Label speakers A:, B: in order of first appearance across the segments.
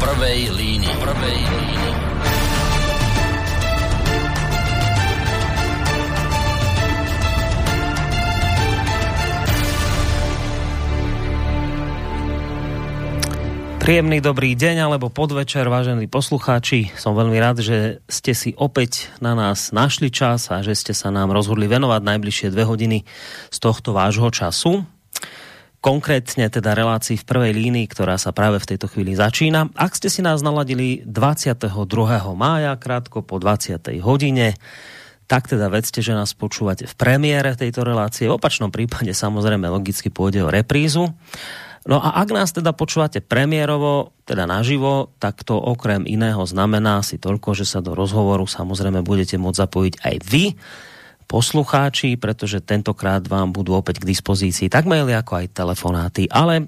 A: prvej línii. Prvej línii.
B: Príjemný dobrý deň alebo podvečer, vážení poslucháči. Som veľmi rád, že ste si opäť na nás našli čas a že ste sa nám rozhodli venovať najbližšie dve hodiny z tohto vášho času. Konkrétne teda relácii v prvej línii, ktorá sa práve v tejto chvíli začína. Ak ste si nás naladili 22. mája, krátko po 20. hodine, tak teda vedzte, že nás počúvate v premiére tejto relácie. V opačnom prípade samozrejme logicky pôjde o reprízu. No a ak nás teda počúvate premiérovo, teda naživo, tak to okrem iného znamená si toľko, že sa do rozhovoru samozrejme budete môcť zapojiť aj vy, poslucháči, pretože tentokrát vám budú opäť k dispozícii tak maily ako aj telefonáty, ale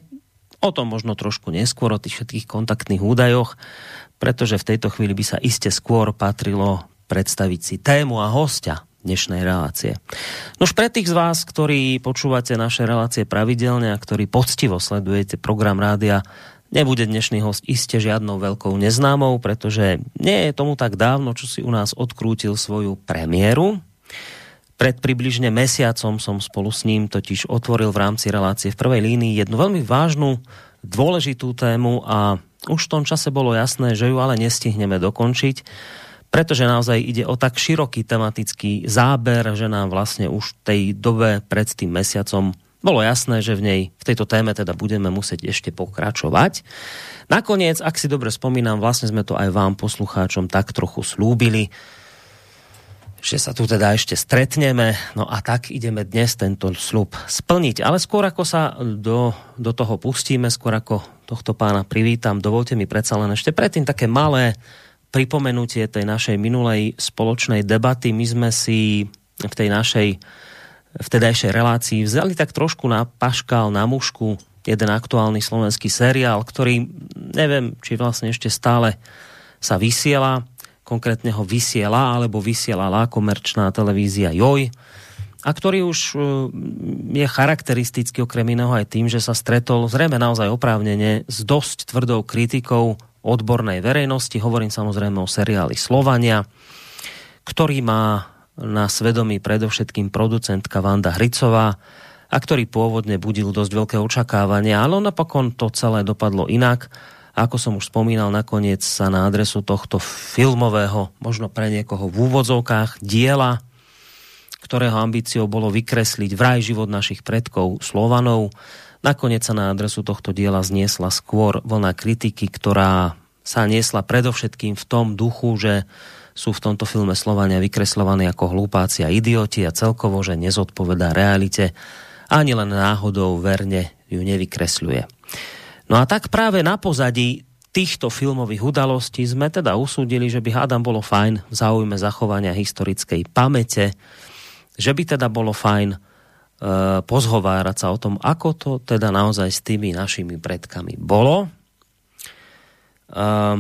B: o tom možno trošku neskôr, o tých všetkých kontaktných údajoch, pretože v tejto chvíli by sa iste skôr patrilo predstaviť si tému a hostia dnešnej relácie. Nož pre tých z vás, ktorí počúvate naše relácie pravidelne a ktorí poctivo sledujete program rádia, nebude dnešný host iste žiadnou veľkou neznámou, pretože nie je tomu tak dávno, čo si u nás odkrútil svoju premiéru. Pred približne mesiacom som spolu s ním totiž otvoril v rámci relácie v prvej línii jednu veľmi vážnu, dôležitú tému a už v tom čase bolo jasné, že ju ale nestihneme dokončiť pretože naozaj ide o tak široký tematický záber, že nám vlastne už v tej dobe pred tým mesiacom bolo jasné, že v nej, v tejto téme teda budeme musieť ešte pokračovať. Nakoniec, ak si dobre spomínam, vlastne sme to aj vám, poslucháčom, tak trochu slúbili, že sa tu teda ešte stretneme, no a tak ideme dnes tento slub splniť. Ale skôr ako sa do, do toho pustíme, skôr ako tohto pána privítam, dovolte mi predsa len ešte predtým také malé pripomenutie tej našej minulej spoločnej debaty. My sme si v tej našej vtedajšej relácii vzali tak trošku na paškal, na mušku jeden aktuálny slovenský seriál, ktorý neviem, či vlastne ešte stále sa vysiela, konkrétne ho vysiela, alebo vysielala komerčná televízia JOJ, a ktorý už e, je charakteristický okrem iného aj tým, že sa stretol zrejme naozaj oprávnene s dosť tvrdou kritikou odbornej verejnosti. Hovorím samozrejme o seriáli Slovania, ktorý má na svedomí predovšetkým producentka Vanda Hricová a ktorý pôvodne budil dosť veľké očakávania, ale napokon to celé dopadlo inak. Ako som už spomínal, nakoniec sa na adresu tohto filmového, možno pre niekoho v úvodzovkách, diela, ktorého ambíciou bolo vykresliť vraj život našich predkov Slovanov, Nakoniec sa na adresu tohto diela zniesla skôr vlna kritiky, ktorá sa niesla predovšetkým v tom duchu, že sú v tomto filme Slovania vykreslovaní ako hlupáci a idioti a celkovo, že nezodpovedá realite, ani len náhodou verne ju nevykresľuje. No a tak práve na pozadí týchto filmových udalostí sme teda usúdili, že by hádam bolo fajn v záujme zachovania historickej pamäte, že by teda bolo fajn Eh, pozhovárať sa o tom, ako to teda naozaj s tými našimi predkami bolo. Eh,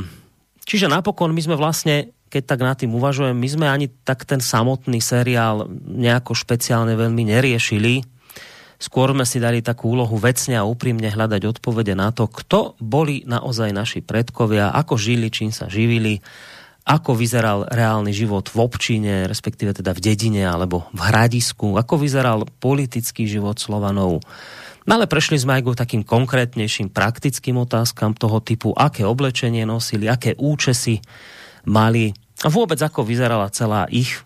B: čiže napokon my sme vlastne, keď tak nad tým uvažujem, my sme ani tak ten samotný seriál nejako špeciálne veľmi neriešili. Skôr sme si dali takú úlohu vecne a úprimne hľadať odpovede na to, kto boli naozaj naši predkovia, ako žili, čím sa živili, ako vyzeral reálny život v občine, respektíve teda v dedine alebo v hradisku, ako vyzeral politický život Slovanov. No ale prešli sme aj k takým konkrétnejším praktickým otázkam toho typu, aké oblečenie nosili, aké účesy mali a vôbec ako vyzerala celá ich,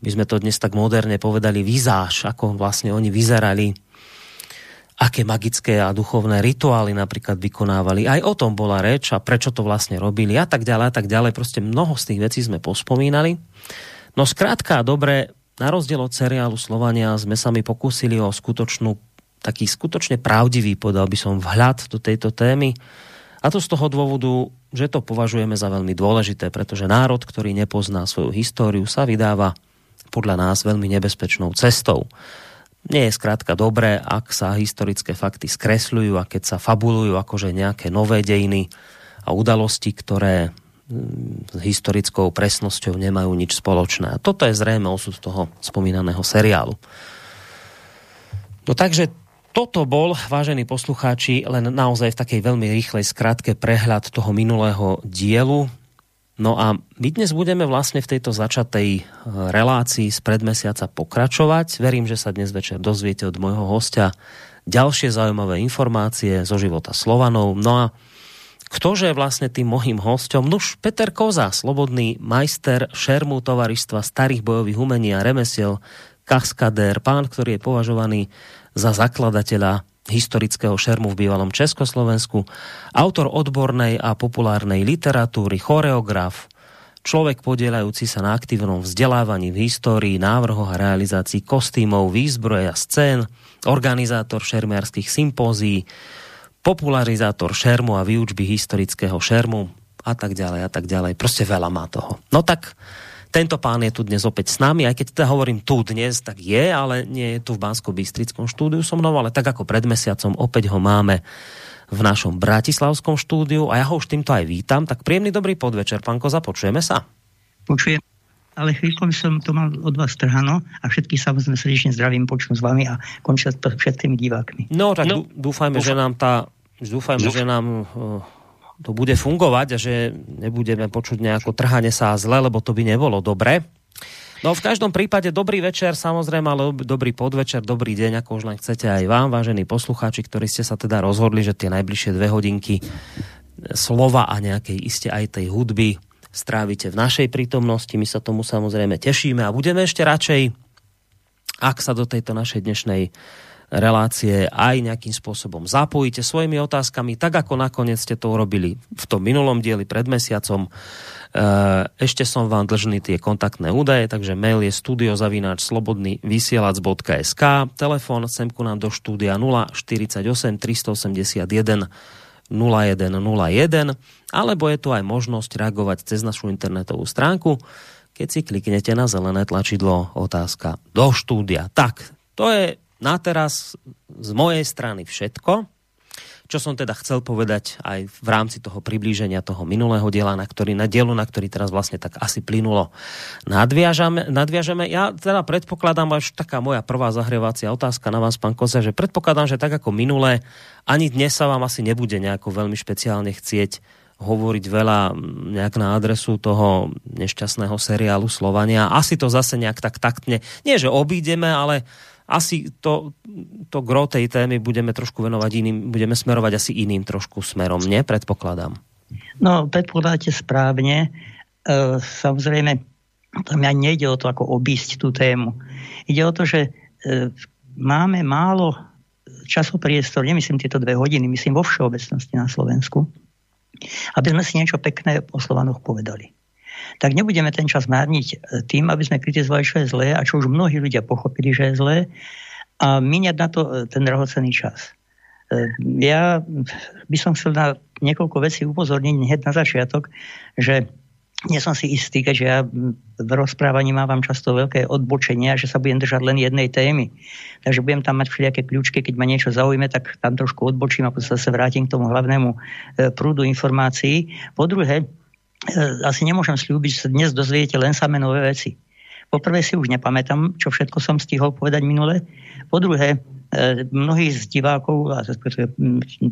B: by sme to dnes tak moderne povedali, vizáž, ako vlastne oni vyzerali aké magické a duchovné rituály napríklad vykonávali. Aj o tom bola reč a prečo to vlastne robili a tak ďalej a tak ďalej. Proste mnoho z tých vecí sme pospomínali. No skrátka a dobre, na rozdiel od seriálu Slovania sme sa mi pokúsili o skutočnú, taký skutočne pravdivý, podal by som, vhľad do tejto témy. A to z toho dôvodu, že to považujeme za veľmi dôležité, pretože národ, ktorý nepozná svoju históriu, sa vydáva podľa nás veľmi nebezpečnou cestou nie je skrátka dobré, ak sa historické fakty skresľujú a keď sa fabulujú akože nejaké nové dejiny a udalosti, ktoré mm, s historickou presnosťou nemajú nič spoločné. A toto je zrejme osud toho spomínaného seriálu. No takže Toto bol, vážení poslucháči, len naozaj v takej veľmi rýchlej skratke prehľad toho minulého dielu. No a my dnes budeme vlastne v tejto začatej e, relácii z predmesiaca pokračovať. Verím, že sa dnes večer dozviete od môjho hostia ďalšie zaujímavé informácie zo života Slovanov. No a ktože je vlastne tým mohým hostom? Nuž Peter Koza, slobodný majster šermu tovaristva starých bojových umení a remesiel, kaskadér, pán, ktorý je považovaný za zakladateľa historického šermu v bývalom Československu, autor odbornej a populárnej literatúry, choreograf, človek podielajúci sa na aktívnom vzdelávaní v histórii, návrhoch a realizácii kostýmov, výzbroje a scén, organizátor šermiarských sympózií, popularizátor šermu a výučby historického šermu a tak ďalej a tak ďalej. Proste veľa má toho. No tak tento pán je tu dnes opäť s nami, aj keď teda hovorím tu dnes, tak je, ale nie je tu v bansko bystrickom štúdiu so mnou, ale tak ako pred mesiacom opäť ho máme v našom bratislavskom štúdiu a ja ho už týmto aj vítam. Tak príjemný dobrý podvečer, pán Koza, počujeme sa?
C: Počujem ale chvíľko som to mal od vás trhano a všetky samozrejme srdečne zdravím, počnú s vami a končím s všetkými divákmi.
B: No tak no, dúfajme, dúfam. že nám tá dúfajme, že nám to bude fungovať a že nebudeme počuť nejako trhanie sa zle, lebo to by nebolo dobre. No v každom prípade dobrý večer, samozrejme, ale dobrý podvečer, dobrý deň, ako už len chcete aj vám, vážení poslucháči, ktorí ste sa teda rozhodli, že tie najbližšie dve hodinky slova a nejakej iste aj tej hudby strávite v našej prítomnosti. My sa tomu samozrejme tešíme a budeme ešte radšej, ak sa do tejto našej dnešnej relácie aj nejakým spôsobom zapojíte svojimi otázkami, tak ako nakoniec ste to urobili v tom minulom dieli pred mesiacom. E, ešte som vám dlžný tie kontaktné údaje, takže mail je studiozavináč slobodný vysielac.sk, telefon sem ku nám do štúdia 048 381 0101, alebo je tu aj možnosť reagovať cez našu internetovú stránku, keď si kliknete na zelené tlačidlo otázka do štúdia. Tak, to je na teraz z mojej strany všetko, čo som teda chcel povedať aj v rámci toho priblíženia toho minulého diela, na ktorý, na dielu, na ktorý teraz vlastne tak asi plynulo nadviažame. nadviažeme. Ja teda predpokladám, až taká moja prvá zahrievacia otázka na vás, pán Koza, že predpokladám, že tak ako minulé, ani dnes sa vám asi nebude nejako veľmi špeciálne chcieť hovoriť veľa nejak na adresu toho nešťastného seriálu Slovania. Asi to zase nejak tak taktne, nie že obídeme, ale asi to, to gro tej témy budeme trošku venovať iným, budeme smerovať asi iným trošku smerom, nie? Predpokladám.
C: No, predpokladáte správne. E, samozrejme, tam ja nejde o to, ako obísť tú tému. Ide o to, že e, máme málo časopriestor, nemyslím tieto dve hodiny, myslím vo všeobecnosti na Slovensku, aby sme si niečo pekné o Slovanoch povedali tak nebudeme ten čas márniť e, tým, aby sme kritizovali, čo je zlé a čo už mnohí ľudia pochopili, že je zlé a míňať na to e, ten drahocený čas. E, ja by som chcel na niekoľko vecí upozorniť hneď na začiatok, že nie som si istý, keďže ja v rozprávaní mávam často veľké odbočenia, že sa budem držať len jednej témy. Takže budem tam mať všelijaké kľúčky, keď ma niečo zaujme, tak tam trošku odbočím a potom sa vrátim k tomu hlavnému prúdu informácií. Po druhé, asi nemôžem slúbiť, že sa dnes dozviete len samé nové veci. Poprvé si už nepamätám, čo všetko som stihol povedať minule. Po druhé, e, mnohí z divákov a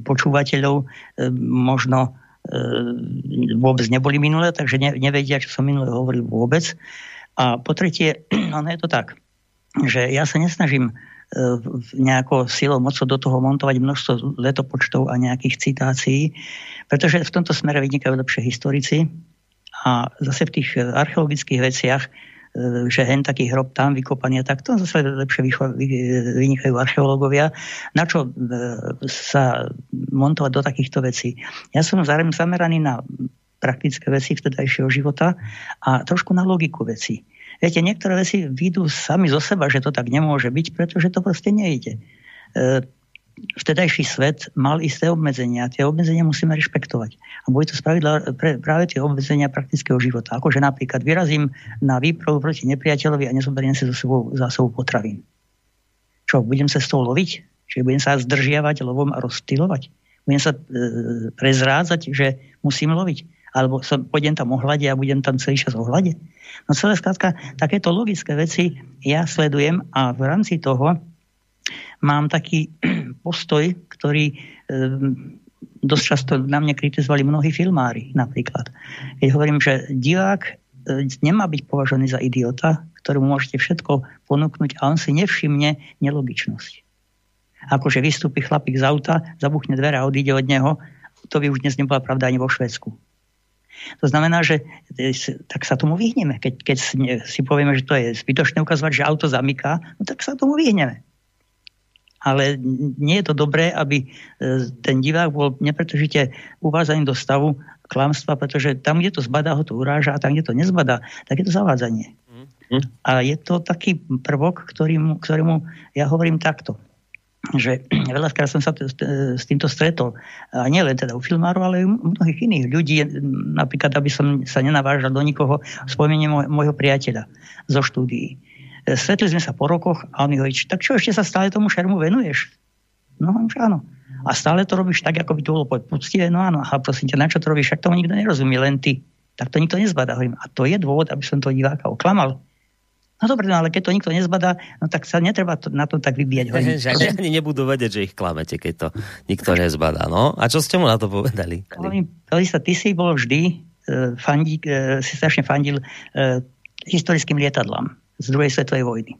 C: počúvateľov e, možno vôbec neboli minule, takže nevedia, čo som minule hovoril vôbec. A po tretie, ono je to tak, že ja sa nesnažím nejako silou mocou do toho montovať množstvo letopočtov a nejakých citácií, pretože v tomto smere vynikajú lepšie historici a zase v tých archeologických veciach e, že hen taký hrob tam vykopaný a tak to zase lepšie vynikajú archeológovia. Na čo e, sa montovať do takýchto vecí? Ja som zameraný na praktické veci vtedajšieho života a trošku na logiku veci. Viete, niektoré veci výjdu sami zo seba, že to tak nemôže byť, pretože to proste nejde. E, vtedajší svet mal isté obmedzenia. Tie obmedzenia musíme rešpektovať. A bude to spravidla pre, práve tie obmedzenia praktického života. Akože napríklad vyrazím na výpravu proti nepriateľovi a nezoberiem si so sebou zásobu potravín. Čo, budem sa s tou loviť? Čiže budem sa zdržiavať lovom a rozptýlovať? Budem sa e, prezrádzať, že musím loviť? Alebo sa, pôjdem tam ohľade a budem tam celý čas ohľade? No celé skladka, takéto logické veci ja sledujem a v rámci toho mám taký postoj, ktorý dosť často na mne kritizovali mnohí filmári napríklad. Keď hovorím, že divák e, nemá byť považovaný za idiota, ktorému môžete všetko ponúknuť a on si nevšimne nelogičnosť. Akože vystúpi chlapík z auta, zabuchne dvere a odíde od neho, to by už dnes nebola pravda ani vo Švedsku. To znamená, že e, tak sa tomu vyhneme. Keď, keď si povieme, že to je zbytočné ukazovať, že auto zamyká, no tak sa tomu vyhneme ale nie je to dobré, aby e, ten divák bol nepretržite uvádzaný do stavu klamstva, pretože tam, kde to zbadá, ho to uráža a tam, kde to nezbadá, tak je to zavádzanie. Mm. A je to taký prvok, ktorým, ktorému ja hovorím takto že veľakrát som sa t- s týmto stretol. A nie len teda u filmárov, ale aj u mnohých iných ľudí. Napríklad, aby som sa nenavážal do nikoho, spomeniem môjho priateľa zo štúdií stretli sme sa po rokoch a on mi hovorí, tak čo, ešte sa stále tomu šermu venuješ? No, už áno. A stále to robíš tak, ako by to bolo poctivé? No áno, a prosím ťa, na čo to robíš? Však tomu nikto nerozumie, len ty. Tak to nikto nezbadá. Hovorím, a to je dôvod, aby som to diváka oklamal. No dobre, no ale keď to nikto nezbadá, no tak sa netreba to, na to tak vybíjať.
B: Že ani nebudú vedieť, že ich klamete, keď to nikto nezbadá. No? A čo ste mu na to povedali?
C: Hovorím, ty si bol vždy, uh, fandí, uh, si strašne fandil uh, historickým lietadlám z druhej svetovej vojny.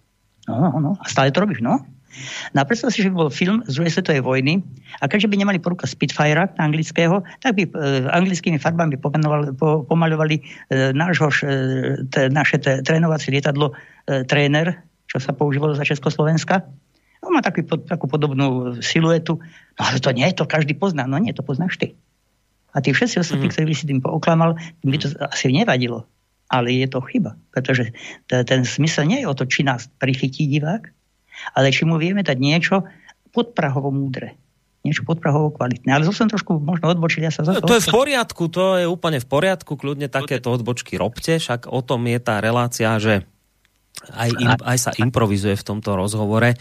C: No, no, no. A stále to robíš, no? No a predstav si, že by bol film z druhej svetovej vojny a keďže by nemali poruka Spitfire anglického, tak by e, anglickými farbami po, pomaľovali e, nášho, e, naše te, trénovacie lietadlo e, tréner, čo sa používalo za Československa. No, má taký, pod, takú podobnú siluetu. No ale to nie, to každý pozná. No nie, to poznáš ty. A tí všetci ostatní, mm. ktorí by si tým oklamal, by to asi nevadilo ale je to chyba. Pretože ten smysel nie je o to, či nás prichytí divák, ale či mu vieme dať niečo podprahovo múdre niečo podprahovo kvalitné. Ale zase trošku možno odbočil, ja sa
B: za to... To je v poriadku, to je úplne v poriadku, kľudne takéto odbočky robte, však o tom je tá relácia, že aj, im, aj sa improvizuje v tomto rozhovore.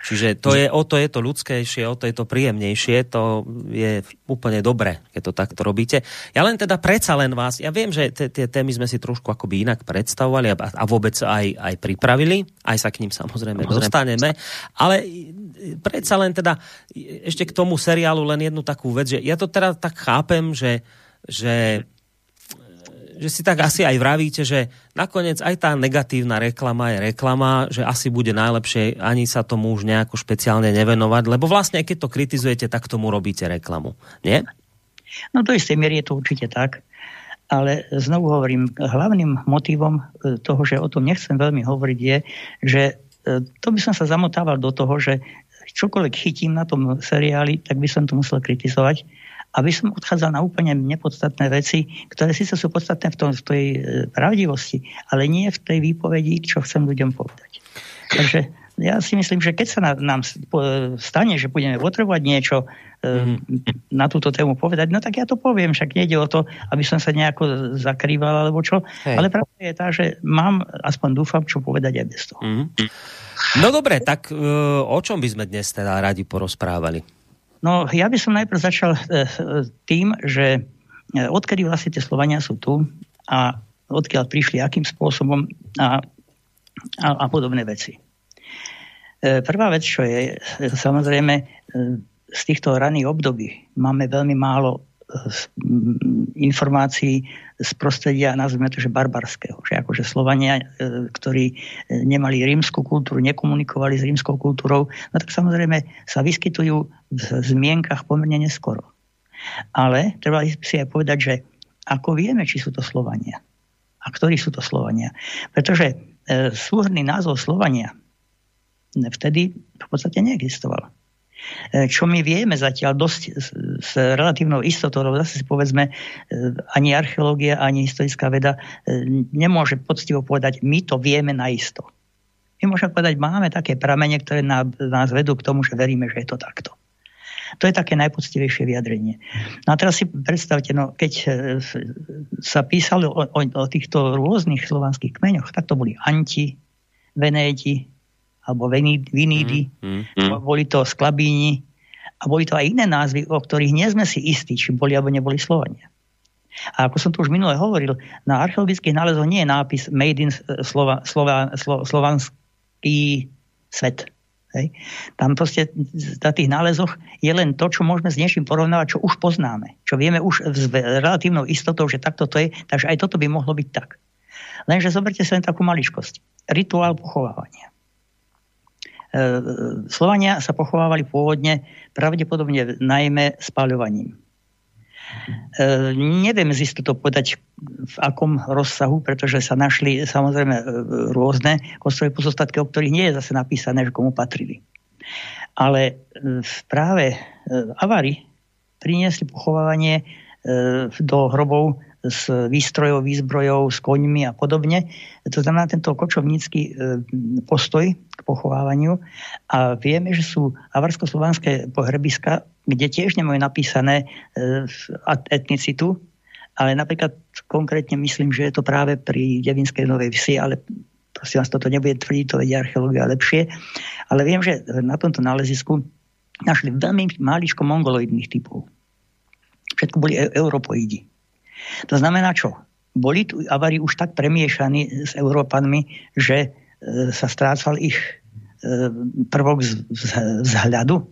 B: Čiže to je, o to je to ľudskejšie, o to je to príjemnejšie, to je úplne dobre, keď to takto robíte. Ja len teda predsa len vás, ja viem, že tie témy sme si trošku akoby inak predstavovali a, a vôbec aj, aj pripravili, aj sa k ním samozrejme dostaneme, ale predsa len teda ešte k tomu seriálu len jednu takú vec, že ja to teda tak chápem, že, že že si tak asi aj vravíte, že nakoniec aj tá negatívna reklama je reklama, že asi bude najlepšie ani sa tomu už nejako špeciálne nevenovať, lebo vlastne keď to kritizujete, tak tomu robíte reklamu. Nie?
C: No do istej miery je to určite tak. Ale znovu hovorím, hlavným motivom e, toho, že o tom nechcem veľmi hovoriť, je, že e, to by som sa zamotával do toho, že čokoľvek chytím na tom seriáli, tak by som to musel kritizovať aby som odchádzal na úplne nepodstatné veci, ktoré síce sú podstatné v, tom, v tej e, pravdivosti, ale nie v tej výpovedi, čo chcem ľuďom povedať. Takže ja si myslím, že keď sa nám stane, že budeme potrebovať niečo mm-hmm. na túto tému povedať, no tak ja to poviem, však nejde o to, aby som sa nejako zakrýval alebo čo, Hej. ale pravda je tá, že mám, aspoň dúfam, čo povedať aj bez toho. Mm-hmm.
B: No dobre, tak uh, o čom by sme dnes teda radi porozprávali?
C: No ja by som najprv začal e, tým, že e, odkedy vlastne tie Slovania sú tu a odkiaľ prišli, akým spôsobom a, a, a podobné veci. Prvá vec, čo je, samozrejme, z týchto raných období máme veľmi málo informácií z prostredia, nazvime to, že barbarského. Že akože Slovania, e, ktorí e, nemali rímskú kultúru, nekomunikovali s rímskou kultúrou, no tak samozrejme sa vyskytujú v zmienkach pomerne neskoro. Ale treba si aj povedať, že ako vieme, či sú to Slovania a ktorí sú to Slovania. Pretože e, súhrný názov Slovania vtedy v podstate neexistoval. E, čo my vieme zatiaľ dosť s relatívnou istotou, zase si povedzme, e, ani archeológia, ani historická veda e, nemôže poctivo povedať, my to vieme naisto. My môžeme povedať, máme také pramene, ktoré nás vedú k tomu, že veríme, že je to takto. To je také najpoctivejšie vyjadrenie. No a teraz si predstavte, no, keď sa písalo o, o, o týchto rôznych slovanských kmeňoch, tak to boli Anti, Venéti, alebo Vinídy, mm, mm, boli to Sklabíni a boli to aj iné názvy, o ktorých nie sme si istí, či boli alebo neboli Slovania. A ako som tu už minule hovoril, na archeologických nálezoch nie je nápis Made in Slova, Slova, Slo, Slovanský svet. Hej. Tam proste na tých nálezoch je len to, čo môžeme s niečím porovnávať, čo už poznáme. Čo vieme už s relatívnou istotou, že takto to je. Takže aj toto by mohlo byť tak. Lenže zoberte sa len takú maličkosť. Rituál pochovávania. E, Slovania sa pochovávali pôvodne pravdepodobne najmä spáľovaním. E, neviem z istotou povedať v akom rozsahu, pretože sa našli samozrejme e, rôzne kostové pozostatky, o ktorých nie je zase napísané, že komu patrili. Ale práve Avary priniesli pochovávanie do hrobov s výstrojou, výzbrojou, s koňmi a podobne. To znamená tento kočovnícky postoj k pochovávaniu. A vieme, že sú avarsko-slovanské pohrebiska kde tiež nemajú napísané e, etnicitu, ale napríklad konkrétne myslím, že je to práve pri Devinskej Novej Vsi, ale prosím vás, toto nebude tvrdiť, to vedia archeológia lepšie. Ale viem, že na tomto nálezisku našli veľmi máličko mongoloidných typov. Všetko boli e- europoidi. To znamená čo? Boli tu avari už tak premiešaní s Európanmi, že e, sa strácal ich e, prvok z, z, z hľadu?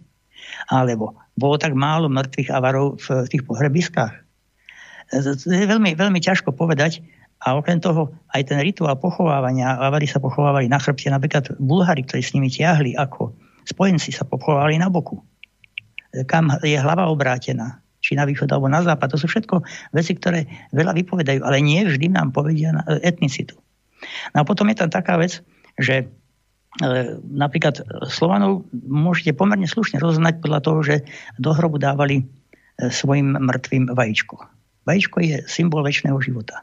C: Alebo bolo tak málo mŕtvych avarov v tých pohrebiskách. To je veľmi, veľmi ťažko povedať. A okrem toho, aj ten rituál pochovávania, avary sa pochovávali na chrbte, napríklad Bulhári, ktorí s nimi tiahli, ako spojenci sa pochovávali na boku. Kam je hlava obrátená, či na východ alebo na západ. To sú všetko veci, ktoré veľa vypovedajú, ale nie vždy nám povedia etnicitu. No a potom je tam taká vec, že napríklad Slovanov môžete pomerne slušne rozoznať podľa toho, že do hrobu dávali e, svojim mŕtvým vajíčko. Vajíčko je symbol väčšného života.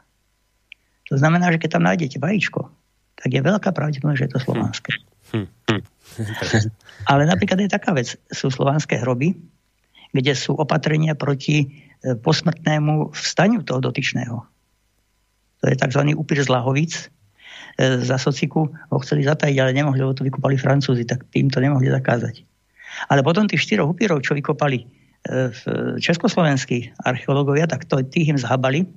C: To znamená, že keď tam nájdete vajíčko, tak je veľká pravdepodobnosť, že je to slovanské. Hm. Hm. Ale napríklad je taká vec. Sú slovanské hroby, kde sú opatrenia proti e, posmrtnému vstaniu toho dotyčného. To je tzv. upír z Lahovic, E, za sociku ho chceli zatajiť, ale nemohli, lebo to vykopali Francúzi, tak tým to nemohli zakázať. Ale potom tých štyroch upírov, čo vykopali e, československí archeológovia, tak to, tých im zhabali,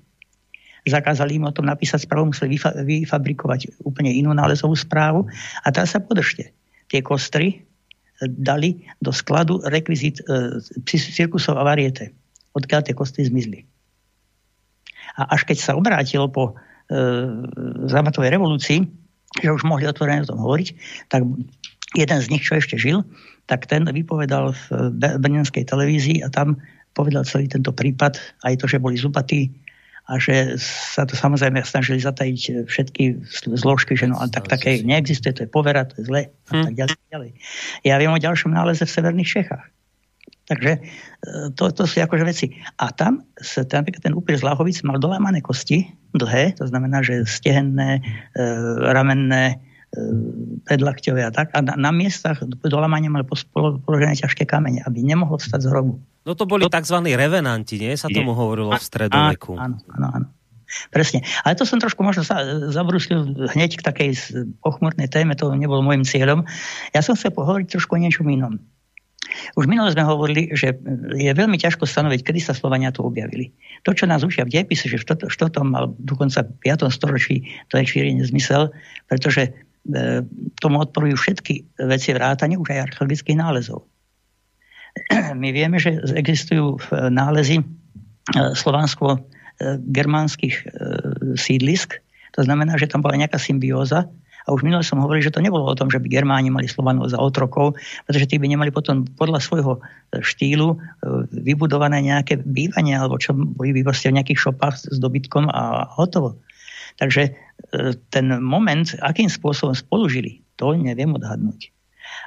C: zakázali im o tom napísať správu, museli vyfa- vyfabrikovať úplne inú nálezovú správu a teraz sa podržte. Tie kostry dali do skladu rekvizit e, cirkusov a variete, odkiaľ tie kostry zmizli. A až keď sa obrátilo po zámatovej revolúcii, že už mohli otvorene o tom hovoriť, tak jeden z nich, čo ešte žil, tak ten vypovedal v brnenskej televízii a tam povedal celý tento prípad, aj to, že boli zupatí a že sa to samozrejme snažili zatajiť všetky zložky, že no a tak také neexistuje, to je povera, to je zle a hm. tak ďalej, ďalej. Ja viem o ďalšom náleze v severných Čechách. Takže e, to, to sú akože veci. A tam, tam ten upír z Lahovic mal dolámané kosti, dlhé, to znamená, že stehenné, e, ramenné, predlakťové a tak. A na, na miestach dolamania mali položené ťažké kamene, aby nemohlo vstať z hrobu.
B: No to boli tzv. revenanti, nie? Sa tomu hovorilo v stredoveku.
C: Áno, áno, áno. Presne. Ale to som trošku možno sa zabrusil hneď k takej pochmurnej téme, to nebol môjim cieľom. Ja som chcel pohovoriť trošku o niečom inom. Už minule sme hovorili, že je veľmi ťažko stanoviť, kedy sa Slovania tu objavili. To, čo nás učia v dejepise, že v 4. alebo dokonca 5. storočí, to je šíri nezmysel, pretože e, tomu odporujú všetky veci vrátane už aj archeologických nálezov. My vieme, že existujú nálezy e, slovansko-germánskych e, sídlisk, to znamená, že tam bola nejaká symbióza a už minule som hovoril, že to nebolo o tom, že by Germáni mali Slovanov za otrokov, pretože tí by nemali potom podľa svojho e, štýlu e, vybudované nejaké bývanie, alebo čo boli by proste v nejakých šopách s dobytkom a hotovo. Takže e, ten moment, akým spôsobom spolužili, to neviem odhadnúť.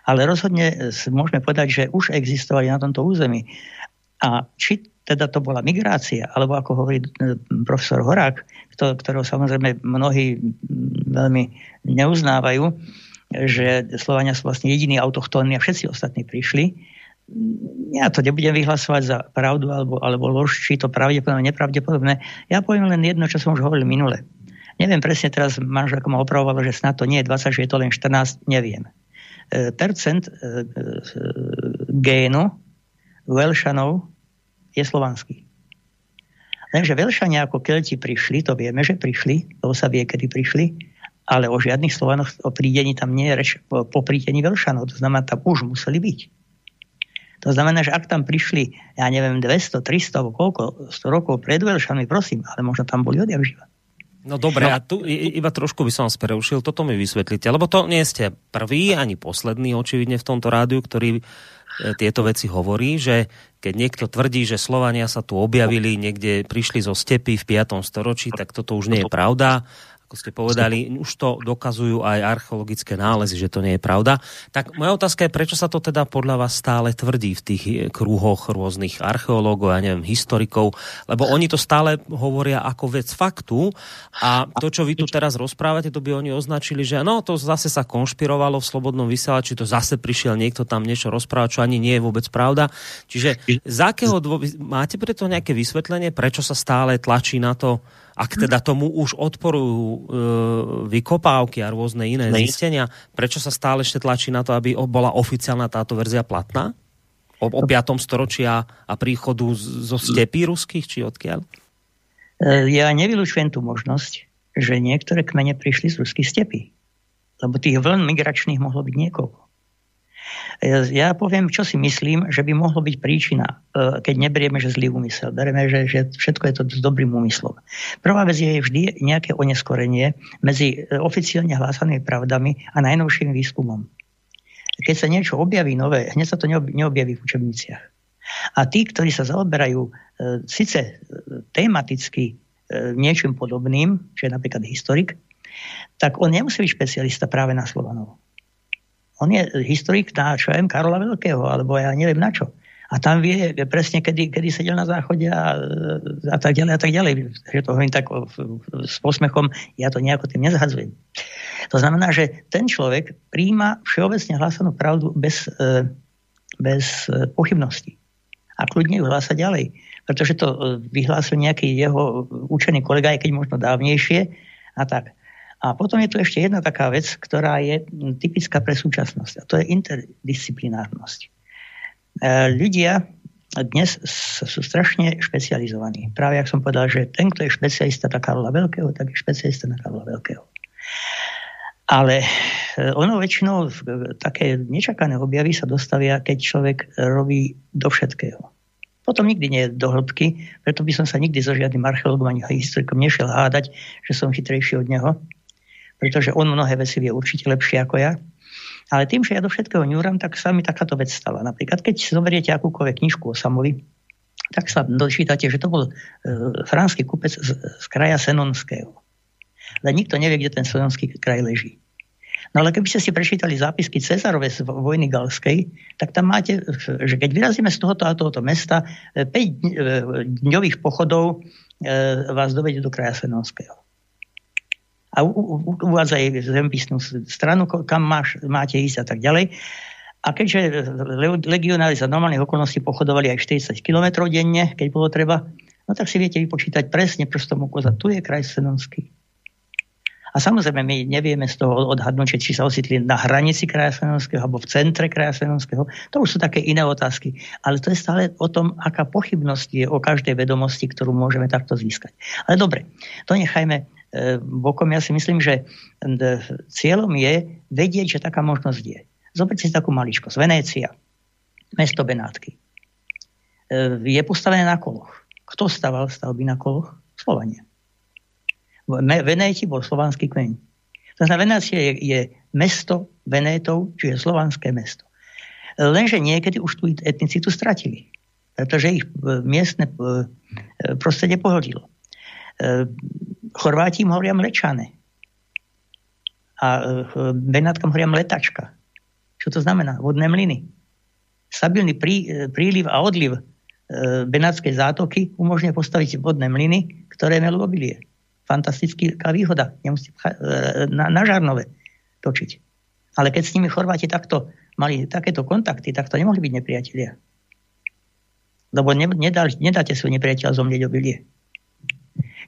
C: Ale rozhodne môžeme povedať, že už existovali na tomto území. A či teda to bola migrácia, alebo ako hovorí profesor Horák, ktorého samozrejme mnohí veľmi neuznávajú, že Slovania sú vlastne jediní autochtónni a všetci ostatní prišli. Ja to nebudem vyhlasovať za pravdu alebo, alebo lož, či to pravdepodobné, nepravdepodobné. Ja poviem len jedno, čo som už hovoril minule. Neviem presne teraz, manželka ma opravovala, že snad to nie je 20, že je to len 14, neviem. E, percent e, e, génu Velšanov je slovanský. Lenže Velšania ako Kelti prišli, to vieme, že prišli, to sa vie, kedy prišli, ale o žiadnych Slovanoch o prídení tam nie je reč po, prídení Velšanov. To znamená, tam už museli byť. To znamená, že ak tam prišli, ja neviem, 200, 300 alebo koľko, 100 rokov pred Velšanmi, prosím, ale možno tam boli odjak živa.
B: No dobre, no. a tu iba trošku by som vás prerušil, toto mi vysvetlíte, lebo to nie ste prvý ani posledný očividne v tomto rádiu, ktorý e, tieto veci hovorí, že keď niekto tvrdí, že Slovania sa tu objavili, niekde prišli zo stepy v 5. storočí, tak toto už nie je pravda ako ste povedali, už to dokazujú aj archeologické nálezy, že to nie je pravda. Tak moja otázka je, prečo sa to teda podľa vás stále tvrdí v tých krúhoch rôznych archeológov, ja neviem, historikov, lebo oni to stále hovoria ako vec faktu a to, čo vy tu teraz rozprávate, to by oni označili, že no, to zase sa konšpirovalo v slobodnom vysielači, to zase prišiel niekto tam niečo rozprávať, čo ani nie je vôbec pravda. Čiže z akého dô... máte preto nejaké vysvetlenie, prečo sa stále tlačí na to, ak teda tomu už odporujú e, vykopávky a rôzne iné ne. zistenia, prečo sa stále ešte tlačí na to, aby bola oficiálna táto verzia platná? O, o 5. storočia a príchodu zo stepí ruských, či odkiaľ?
C: E, ja nevylučujem tú možnosť, že niektoré kmene prišli z ruských stepí. Lebo tých vln migračných mohlo byť niekoľko. Ja poviem, čo si myslím, že by mohlo byť príčina, e, keď neberieme, že zlý úmysel. Bereme, že, že všetko je to s dobrým úmyslom. Prvá vec je vždy nejaké oneskorenie medzi e, oficiálne hlásanými pravdami a najnovším výskumom. Keď sa niečo objaví nové, hneď sa to neobjaví v učebniciach. A tí, ktorí sa zaoberajú e, síce tematicky niečím podobným, čo je napríklad historik, tak on nemusí byť špecialista práve na Slovanov. On je historik na, čo viem, Karola Veľkého, alebo ja neviem na čo. A tam vie presne, kedy, kedy sedel na záchode a, a tak ďalej a tak ďalej. Že to hovorím tak s posmechom, ja to nejako tým nezhadzujem. To znamená, že ten človek príjma všeobecne hlásanú pravdu bez, e, bez e, pochybností. A kľudne ju hlása ďalej. Pretože to e, vyhlásil nejaký jeho učený kolega, aj keď možno dávnejšie. A tak. A potom je tu ešte jedna taká vec, ktorá je typická pre súčasnosť. A to je interdisciplinárnosť. E, ľudia dnes sú strašne špecializovaní. Práve ak som povedal, že ten, kto je špecialista na Karola Veľkého, tak je špecialista na Karola Veľkého. Ale e, ono väčšinou také nečakané objavy sa dostavia, keď človek robí do všetkého. Potom nikdy nie je do hĺbky, preto by som sa nikdy so žiadnym archeologom ani historikom nešiel hádať, že som chytrejší od neho pretože on mnohé veci vie určite lepšie ako ja. Ale tým, že ja do všetkého ňúram, tak sa mi takáto vec stala. Napríklad, keď zoberiete akúkoľvek knižku o Samovi, tak sa dočítate, že to bol e, franský kupec z, z kraja Senonského. Ale nikto nevie, kde ten Senonský kraj leží. No ale keby ste si prečítali zápisky Cezarove z vojny Galskej, tak tam máte, že keď vyrazíme z tohoto a tohoto mesta, 5 e, e, dňových pochodov e, vás dovedie do kraja Senonského a uvádza jej zemepisnú stranu, kam máš, máte ísť a tak ďalej. A keďže legionári za normálnych okolností pochodovali aj 40 km denne, keď bolo treba, no tak si viete vypočítať presne prstom ukoza. Tu je kraj Senonský. A samozrejme, my nevieme z toho odhadnúť, či sa ocitli na hranici kraja Senonského alebo v centre kraja Senonského. To už sú také iné otázky. Ale to je stále o tom, aká pochybnosť je o každej vedomosti, ktorú môžeme takto získať. Ale dobre, to nechajme E, bokom. Ja si myslím, že cieľom je vedieť, že taká možnosť je. Zoberte si takú maličkosť. Venécia, mesto Benátky. E, je postavené na koloch. Kto staval stavby na koloch? Slovania. Venéti bol slovanský kmeň. To znamená, Venácia je, je mesto Venétov, čiže slovanské mesto. Lenže niekedy už tú etnicitu stratili, pretože ich miestne prostredie pohodilo. Chorváti im hovoria mlečané. A e, Benátkam hovoria mletačka. Čo to znamená? Vodné mlyny. Stabilný prí, e, príliv a odliv e, Benátskej zátoky umožňuje postaviť vodné mlyny, ktoré melú obilie. Fantastická výhoda. Nemusíte na, na Žarnove točiť. Ale keď s nimi Chorváti takto mali takéto kontakty, tak to nemohli byť nepriatelia. Lebo ne, nedá, nedáte svoj nepriateľ zomrieť obilie.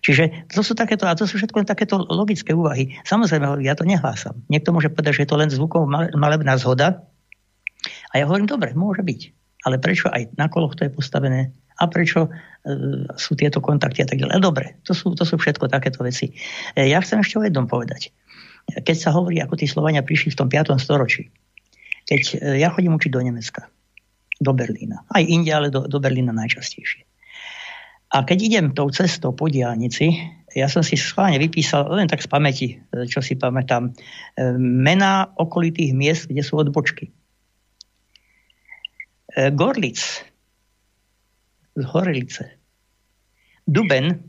C: Čiže to sú takéto, a to sú všetko takéto logické úvahy. Samozrejme, ja to nehlásam. Niekto môže povedať, že je to len zvukov malebná zhoda. A ja hovorím, dobre, môže byť. Ale prečo aj na koloch to je postavené? A prečo e, sú tieto kontakty a tak ďalej? Dobre, to sú, to sú všetko takéto veci. E, ja chcem ešte o jednom povedať. keď sa hovorí, ako tí Slovania prišli v tom 5. storočí, keď e, ja chodím učiť do Nemecka, do Berlína, aj inde, ale do, do Berlína najčastejšie. A keď idem tou cestou po diálnici, ja som si schválne vypísal, len tak z pamäti, čo si pamätám, mená okolitých miest, kde sú odbočky. Gorlic, z Horelice, Duben,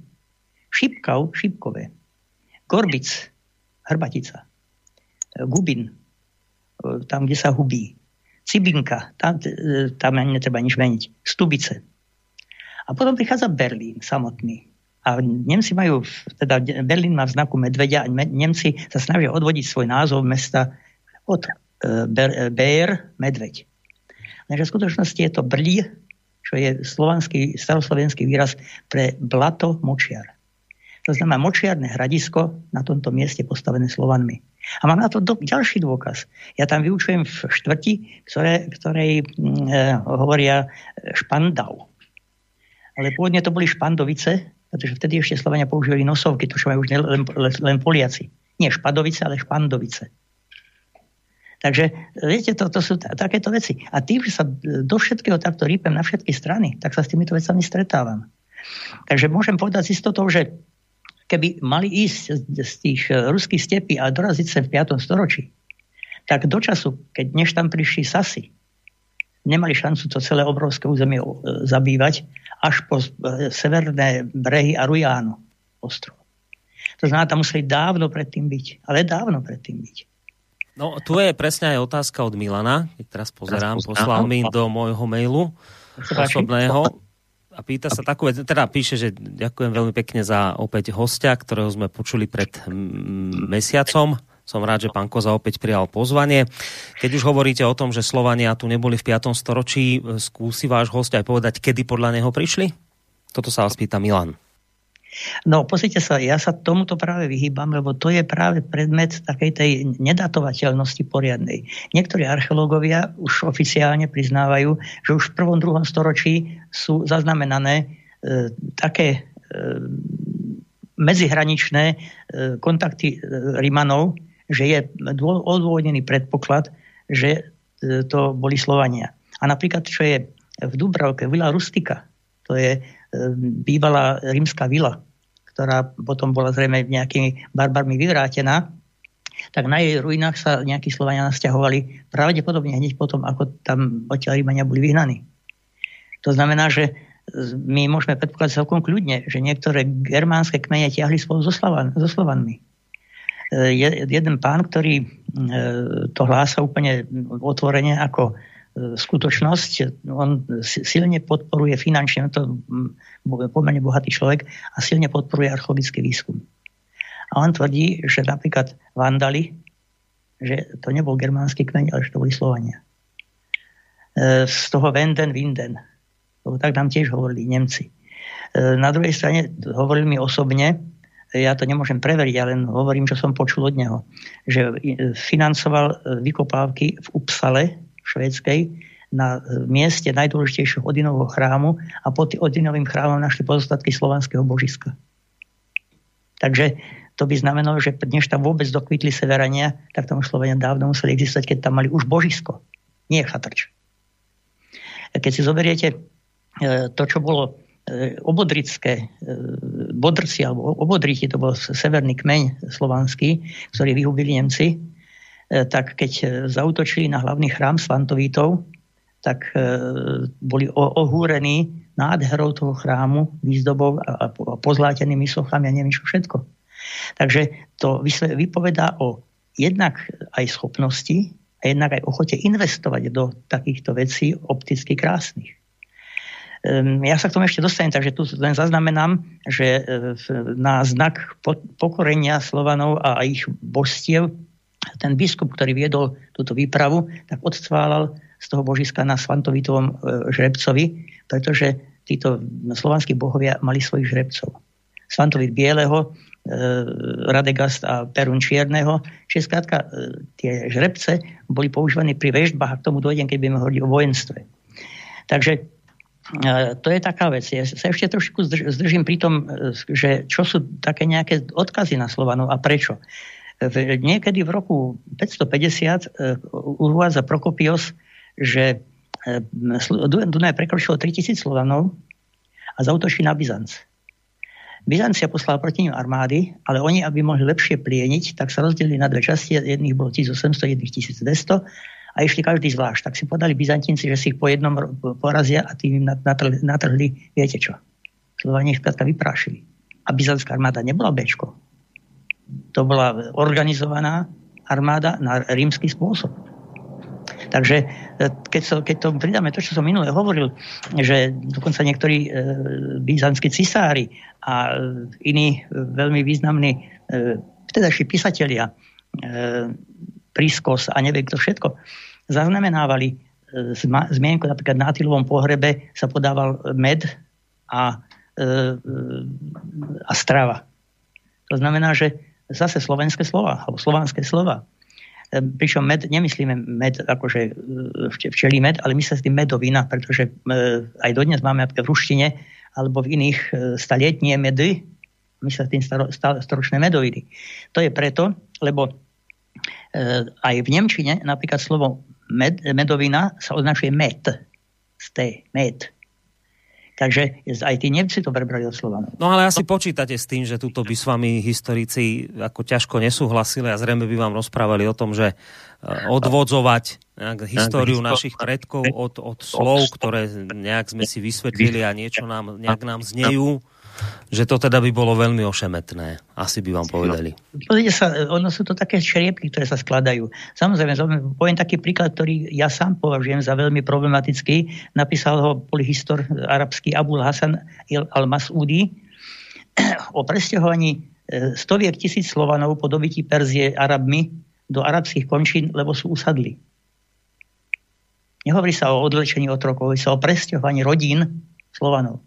C: Šipkau, Šipkové, Gorbic, Hrbatica, Gubin, tam, kde sa hubí, Cibinka, tam, tam ani netreba nič meniť, Stubice. A potom prichádza Berlín samotný. A Nemci majú, teda Berlín má v znaku medvedia a Nemci sa snažia odvodiť svoj názov mesta od e, Ber, medveď. Lenže v skutočnosti je to Brli, čo je slovanský, staroslovenský výraz pre blato močiar. To znamená močiarne hradisko na tomto mieste postavené Slovanmi. A mám na to do, ďalší dôkaz. Ja tam vyučujem v štvrti, ktoré, ktorej mm, e, hovoria špandau. Ale pôvodne to boli špandovice, pretože vtedy ešte Slovania používali nosovky, to čo majú už len, len, len Poliaci. Nie špadovice, ale špandovice. Takže viete, to, to sú takéto veci. A tým, že sa do všetkého takto rýpem na všetky strany, tak sa s týmito vecami stretávam. Takže môžem povedať s istotou, že keby mali ísť z tých eh, ruských stepí a doraziť sa v 5. storočí, tak do času, keď než tam prišli Sasy, nemali šancu to celé obrovské územie eh, zabývať až po eh, severné brehy a Rujánu ostrov. To znamená, tam museli dávno predtým byť. Ale dávno predtým byť.
B: No, tu je presne aj otázka od Milana, keď teraz pozerám, teraz poslal mi do môjho mailu osobného a pýta sa takú vec, teda píše, že ďakujem veľmi pekne za opäť hostia, ktorého sme počuli pred mesiacom. Som rád, že pán Koza opäť prijal pozvanie. Keď už hovoríte o tom, že Slovania tu neboli v 5. storočí, skúsi váš host aj povedať, kedy podľa neho prišli? Toto sa vás pýta Milan.
C: No pozrite sa, ja sa tomuto práve vyhýbam, lebo to je práve predmet takej tej nedatovateľnosti poriadnej. Niektorí archeológovia už oficiálne priznávajú, že už v prvom, druhom storočí sú zaznamenané e, také e, medzihraničné e, kontakty e, Rimanov, že je odôvodnený predpoklad, že e, to boli Slovania. A napríklad, čo je v Dubravke, Vila Rustika, to je bývalá rímska vila, ktorá potom bola zrejme nejakými barbarmi vyvrátená, tak na jej ruinách sa nejakí Slovania nasťahovali pravdepodobne hneď potom, ako tam odtiaľ Rímania boli vyhnaní. To znamená, že my môžeme predpokladať celkom kľudne, že niektoré germánske kmene ťahli spolu so, Slovan, so Slovanmi. Je, jeden pán, ktorý e, to hlása úplne otvorene ako skutočnosť. On silne podporuje finančne, to pomerne bohatý človek a silne podporuje archeologický výskum. A on tvrdí, že napríklad Vandali, že to nebol germánsky kmeň, ale že to boli Slovania. E, z toho Venden, Winden. Lebo tak nám tiež hovorili Nemci. E, na druhej strane hovorili mi osobne, ja to nemôžem preveriť, ale hovorím, čo som počul od neho, že financoval vykopávky v Upsale, švédskej na e, mieste najdôležitejšieho Odinovho chrámu a pod Odinovým chrámom našli pozostatky slovanského božiska. Takže to by znamenalo, že než tam vôbec dokvitli severania, tak tam už Slovenia dávno museli existovať, keď tam mali už božisko, nie chatrč. Keď si zoberiete e, to, čo bolo e, obodrické, bodrci alebo obodriti, to bol severný kmeň slovanský, ktorý vyhubili Nemci, E, tak keď e, zautočili na hlavný chrám Svantovítov, tak e, boli ohúrení nádherou toho chrámu, výzdobou a pozlátenými sochami a neviem čo všetko. Takže to vypovedá o jednak aj schopnosti a jednak aj ochote investovať do takýchto vecí opticky krásnych. Ehm, ja sa k tomu ešte dostanem, takže tu len zaznamenám, že na znak pokorenia Slovanov a ich božstiev ten biskup, ktorý viedol túto výpravu, tak odcválal z toho božiska na Svantovitovom e, žrebcovi, pretože títo slovanskí bohovia mali svojich žrebcov. Svantovit bieleho, e, Radegast a Perun čierneho. Čiže skrátka e, tie žrebce boli používané pri vežbách a k tomu dojdem, keď budeme hovoriť o vojenstve. Takže to je taká vec. Ja sa ešte trošku zdržím pri tom, že čo sú také nejaké odkazy na Slovanov a prečo. Niekedy v roku 550 uvádza Prokopios, že Dunaj prekročilo 3000 Slovanov a zautočí na Byzanc. Byzancia poslala proti ním armády, ale oni, aby mohli lepšie plieniť, tak sa rozdelili na dve časti. Jedných bolo 1800, jedných 1200 a išli každý zvlášť. Tak si podali Byzantinci, že si ich po jednom porazia a tým im natrhli, natrhli viete čo. Slovania ich vyprášili. A byzantská armáda nebola Bčko. To bola organizovaná armáda na rímsky spôsob. Takže e, keď, so, keď to pridáme to, čo som minule hovoril, že dokonca niektorí e, byzantskí cisári a iní e, veľmi významní e, vtedajší písatelia, e, Priskos a neviem kto všetko, zaznamenávali e, zmienku napríklad na Atilovom pohrebe sa podával med a, a strava. To znamená, že zase slovenské slova, alebo slovanské slova pričom med, nemyslíme med akože e, včelí med, ale my sa s tým medovina, pretože e, aj dodnes máme v ruštine alebo v iných e, stalietnie medy, my sa s tým staro, storočné medoviny. To je preto, lebo aj v Nemčine napríklad slovo med, medovina sa označuje met. Ste, med. Takže aj tí Nemci to prebrali od Slovanov.
B: No ale asi počítate s tým, že tuto by s vami historici ako ťažko nesúhlasili a zrejme by vám rozprávali o tom, že eh, odvodzovať nejak históriu našich predkov od, od slov, ktoré nejak sme si vysvetlili a niečo nám, nejak nám znejú že to teda by bolo veľmi ošemetné. Asi by vám povedali.
C: Pozrite sa, ono sú to také šriepky, ktoré sa skladajú. Samozrejme, poviem taký príklad, ktorý ja sám považujem za veľmi problematický. Napísal ho polyhistor arabský Abul Hasan al-Masudi o presťahovaní e, stoviek tisíc Slovanov po dobití Perzie Arabmi do arabských končín, lebo sú usadli. Nehovorí sa o odlečení otrokov, hovorí sa o presťahovaní rodín Slovanov.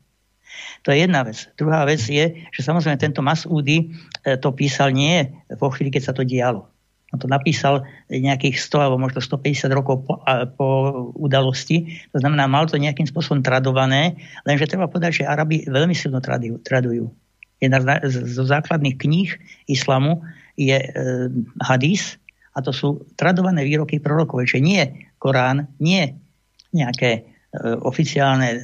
C: To je jedna vec. Druhá vec je, že samozrejme tento Masúdy e, to písal nie vo chvíli, keď sa to dialo. On to napísal nejakých 100 alebo možno 150 rokov po, a, po udalosti. To znamená, mal to nejakým spôsobom tradované, lenže treba povedať, že Arabi veľmi silno tradujú. tradujú. Jedna zo základných kníh islamu je e, hadís a to sú tradované výroky prorokov. Čiže nie Korán, nie nejaké oficiálne, e,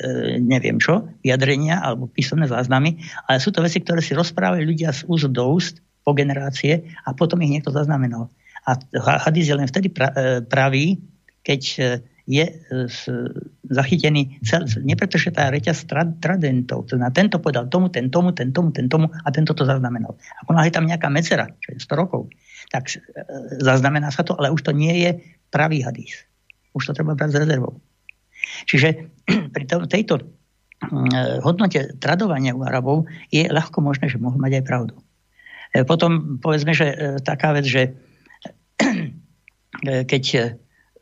C: neviem čo, vyjadrenia alebo písomné záznamy, ale sú to veci, ktoré si rozprávajú ľudia z úst do úst po generácie a potom ich niekto zaznamenal. A hadis je len vtedy e, pravý, keď je zachytený cel, nie preto, že tá reťaz tradentov, to na tento povedal tomu, ten tomu, ten tomu, ten tomu a tento to zaznamenal. Ako je tam nejaká medzera, čo je 100 rokov, tak zaznamená sa to, ale už to nie je pravý hadis. Už to treba brať s rezervou. Čiže pri tejto mm, hodnote tradovania u Arabov je ľahko možné, že mohol mať aj pravdu. E, potom povedzme, že e, taká vec, že e, keď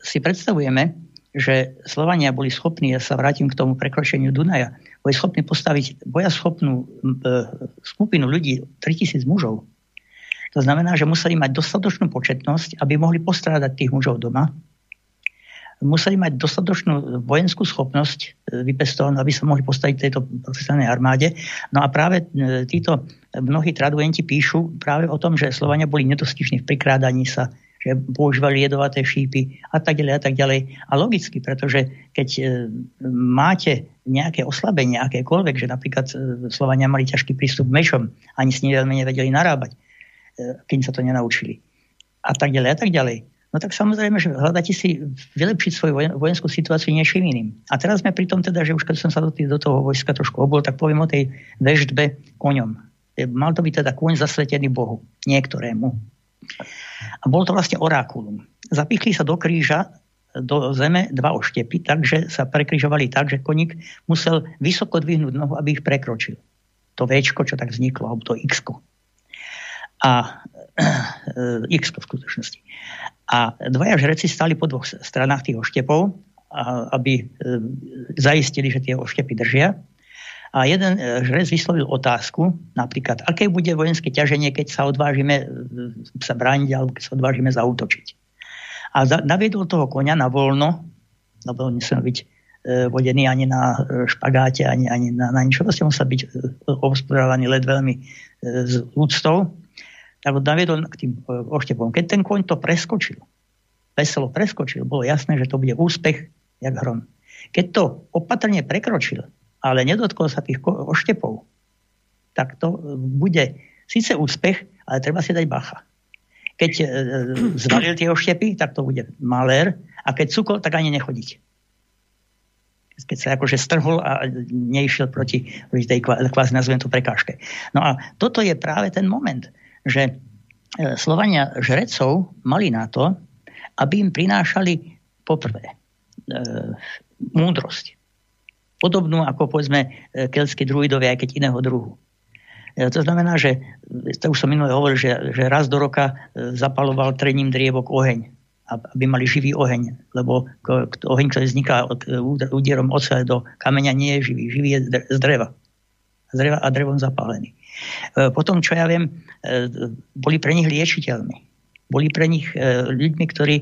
C: si predstavujeme, že Slovania boli schopní, ja sa vrátim k tomu prekročeniu Dunaja, boli schopní postaviť bojaschopnú skupinu ľudí, 3000 mužov. To znamená, že museli mať dostatočnú početnosť, aby mohli postrádať tých mužov doma, museli mať dostatočnú vojenskú schopnosť e, vypestovanú, aby sa mohli postaviť tejto profesionálnej armáde. No a práve e, títo mnohí traduenti píšu práve o tom, že Slovania boli nedostižní v prikrádaní sa, že používali jedovaté šípy a tak ďalej a tak ďalej. A logicky, pretože keď e, máte nejaké oslabenie, akékoľvek, že napríklad Slovania mali ťažký prístup k mečom, ani s nimi nevedeli narábať, keď sa to nenaučili. A tak ďalej a tak ďalej no tak samozrejme, že hľadáte si vylepšiť svoju vojenskú situáciu niečím iným. A teraz sme pri tom teda, že už keď som sa do, do toho vojska trošku obol, tak poviem o tej veždbe koňom. Mal to byť teda kôň zasvetený Bohu, niektorému. A bol to vlastne orákulum. Zapichli sa do kríža do zeme dva oštepy, takže sa prekryžovali tak, že koník musel vysoko dvihnúť nohu, aby ich prekročil. To Včko, čo tak vzniklo, alebo to X. A X v skutočnosti. A dvaja žreci stali po dvoch stranách tých oštepov, aby e, zaistili, že tie oštepy držia. A jeden e, žrec vyslovil otázku, napríklad, aké bude vojenské ťaženie, keď sa odvážime e, sa brániť alebo keď sa odvážime zautočiť. A naviedol toho konia na voľno, lebo nesmie byť vodený ani na špagáte, ani, ani na, na ničo. Proste musel byť obspodávaný led veľmi s úctou ho naviedol k tým e, oštepom. Keď ten koň to preskočil, veselo preskočil, bolo jasné, že to bude úspech jak hrom. Keď to opatrne prekročil, ale nedotkol sa tých oštepov, tak to e, bude síce úspech, ale treba si dať bacha. Keď e, zvalil tie oštepy, tak to bude malér a keď cukol, tak ani nechodiť keď sa akože strhol a neišiel proti tej kvázi nazvem to prekážke. No a toto je práve ten moment, že e, Slovania žrecov mali na to, aby im prinášali poprvé e, múdrosť. Podobnú ako povedzme e, keltskí druidovia, aj keď iného druhu. E, to znamená, že to už som minulé hovoril, že, že raz do roka zapaloval trením drievok oheň aby mali živý oheň, lebo oheň, ktorý vzniká úderom ocele do kameňa, nie je živý. Živý je z dreva. Z dreva a drevom zapálený. E, potom, čo ja viem, e, boli pre nich liečiteľmi. Boli pre nich e, ľuďmi, ktorí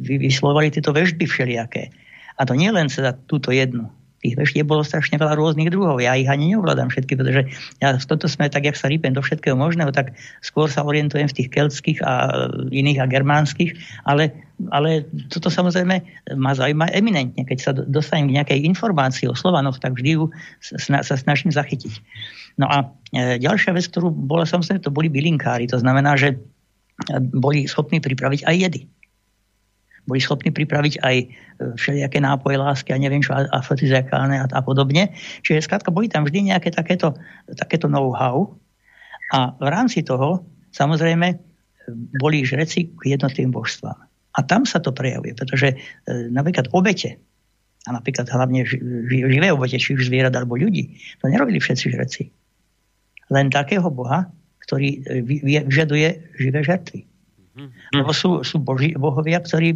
C: vyslovali tieto vežby všelijaké. A to nie len teda túto jednu, tých veštieb bolo strašne veľa rôznych druhov. Ja ich ani neovládam všetky, pretože ja v tomto sme tak, jak sa rýpem do všetkého možného, tak skôr sa orientujem v tých keltských a iných a germánskych, ale, ale toto samozrejme ma zaujíma eminentne. Keď sa dostanem k nejakej informácii o Slovanoch, tak vždy ju sa snažím zachytiť. No a e, ďalšia vec, ktorú bola samozrejme, to boli bylinkári. To znamená, že boli schopní pripraviť aj jedy boli schopní pripraviť aj e, všelijaké nápoje lásky a neviem čo, afrodiziakálne a, a podobne. Čiže skrátka boli tam vždy nejaké takéto, takéto know-how a v rámci toho samozrejme boli žreci k jednotlivým božstvám. A tam sa to prejavuje, pretože e, napríklad obete, a napríklad hlavne živé obete, či už zvierat alebo ľudí, to nerobili všetci žreci. Len takého boha, ktorý e, vyžaduje živé žrtvy. Mm-hmm. Lebo sú, sú boži, bohovia, ktorí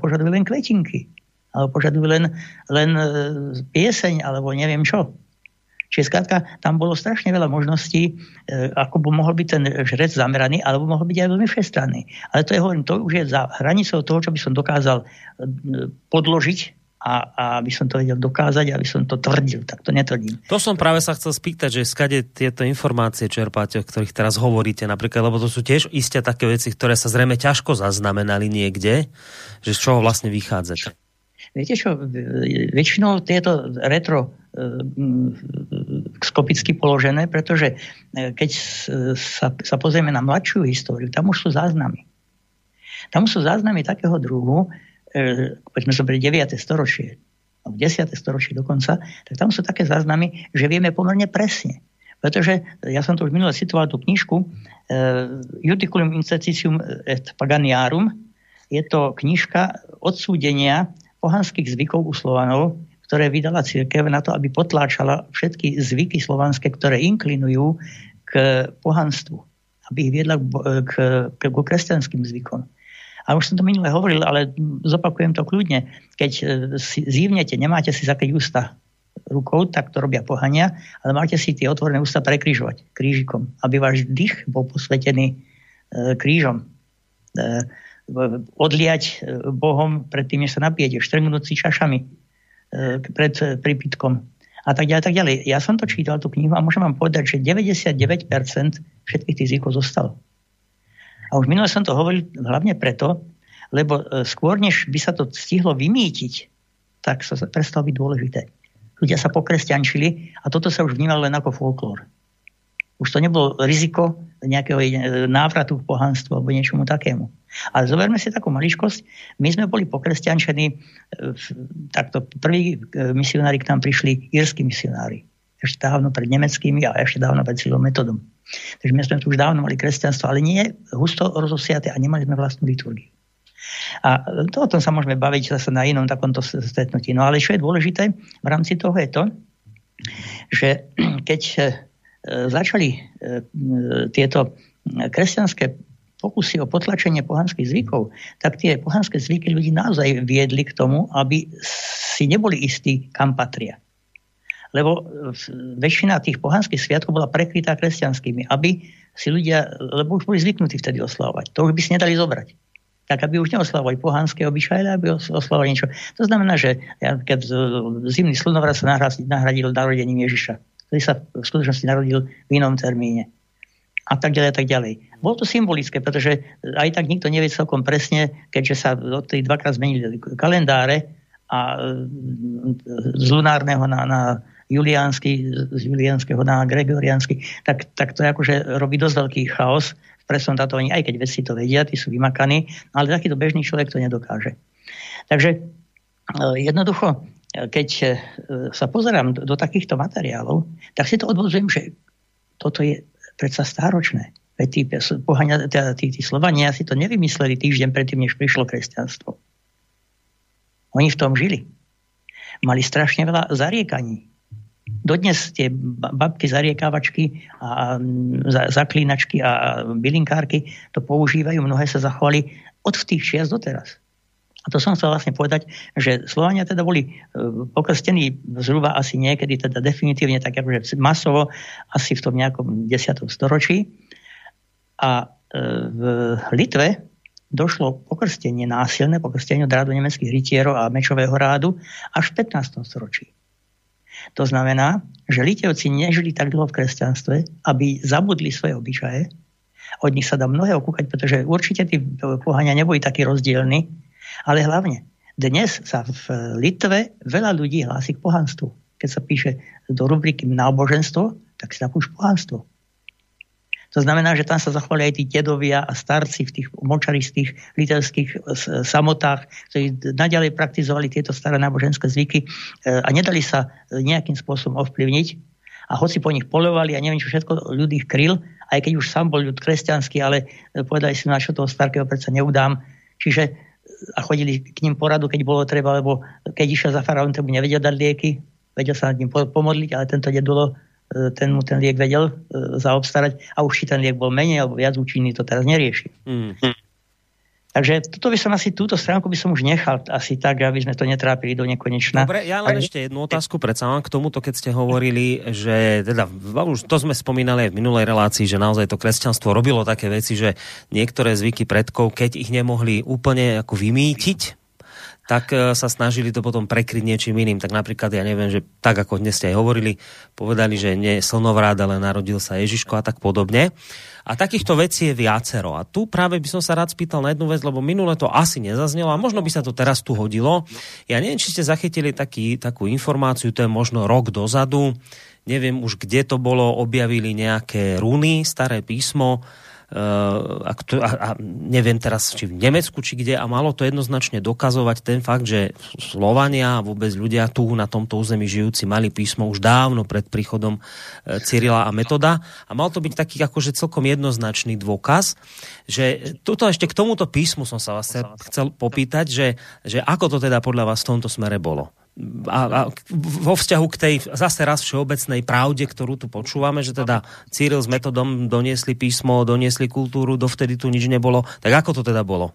C: požadujú len kvetinky. Alebo požadujú len, len e, pieseň, alebo neviem čo. Čiže skrátka, tam bolo strašne veľa možností, e, ako by mohol byť ten žrec zameraný, alebo mohol byť aj veľmi všestranný. Ale to je, hovorím, to už je za hranicou toho, čo by som dokázal e, podložiť a, a aby som to vedel dokázať, aby som to tvrdil, tak to netvrdím.
B: To som práve sa chcel spýtať, že skade tieto informácie čerpáte, o ktorých teraz hovoríte napríklad, lebo to sú tiež isté také veci, ktoré sa zrejme ťažko zaznamenali niekde, že z čoho vlastne vychádzate.
C: Viete čo, väčšinou tieto retro e, skopicky položené, pretože e, keď sa, sa pozrieme na mladšiu históriu, tam už sú záznamy. Tam sú záznamy takého druhu, E, poďme zobrať 9. storočie, v 10. storočí dokonca, tak tam sú také záznamy, že vieme pomerne presne. Pretože ja som to už minule citoval tú knižku uh, Juticulum Incetitium et Paganiarum. Je to knižka odsúdenia pohanských zvykov u Slovanov, ktoré vydala církev na to, aby potláčala všetky zvyky slovanské, ktoré inklinujú k pohanstvu. Aby ich viedla k, k, k, k kresťanským zvykom. A už som to minule hovoril, ale zopakujem to kľudne. Keď e, si zívnete, nemáte si zakryť ústa rukou, tak to robia pohania, ale máte si tie otvorené ústa prekryžovať krížikom, aby váš dých bol posvetený e, krížom. E, odliať Bohom predtým, než sa napijete, štrngnúť si čašami pred prípitkom a tak ďalej, tak ďalej. Ja som to čítal, tú knihu a môžem vám povedať, že 99% všetkých tých zvykov zostalo. A už minule som to hovoril hlavne preto, lebo e, skôr, než by sa to stihlo vymýtiť, tak sa prestalo byť dôležité. Ľudia sa pokresťančili a toto sa už vnímalo len ako folklór. Už to nebolo riziko nejakého e, návratu k pohanstvu alebo niečomu takému. Ale zoberme si takú maličkosť. My sme boli pokresťančení, e, takto prví misionári k nám prišli, írsky misionári. Ešte dávno pred nemeckými a ešte dávno pred silou metodom. Takže my sme tu už dávno mali kresťanstvo, ale nie husto rozosiate a nemali sme vlastnú liturgiu. A to o tom sa môžeme baviť zase na inom takomto stretnutí. No ale čo je dôležité v rámci toho je to, že keď e, začali e, tieto kresťanské pokusy o potlačenie pohanských zvykov, tak tie pohanské zvyky ľudí naozaj viedli k tomu, aby si neboli istí, kam patria lebo väčšina tých pohanských sviatkov bola prekrytá kresťanskými, aby si ľudia, lebo už boli zvyknutí vtedy oslavovať. To už by si nedali zobrať. Tak aby už neoslavovali pohanské obyčaje, aby oslavovali niečo. To znamená, že keď zimný slunovrat sa nahradil narodením Ježiša, ktorý sa v skutočnosti narodil v inom termíne. a tak ďalej a tak ďalej. Bolo to symbolické, pretože aj tak nikto nevie celkom presne, keďže sa od dvakrát zmenili kalendáre a z lunárneho na, na juliánsky, z juliánskeho na gregoriánsky, tak, tak to akože robí dosť veľký chaos v presnom datovaní, aj keď veci to vedia, tí sú vymakaní, ale takýto bežný človek to nedokáže. Takže e, jednoducho, keď e, sa pozerám do, do takýchto materiálov, tak si to odvozujem, že toto je predsa stáročné. Veď tí, pohania, tí, tí, tí Slovania si to nevymysleli týždeň predtým, než prišlo kresťanstvo. Oni v tom žili. Mali strašne veľa zariekaní. Dodnes tie babky zariekávačky a zaklínačky a bylinkárky to používajú, mnohé sa zachovali od tých čias doteraz. A to som chcel vlastne povedať, že Slovania teda boli e, pokrstení zhruba asi niekedy, teda definitívne tak akože masovo, asi v tom nejakom 10. storočí. A e, v Litve došlo pokrstenie násilné, pokrstenie od rádu nemeckých rytierov a mečového rádu až v 15. storočí. To znamená, že Litevci nežili tak dlho v kresťanstve, aby zabudli svoje obyčaje. Od nich sa dá mnohé okúkať, pretože určite tí pohania neboli takí rozdielni, ale hlavne, dnes sa v Litve veľa ľudí hlási k pohanstvu. Keď sa píše do rubriky náboženstvo, tak si napúš pohanstvo. To znamená, že tam sa zachovali aj tí dedovia a starci v tých močaristých litevských samotách, ktorí naďalej praktizovali tieto staré náboženské zvyky e, a nedali sa nejakým spôsobom ovplyvniť. A hoci po nich polovali a neviem, čo všetko ľudí kryl, aj keď už sám bol ľud kresťanský, ale povedali si, na čo toho starého predsa neudám. Čiže a chodili k ním poradu, keď bolo treba, lebo keď išiel za faraón, tomu nevedel dať lieky, vedel sa nad ním pomodliť, ale tento dedulo e, ten mu ten liek vedel e, zaobstarať a už či ten liek bol menej alebo viac účinný, to teraz nerieši. Mm. Takže toto by som asi, túto stránku by som už nechal asi tak, aby sme to netrápili do nekonečna.
B: Dobre, ja len ešte jednu otázku predsa mám k tomuto, keď ste hovorili, že teda, už to sme spomínali aj v minulej relácii, že naozaj to kresťanstvo robilo také veci, že niektoré zvyky predkov, keď ich nemohli úplne ako vymýtiť, tak e, sa snažili to potom prekryť niečím iným. Tak napríklad, ja neviem, že tak ako dnes ste aj hovorili, povedali, že nie slnovrát, ale narodil sa Ježiško a tak podobne. A takýchto vecí je viacero. A tu práve by som sa rád spýtal na jednu vec, lebo minule to asi nezaznelo a možno by sa to teraz tu hodilo. Ja neviem, či ste zachytili taký, takú informáciu, to je možno rok dozadu. Neviem už, kde to bolo, objavili nejaké runy, staré písmo, a, a, a neviem teraz, či v Nemecku, či kde, a malo to jednoznačne dokazovať ten fakt, že Slovania a vôbec ľudia tu na tomto území žijúci mali písmo už dávno pred príchodom e, Cyrila a Metoda a mal to byť taký akože celkom jednoznačný dôkaz, že tuto ešte k tomuto písmu som sa vás chcel popýtať, že, že ako to teda podľa vás v tomto smere bolo? A, a vo vzťahu k tej zase raz všeobecnej pravde, ktorú tu počúvame, že teda Cyril s metodom doniesli písmo, doniesli kultúru, dovtedy tu nič nebolo. Tak ako to teda bolo?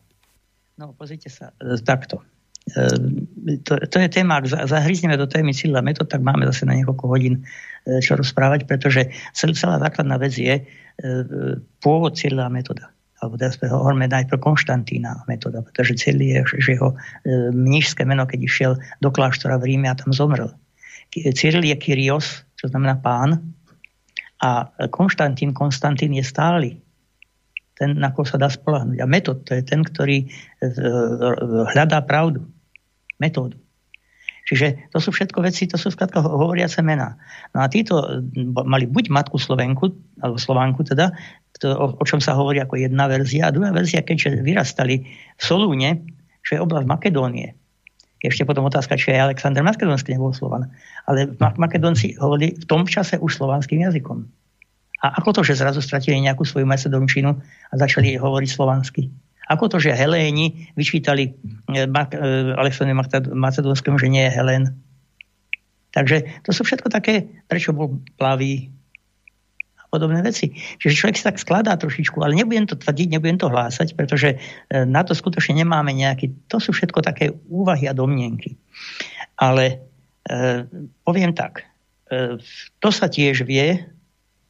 C: No, pozrite sa, e, takto. E, to, to je téma, ak zahryzneme do témy Cyrila metod, tak máme zase na niekoľko hodín e, čo rozprávať, pretože celá základná vec je pôvod Cyrila metoda alebo teraz hovoríme najprv Konštantína metoda, pretože celý je, že jeho e, mnížské meno, keď išiel do kláštora v Ríme a tam zomrel. Cyril je Kyrios, čo znamená pán, a Konštantín, Konstantín je stály. Ten, na koho sa dá spolahnuť. A metod, to je ten, ktorý e, hľadá pravdu. Metódu. Čiže to sú všetko veci, to sú skladka hovoriace mená. No a títo mali buď matku Slovenku, alebo Slovánku teda, to, o, o čom sa hovorí ako jedna verzia, a druhá verzia, keďže vyrastali v Solúne, čo je oblasť Makedónie. Ešte potom otázka, či aj Alexander Makedonský nebol Slovan. Ale Makedonci hovorili v tom čase už slovanským jazykom. A ako to, že zrazu stratili nejakú svoju macedončinu a začali hovoriť slovansky? Ako to, že Heléni vyčítali eh, eh, Alexandre Macedónskému, že nie je Helén. Takže to sú všetko také, prečo bol plavý a podobné veci. Čiže človek sa tak skladá trošičku, ale nebudem to tvrdiť, nebudem to hlásať, pretože eh, na to skutočne nemáme nejaký, to sú všetko také úvahy a domnienky. Ale e, poviem tak, e, to sa tiež vie,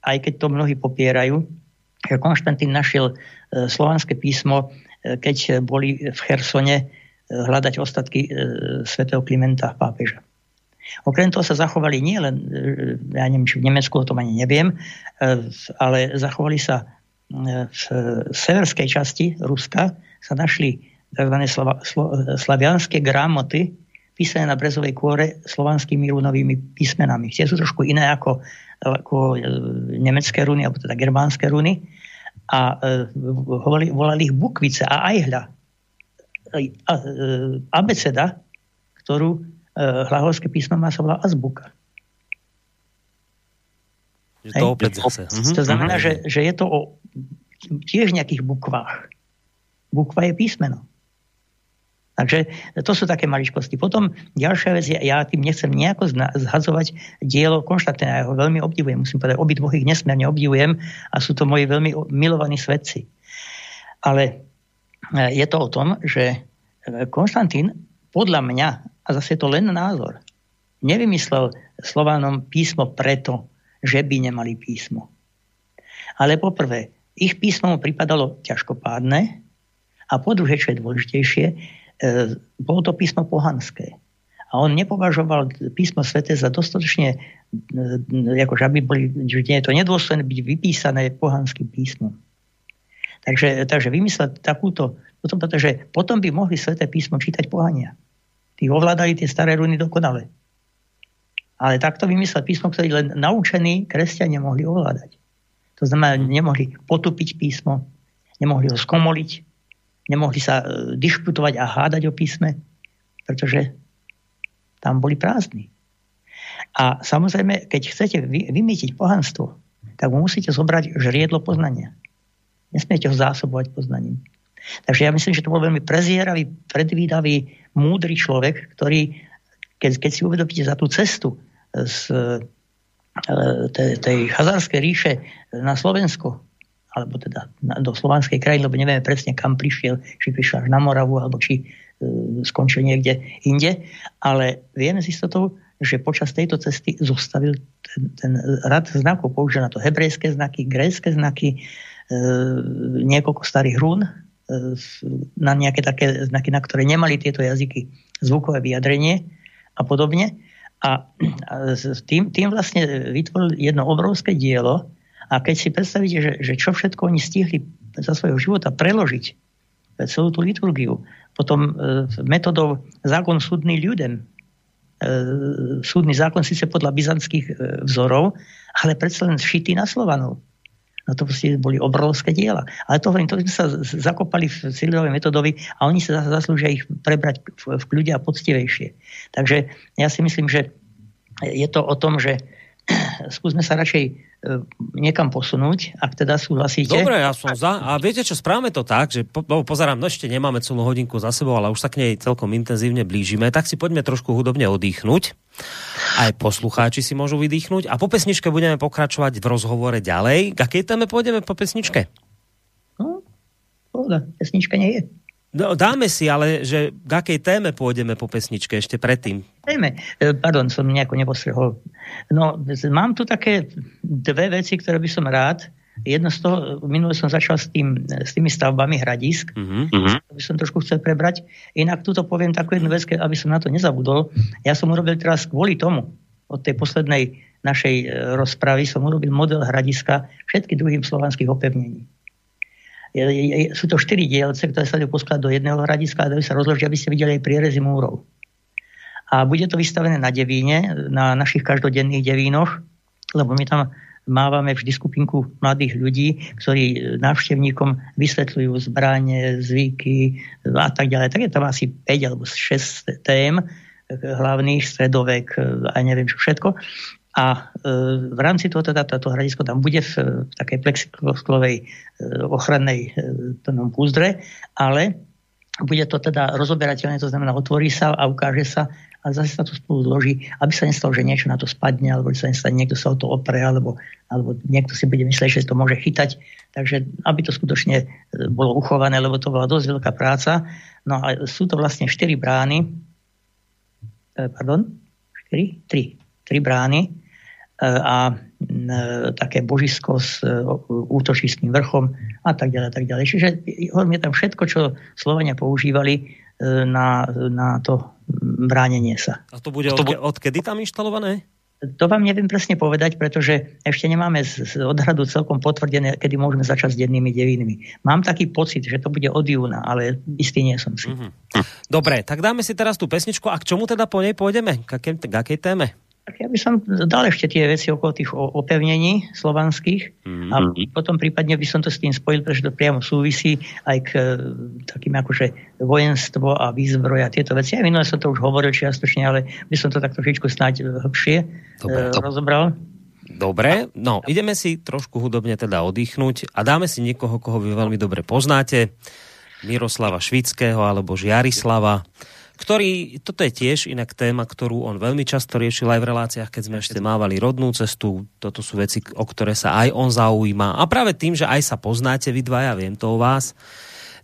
C: aj keď to mnohí popierajú, že Konštantín našiel slovanské písmo keď boli v Chersone eh, hľadať ostatky svätého Klimenta pápeža. Okrem toho sa zachovali nie len, ja neviem, či v Nemecku, o tom ani neviem, ale zachovali sa v severskej časti Ruska sa našli tzv. Slavianské grámoty, písané na brezovej kôre slovanskými runovými písmenami. Tie sú trošku iné ako, ako nemecké runy, alebo teda germánske runy. A e, volali, ich bukvice a ajhľa. E, abeceda, ktorú e, hlaholské písmo má, sa volá azbuka.
B: Že to opäť zase.
C: To znamená, mhm. že, že je to o tiež nejakých bukvách. Bukva je písmeno. Takže to sú také maličkosti. Potom ďalšia vec, ja tým nechcem nejako zhadzovať dielo Konštantina. Ja ho veľmi obdivujem, musím povedať, obidvoch ich nesmierne obdivujem a sú to moji veľmi milovaní svedci. Ale e, je to o tom, že e, Konštantín podľa mňa, a zase je to len názor, nevymyslel Slovanom písmo preto, že by nemali písmo. Ale poprvé, ich písmo mu pripadalo ťažkopádne a po druhé, čo je dôležitejšie, bolo to písmo pohanské. A on nepovažoval písmo svete za dostatočne, e, akože aby boli, že nie je to nedôstojné byť vypísané pohanským písmom. Takže, takže vymyslel takúto, potom, pretože potom by mohli sveté písmo čítať pohania. Tí ovládali tie staré runy dokonale. Ale takto vymyslel písmo, ktoré len naučení kresťania mohli ovládať. To znamená, nemohli potupiť písmo, nemohli ho skomoliť, nemohli sa e, diskutovať a hádať o písme, pretože tam boli prázdni. A samozrejme, keď chcete vymýtiť pohanstvo, tak mu musíte zobrať žriedlo poznania. Nesmiete ho zásobovať poznaním. Takže ja myslím, že to bol veľmi prezieravý, predvídavý, múdry človek, ktorý, keď, keď si uvedomíte za tú cestu z e, tej, tej chazárskej ríše na Slovensko, alebo teda do slovanskej krajiny, lebo nevieme presne, kam prišiel, či prišiel až na Moravu, alebo či e, skončil niekde inde, ale vieme s istotou, že počas tejto cesty zostavil ten, ten rad znakov, použil na to hebrejské znaky, grécké znaky, e, niekoľko starých rún, e, na nejaké také znaky, na ktoré nemali tieto jazyky zvukové vyjadrenie a podobne. A tým, tým vlastne vytvoril jedno obrovské dielo. A keď si predstavíte, že, že čo všetko oni stihli za svojho života preložiť celú tú liturgiu, potom e, metodou zákon súdny ľudem, e, súdny zákon síce podľa byzantských e, vzorov, ale predsa len šitý na Slovanov. No to proste boli obrovské diela. Ale to, to sme sa zakopali v Silverovej metodovi a oni sa zaslúžia ich prebrať v, v kľude a poctivejšie. Takže ja si myslím, že je to o tom, že skúsme sa radšej e, niekam posunúť, ak teda súhlasíte.
B: Dobre, ja som za. A viete čo, správame to tak, že po, pozerám, no ešte nemáme celú hodinku za sebou, ale už sa k nej celkom intenzívne blížime, tak si poďme trošku hudobne oddychnúť. Aj poslucháči si môžu vydýchnuť. A po pesničke budeme pokračovať v rozhovore ďalej. K akej téme pôjdeme po pesničke?
C: No, pohoda, pesnička nie je.
B: No, dáme si, ale že k akej téme pôjdeme po pesničke ešte predtým?
C: Téme. E, pardon, som nejako nepostrehol. No, mám tu také dve veci, ktoré by som rád. Jedno z toho, minule som začal s, tým, s tými stavbami hradisk. Uh-huh. To by som trošku chcel prebrať. Inak tuto poviem takú jednu vec, aby som na to nezabudol. Ja som urobil teraz kvôli tomu, od tej poslednej našej e, rozpravy som urobil model hradiska všetkých druhým slovanských opevnení je, je, sú to štyri dielce, ktoré sa dajú poskladať do jedného hradiska a dajú sa rozložiť, aby ste videli aj prierezy múrov. A bude to vystavené na devíne, na našich každodenných devínoch, lebo my tam mávame vždy skupinku mladých ľudí, ktorí návštevníkom vysvetľujú zbranie, zvyky a tak ďalej. Tak je tam asi 5 alebo 6 tém hlavných, stredovek a neviem čo všetko. A e, v rámci toho teda táto hradisko tam bude v, v takej plexiklovej e, ochrannej e, púzdre, ale bude to teda rozoberateľné, to znamená otvorí sa a ukáže sa a zase sa to spolu zloží, aby sa nestalo, že niečo na to spadne, alebo že sa nestane, niekto sa o to opre, alebo, alebo niekto si bude myslieť, že to môže chytať. Takže aby to skutočne bolo uchované, lebo to bola dosť veľká práca. No a sú to vlastne 4 brány, pardon, 4? 3. 3 brány, a také božisko s e, útočiským vrchom a tak ďalej. A tak ďalej. Čiže hovorím, je tam všetko, čo Slovania používali na, na to bránenie sa.
B: A to bude, to bude... odkedy tam inštalované?
C: To vám neviem presne povedať, pretože ešte nemáme z, z odhradu celkom potvrdené, kedy môžeme začať s dennými devinami. Mám taký pocit, že to bude od júna, ale istý nie som si. Mm-hmm.
B: Dobre, tak dáme si teraz tú pesničku. A k čomu teda po nej pôjdeme? K akej téme?
C: Tak ja by som dal ešte tie veci okolo tých opevnení slovanských mm-hmm. a mhm. potom prípadne by som to s tým spojil, pretože to priamo súvisí aj k e, takým akože vojenstvo a výzbroja tieto veci. Ja minulé som to už hovoril čiastočne, ale by som to tak trošičku snáď hĺbšie Dobre, to... rozobral.
B: Dobre, no ideme si trošku hudobne teda oddychnúť a dáme si niekoho, koho vy veľmi dobre poznáte. Miroslava Švického alebo Žiarislava ktorý, toto je tiež inak téma, ktorú on veľmi často riešil aj v reláciách, keď sme ešte mávali rodnú cestu. Toto sú veci, o ktoré sa aj on zaujíma. A práve tým, že aj sa poznáte vy dvaja, viem to o vás,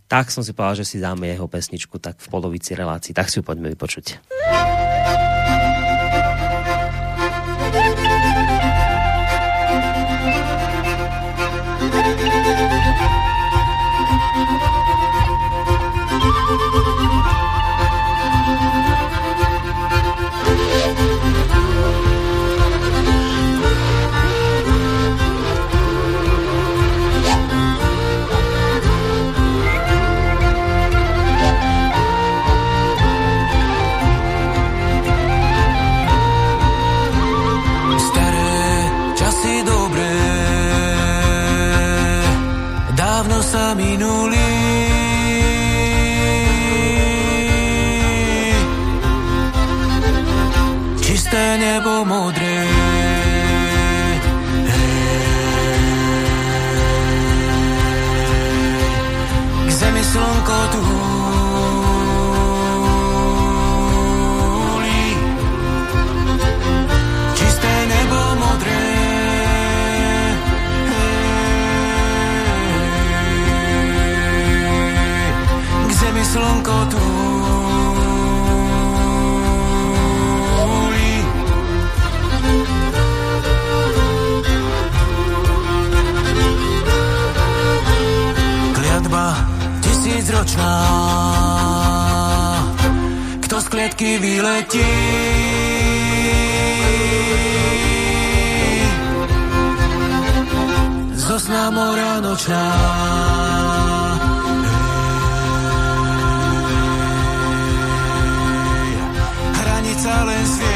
B: tak som si povedal, že si dáme jeho pesničku tak v polovici relácií. Tak si ju poďme vypočuť.
D: Tisícročná. Kto z klietky vyletí, zo mora nočná. silence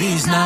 D: these nights.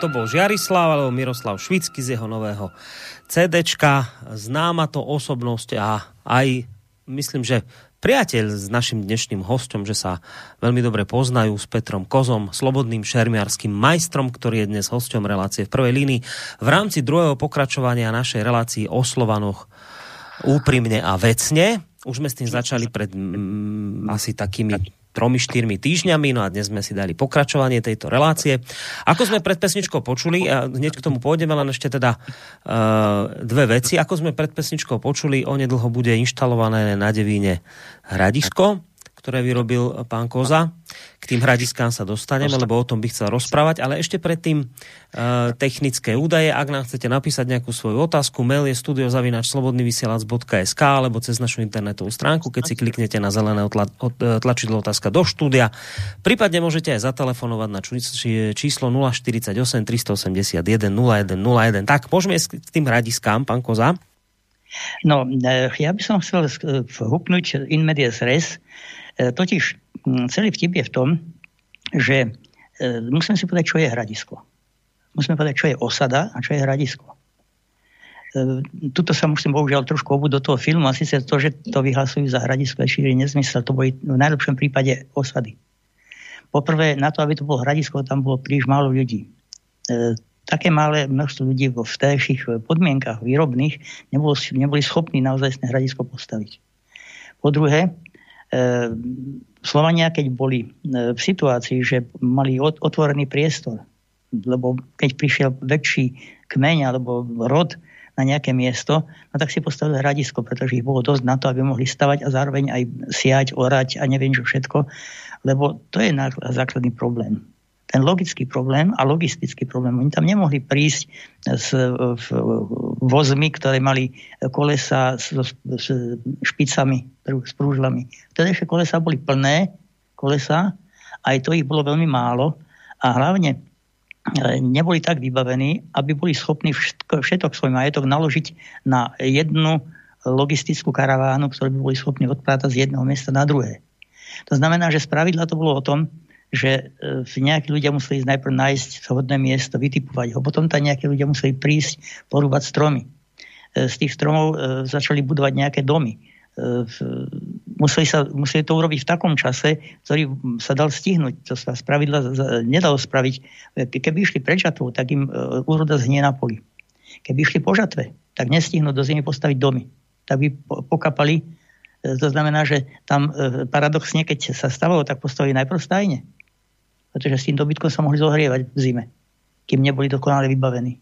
D: To
B: bol Žiarislav alebo Miroslav Švicky z jeho nového CDčka. Známa to osobnosť a aj myslím, že priateľ s našim dnešným hostom, že sa veľmi dobre poznajú s Petrom Kozom, slobodným šermiarským majstrom, ktorý je dnes hostom relácie v prvej línii. V rámci druhého pokračovania našej relácii o Slovanoch úprimne a vecne. Už sme s tým začali pred mm, asi takými tromi, štyrmi týždňami, no a dnes sme si dali pokračovanie tejto relácie. Ako sme pred pesničkou počuli, a hneď k tomu pôjdeme, len ešte teda uh, dve veci. Ako sme pred pesničkou počuli, onedlho bude inštalované na Devíne hradisko, ktoré vyrobil pán Koza. K tým hradiskám sa dostaneme, lebo o tom by chcel rozprávať, ale ešte predtým uh, technické údaje. Ak nám chcete napísať nejakú svoju otázku, mail je studiozavinačslobodnyvysielac.sk alebo cez našu internetovú stránku, keď si kliknete na zelené od, uh, tlačidlo otázka do štúdia. Prípadne môžete aj zatelefonovať na či, či, číslo 048 381 0101. Tak, môžeme k tým hradiskám, pán Koza?
C: No, eh, ja by som chcel sk- hupnúť in medias res. Eh, Totiž celý vtip je v tom, že eh, musíme si povedať, čo je hradisko. Musíme povedať, čo je osada a čo je hradisko. Eh, Tuto sa musím bohužiaľ trošku obuť do toho filmu a síce to, že to vyhlasujú za hradisko, je šíri nezmysel. To boli v najlepšom prípade osady. Poprvé, na to, aby to bolo hradisko, tam bolo príliš málo ľudí. E, také malé množstvo ľudí vo vtedajších podmienkach výrobných neboli schopní naozaj hradisko postaviť. Po druhé, e, Slovania, keď boli e, v situácii, že mali ot- otvorený priestor, lebo keď prišiel väčší kmeň alebo rod na nejaké miesto, no tak si postavili hradisko, pretože ich bolo dosť na to, aby mohli stavať a zároveň aj siať, orať a neviem čo všetko, lebo to je základný problém ten logický problém a logistický problém. Oni tam nemohli prísť s vozmi, ktoré mali kolesa s, s špicami, s prúžlami. Ešte kolesa boli plné, kolesa, aj to ich bolo veľmi málo a hlavne e, neboli tak vybavení, aby boli schopní všetok svoj majetok naložiť na jednu logistickú karavánu, ktorú by boli schopní odprátať z jedného miesta na druhé. To znamená, že spravidla to bolo o tom, že e, nejakí ľudia museli najprv nájsť vhodné miesto, vytipovať ho. Potom tam nejakí ľudia museli prísť, porúbať stromy. E, z tých stromov e, začali budovať nejaké domy. Museli, sa, museli to urobiť v takom čase, ktorý sa dal stihnúť. To sa spravidla nedalo spraviť. Keby išli pred tak im úroda zhnie na poli. Keby išli po žatve, tak nestihnú do zimy postaviť domy. Tak by pokapali to znamená, že tam paradoxne, keď sa stavalo, tak postavili najprv stajne pretože s tým dobytkom sa mohli zohrievať v zime, kým neboli dokonale vybavení.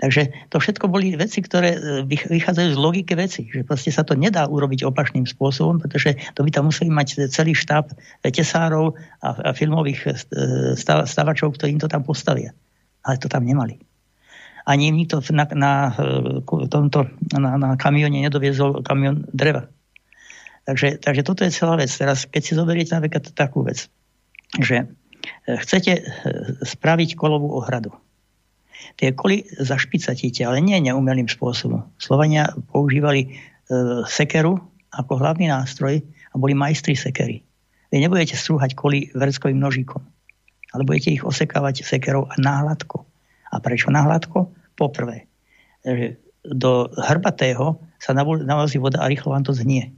C: Takže to všetko boli veci, ktoré e, vychádzajú z logiky veci, že proste sa to nedá urobiť opačným spôsobom, pretože to by tam museli mať celý štáb tesárov a, filmových e, stavačov, ktorí im to tam postavia. Ale to tam nemali. Ani im to na, na, e, tomto, na, na kamione nedoviezol kamion dreva. Takže, takže toto je celá vec. Teraz, keď si zoberiete napríklad takú vec, že e, chcete e, spraviť kolovú ohradu. Tie koly zašpicatíte, ale nie neumelým spôsobom. Slovania používali e, sekeru ako hlavný nástroj a boli majstri sekery. Vy nebudete strúhať koly verckovým nožíkom, ale budete ich osekávať sekerou a náhľadko. A prečo náhľadko? Poprvé, do hrbatého sa navozí voda a rýchlo vám to zhnie.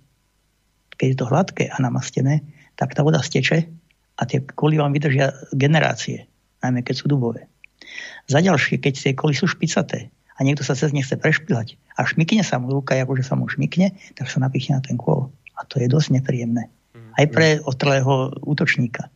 C: Keď je to hladké a namastené, tak tá voda steče a tie koly vám vydržia generácie, najmä keď sú dubové. Za ďalšie, keď tie koly sú špicaté a niekto sa cez ne chce prešpilať a šmikne sa mu ruka, akože sa mu šmikne, tak sa napichne na ten kôl. A to je dosť nepríjemné. Aj pre otrlého útočníka.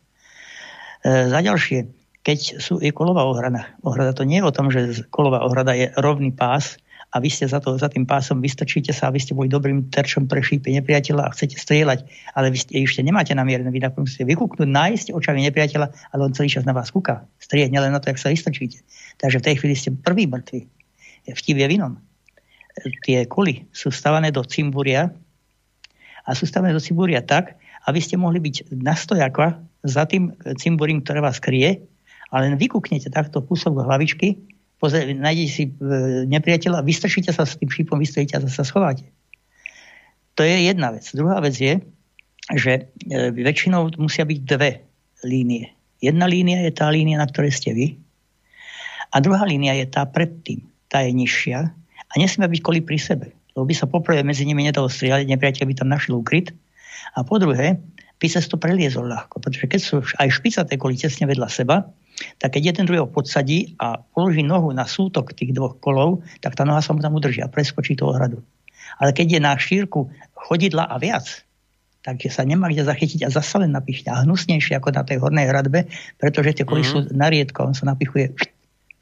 C: E, za ďalšie, keď sú, je kolová ohrada, ohrada, to nie je o tom, že kolová ohrada je rovný pás a vy ste za, to, za tým pásom, vystrčíte sa a vy ste boli dobrým terčom pre šípe nepriateľa a chcete strieľať, ale vy ste, ešte nemáte namierené, vy musíte vykúknúť, nájsť očami nepriateľa, ale on celý čas na vás kúka. Strieť nielen na to, jak sa vystrčíte. Takže v tej chvíli ste prvý mŕtvi. Vtip je vinom. Tie kuly sú stavané do cimburia a sú stavané do cimburia tak, aby ste mohli byť nastojaka za tým cimburim, ktoré vás kryje a len vykúknete takto kúsok hlavičky pozrie, nájdete si e, nepriateľa, vystrčíte sa s tým šípom, vystojíte a sa schováte. To je jedna vec. Druhá vec je, že e, väčšinou musia byť dve línie. Jedna línia je tá línia, na ktorej ste vy a druhá línia je tá predtým. Tá je nižšia a nesmie byť koli pri sebe. Lebo by sa poprvé medzi nimi nedalo strieľať, nepriateľ by tam našiel ukryt. A po druhé, by sa to preliezol ľahko. Pretože keď sú aj špicaté koli tesne vedľa seba, tak keď jeden druhého podsadí a položí nohu na sútok tých dvoch kolov, tak tá noha sa mu tam udrží a preskočí toho hradu. Ale keď je na šírku chodidla a viac, tak sa nemá kde zachytiť a zase len napichne. A hnusnejšie ako na tej hornej hradbe, pretože tie koly mm-hmm. sú nariedko, on sa napichuje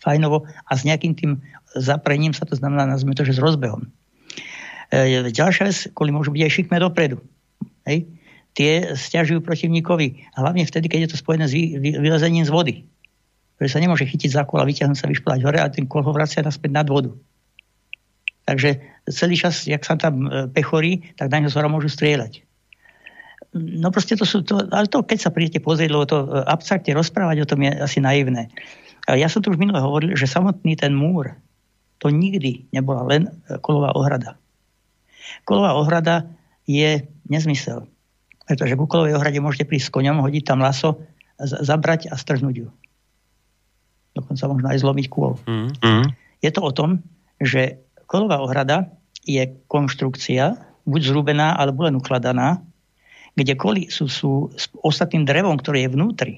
C: fajnovo a s nejakým tým zaprením sa to znamená, nazvime to, že s rozbehom. E, ďalšia vec, kvôli môžu byť aj šikme dopredu. Hej? Tie stiažujú protivníkovi, hlavne vtedy, keď je to spojené s vylezením z vody že sa nemôže chytiť za kol a vyťahnuť sa, vyšplať hore a ten kol ho vracia naspäť nad vodu. Takže celý čas, jak sa tam e, pechorí, tak na ňo môžu strieľať. No proste to sú, to, ale to keď sa prídete pozrieť, lebo to e, abstraktne rozprávať o tom je asi naivné. Ja som tu už minule hovoril, že samotný ten múr, to nikdy nebola len e, kolová ohrada. Kolová ohrada je nezmysel. Pretože ku kolovej ohrade môžete prísť s koňom, hodiť tam laso, zabrať a strhnúť ju dokonca možno aj zlomiť kôl. Mm. Je to o tom, že kolová ohrada je konštrukcia, buď zrúbená, alebo len ukladaná, kde koly sú, sú s ostatným drevom, ktoré je vnútri,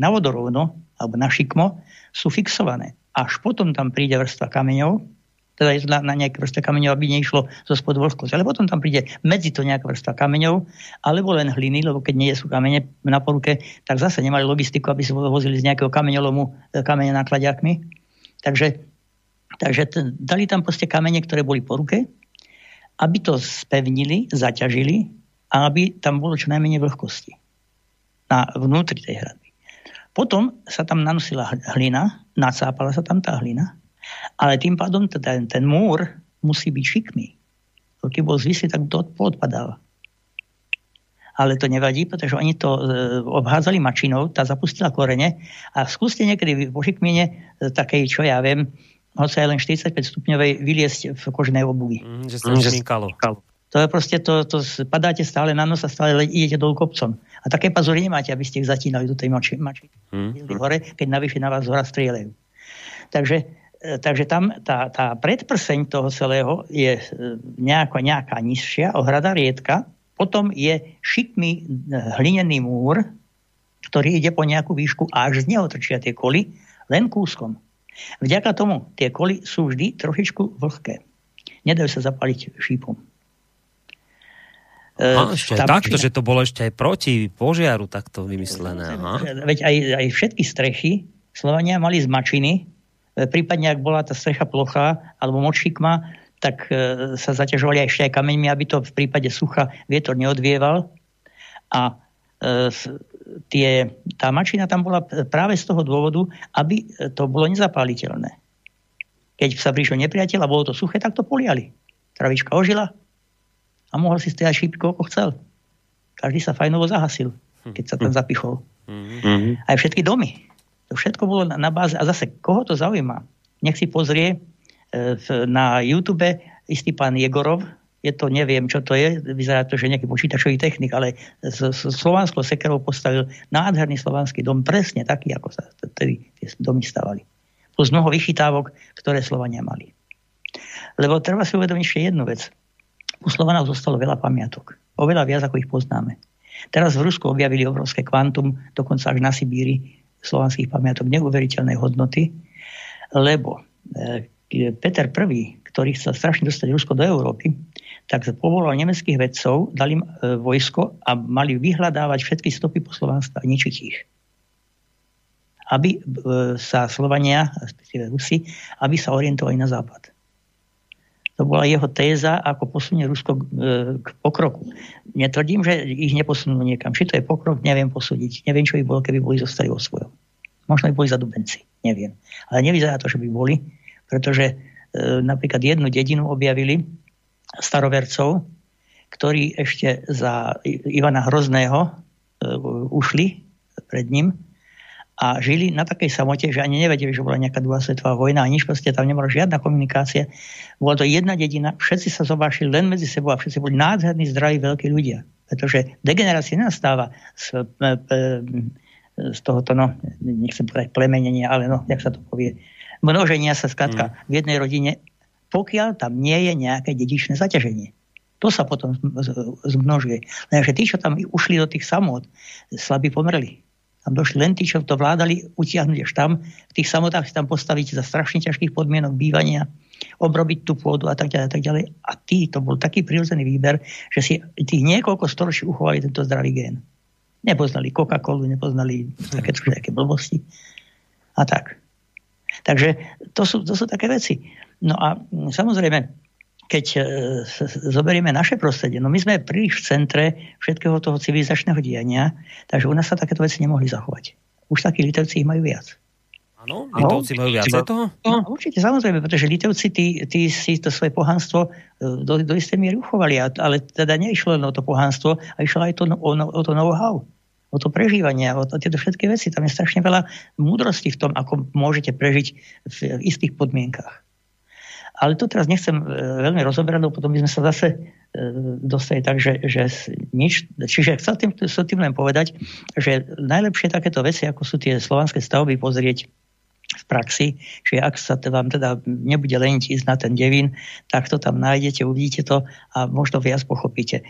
C: na vodorovno, alebo na šikmo, sú fixované. Až potom tam príde vrstva kameňov, teda je na, na nejaké vrstva kameňov, aby neišlo zo spod vlhkosť. Ale potom tam príde medzi to nejaká vrstva kameňov, alebo len hliny, lebo keď nie sú kamene na poruke, tak zase nemali logistiku, aby sa vozili z nejakého kameňolomu e, kamene nakladiakmi. Takže, takže t- dali tam proste kamene, ktoré boli po ruke, aby to spevnili, zaťažili a aby tam bolo čo najmenej vlhkosti na vnútri tej hradby. Potom sa tam nanosila hlina, nacápala sa tam tá hlina ale tým pádom ten, ten múr musí byť šikmý. Keď bol zvislý, tak to odpadáva. Ale to nevadí, pretože oni to e, obhádzali mačinou, tá zapustila korene a skúste niekedy po šikmine takej, čo ja viem, hoci aj len 45 stupňovej vyliesť v koženej obuvi.
B: Mm, že sa mm,
C: To je proste, to, to padáte stále na nos a stále idete dolu kopcom. A také pazury nemáte, aby ste ich zatínali do tej mači. mači. Mm. Hore, keď navyše na vás hora strieľajú. Takže takže tam tá, tá predprseň toho celého je e, nejako, nejaká nižšia, ohrada riedka, potom je šikmý e, hlinený múr, ktorý ide po nejakú výšku a až z neho trčia tie koly len kúskom. Vďaka tomu tie koly sú vždy trošičku vlhké. Nedajú sa zapaliť šípom.
B: A, ešte takto, že to bolo ešte aj proti požiaru takto vymyslené. Aha.
C: Veď aj, aj všetky strechy Slovania mali z mačiny, E, prípadne, ak bola tá strecha plochá alebo močikma, tak e, sa zaťažovali aj ešte aj kameňmi, aby to v prípade sucha vietor neodvieval. A e, tie, tá mačina tam bola práve z toho dôvodu, aby to bolo nezapáliteľné. Keď sa prišiel nepriateľ a bolo to suché, tak to poliali. Travička ožila a mohol si strieľať šípky, koľko chcel. Každý sa fajnovo zahasil, keď sa tam hm. zapichol. Mm-hmm. Aj všetky domy to všetko bolo na, na báze. A zase, koho to zaujíma? Nech si pozrie e, na YouTube istý pán Jegorov, je to, neviem, čo to je, vyzerá to, že nejaký počítačový technik, ale s, s slovanskou sekerou postavil nádherný slovanský dom, presne taký, ako sa tedy tie domy stavali. Plus mnoho vychytávok, ktoré Slovania mali. Lebo treba si uvedomiť ešte jednu vec. U Slovanov zostalo veľa pamiatok. Oveľa viac, ako ich poznáme. Teraz v Rusku objavili obrovské kvantum, dokonca až na Sibíri, slovanských pamiatok neuveriteľnej hodnoty, lebo e, Peter I, ktorý chcel strašne dostať Rusko do Európy, tak povolal nemeckých vedcov, dali im e, vojsko a mali vyhľadávať všetky stopy po Slovanstve a ničiť ich. Aby e, sa Slovania, respektíve Rusi, aby sa orientovali na západ. To bola jeho téza, ako posunie Rusko e, k pokroku. Netvrdím, že ich neposunú niekam. Či to je pokrok, neviem posúdiť. Neviem, čo by bolo, keby boli zostali vo svojom. Možno by boli zadubenci, neviem. Ale nevyzerá to, že by boli, pretože e, napríklad jednu dedinu objavili starovercov, ktorí ešte za Ivana Hrozného e, ušli pred ním a žili na takej samote, že ani nevedeli, že bola nejaká druhá svetová vojna a nič proste tam nebola žiadna komunikácia. Bola to jedna dedina, všetci sa zobášili len medzi sebou a všetci boli nádherní, zdraví, veľkí ľudia. Pretože degenerácia nenastáva z, z tohoto, no, nechcem povedať plemenenia, ale no, jak sa to povie, množenia sa skladka mm. v jednej rodine, pokiaľ tam nie je nejaké dedičné zaťaženie. To sa potom zmnožuje. Lenže tí, čo tam ušli do tých samot, slabí pomreli tam došli len tí, čo to vládali, utiahnuť až tam. V tých samotách si tam postaviť za strašne ťažkých podmienok bývania, obrobiť tú pôdu a tak ďalej. A, tak ďalej. a tí, to bol taký prirodzený výber, že si tých niekoľko storočí uchovali tento zdravý gén. Nepoznali Coca-Colu, nepoznali také také blbosti. A tak. Takže to sú, to sú také veci. No a samozrejme, keď e, zoberieme naše prostredie, no my sme príliš v centre všetkého toho civilizačného diania, takže u nás sa takéto veci nemohli zachovať. Už takí Litevci ich majú viac.
B: Áno, Litovci majú viac toho?
C: No, určite, samozrejme, pretože Litovci tí, tí si to svoje pohanstvo e, do, do istej miery uchovali, ale teda neišlo len o to pohanstvo, a išlo aj to, o, o to know-how o to prežívanie, o, to, tieto všetky veci. Tam je strašne veľa múdrosti v tom, ako môžete prežiť v istých podmienkach. Ale to teraz nechcem e, veľmi rozoberať, lebo potom by sme sa zase e, dostali tak, že, že nič. Čiže chcel tým, chcel tým len povedať, že najlepšie takéto veci, ako sú tie slovanské stavby, pozrieť v praxi, že ak sa teda vám teda nebude leniť ísť na ten devín, tak to tam nájdete, uvidíte to a možno viac pochopíte.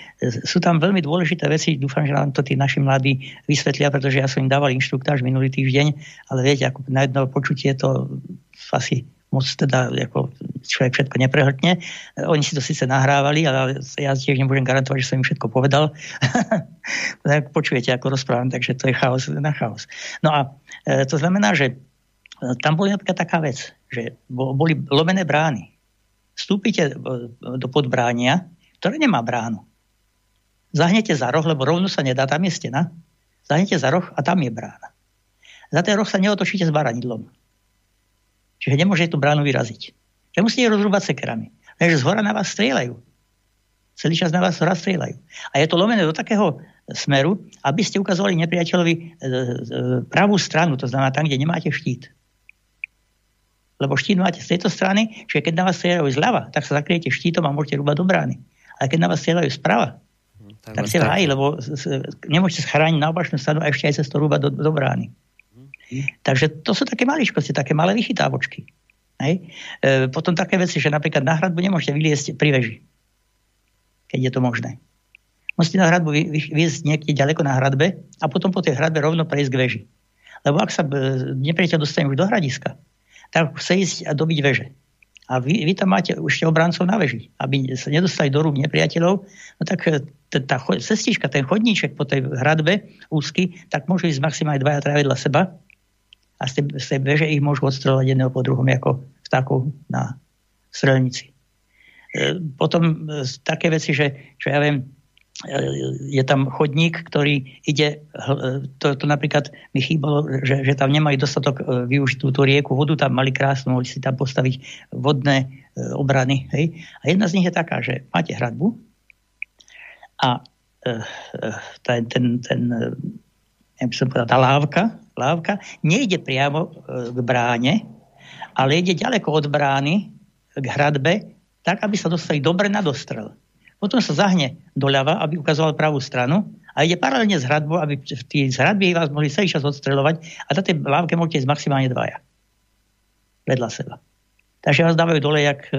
C: Sú tam veľmi dôležité veci, dúfam, že nám to tí naši mladí vysvetlia, pretože ja som im dával inštruktáž minulý týždeň, ale viete, ako na jedno počutie to asi moc teda ako človek všetko neprehltne. Oni si to síce nahrávali, ale ja tiež nemôžem garantovať, že som im všetko povedal. tak počujete, ako rozprávam, takže to je chaos na chaos. No a e, to znamená, že e, tam bola napríklad taká vec, že boli lomené brány. Vstúpite e, do podbránia, ktoré nemá bránu. Zahnete za roh, lebo rovno sa nedá, tam je stena. Zahnete za roh a tam je brána. Za ten roh sa neotočíte s baranidlom. Čiže nemôže tú bránu vyraziť. Že musíte rozrúbať sekerami. Takže z hora na vás strieľajú. Celý čas na vás hora strieľajú. A je to lomené do takého smeru, aby ste ukazovali nepriateľovi e, e, pravú stranu, to znamená tam, kde nemáte štít. Lebo štít máte z tejto strany, že keď na vás strieľajú zľava, tak sa zakriete štítom a môžete rúbať do brány. Ale keď na vás strieľajú sprava, hm, tak, tak ste v háji, lebo nemôžete schrániť na opačnú stranu a ešte aj cez to rúbať do, do brány. Takže to sú také maličkosti, také malé vychytávočky. Hej. E, potom také veci, že napríklad na hradbu nemôžete vyliesť pri veži. Keď je to možné. Musíte na hradbu vyjsť niekde ďaleko na hradbe a potom po tej hradbe rovno prejsť k veži. Lebo ak sa e, nepriateľ dostane už do hradiska, tak chce ísť a dobiť veže. A vy, vy tam máte ešte obrancov na veži, aby sa nedostali do rúk nepriateľov, no tak e, tá cestička, ten chodníček po tej hradbe úzky, tak môžu ísť maximálne dvaja traja vedľa seba a z tej, z ich môžu odstreľovať jedného po druhom ako vtákov na strelnici. E, potom e, také veci, že, že ja viem, e, je tam chodník, ktorý ide, to, to napríklad mi chýbalo, že, že tam nemajú dostatok využiť túto rieku, vodu tam mali krásnu, mohli si tam postaviť vodné obrany. Hej? A jedna z nich je taká, že máte hradbu a ten, ten, ten ja by som povedal, tá lávka, lávka nejde priamo e, k bráne, ale ide ďaleko od brány k hradbe, tak, aby sa dostali dobre na dostrel. Potom sa zahne doľava, aby ukazoval pravú stranu a ide paralelne s hradbou, aby v tej hradbe vás mohli celý čas odstreľovať a na tej lávke môžete ísť maximálne dvaja. Vedľa seba. Takže vás dávajú dole jak e,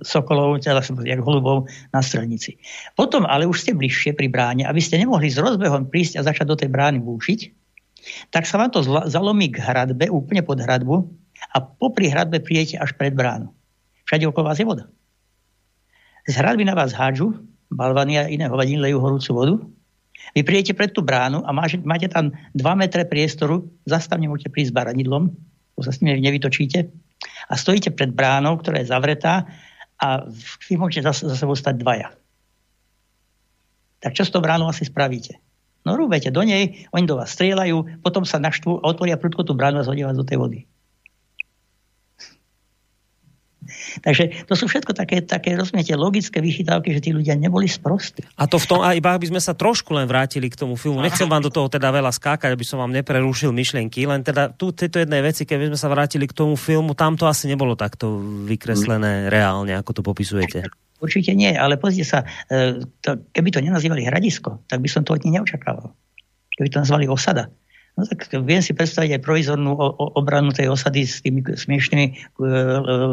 C: sokolov, teda jak holubov na strelnici. Potom ale už ste bližšie pri bráne, aby ste nemohli s rozbehom prísť a začať do tej brány búšiť, tak sa vám to zalomí k hradbe, úplne pod hradbu a popri hradbe prídete až pred bránu. Všade okolo vás je voda. Z hradby na vás hádžu, balvany a iné hovadiny lejú horúcu vodu. Vy prídete pred tú bránu a máte, tam 2 metre priestoru, zastavne môžete prísť s baranidlom, to sa s tým nevytočíte, a stojíte pred bránou, ktorá je zavretá a vy môžete za, za sebou stať dvaja. Tak čo s tou bránou asi spravíte? No rúbete do nej, oni do vás strieľajú, potom sa naštvú otvoria prudko tú bránu a zhodia vás do tej vody. Takže to sú všetko také, také rozumiete, logické vychytávky, že tí ľudia neboli sprostí.
B: A to v tom, a iba aby sme sa trošku len vrátili k tomu filmu. Nechcem vám do toho teda veľa skákať, aby som vám neprerušil myšlienky, len teda tu tejto jednej veci, keby sme sa vrátili k tomu filmu, tam to asi nebolo takto vykreslené reálne, ako to popisujete.
C: Určite nie, ale pozrite sa, e, to, keby to nenazývali hradisko, tak by som to od nich neočakával. Keby to nazvali osada, No tak viem si predstaviť aj provizornú obranu tej osady s tými smiešnými e,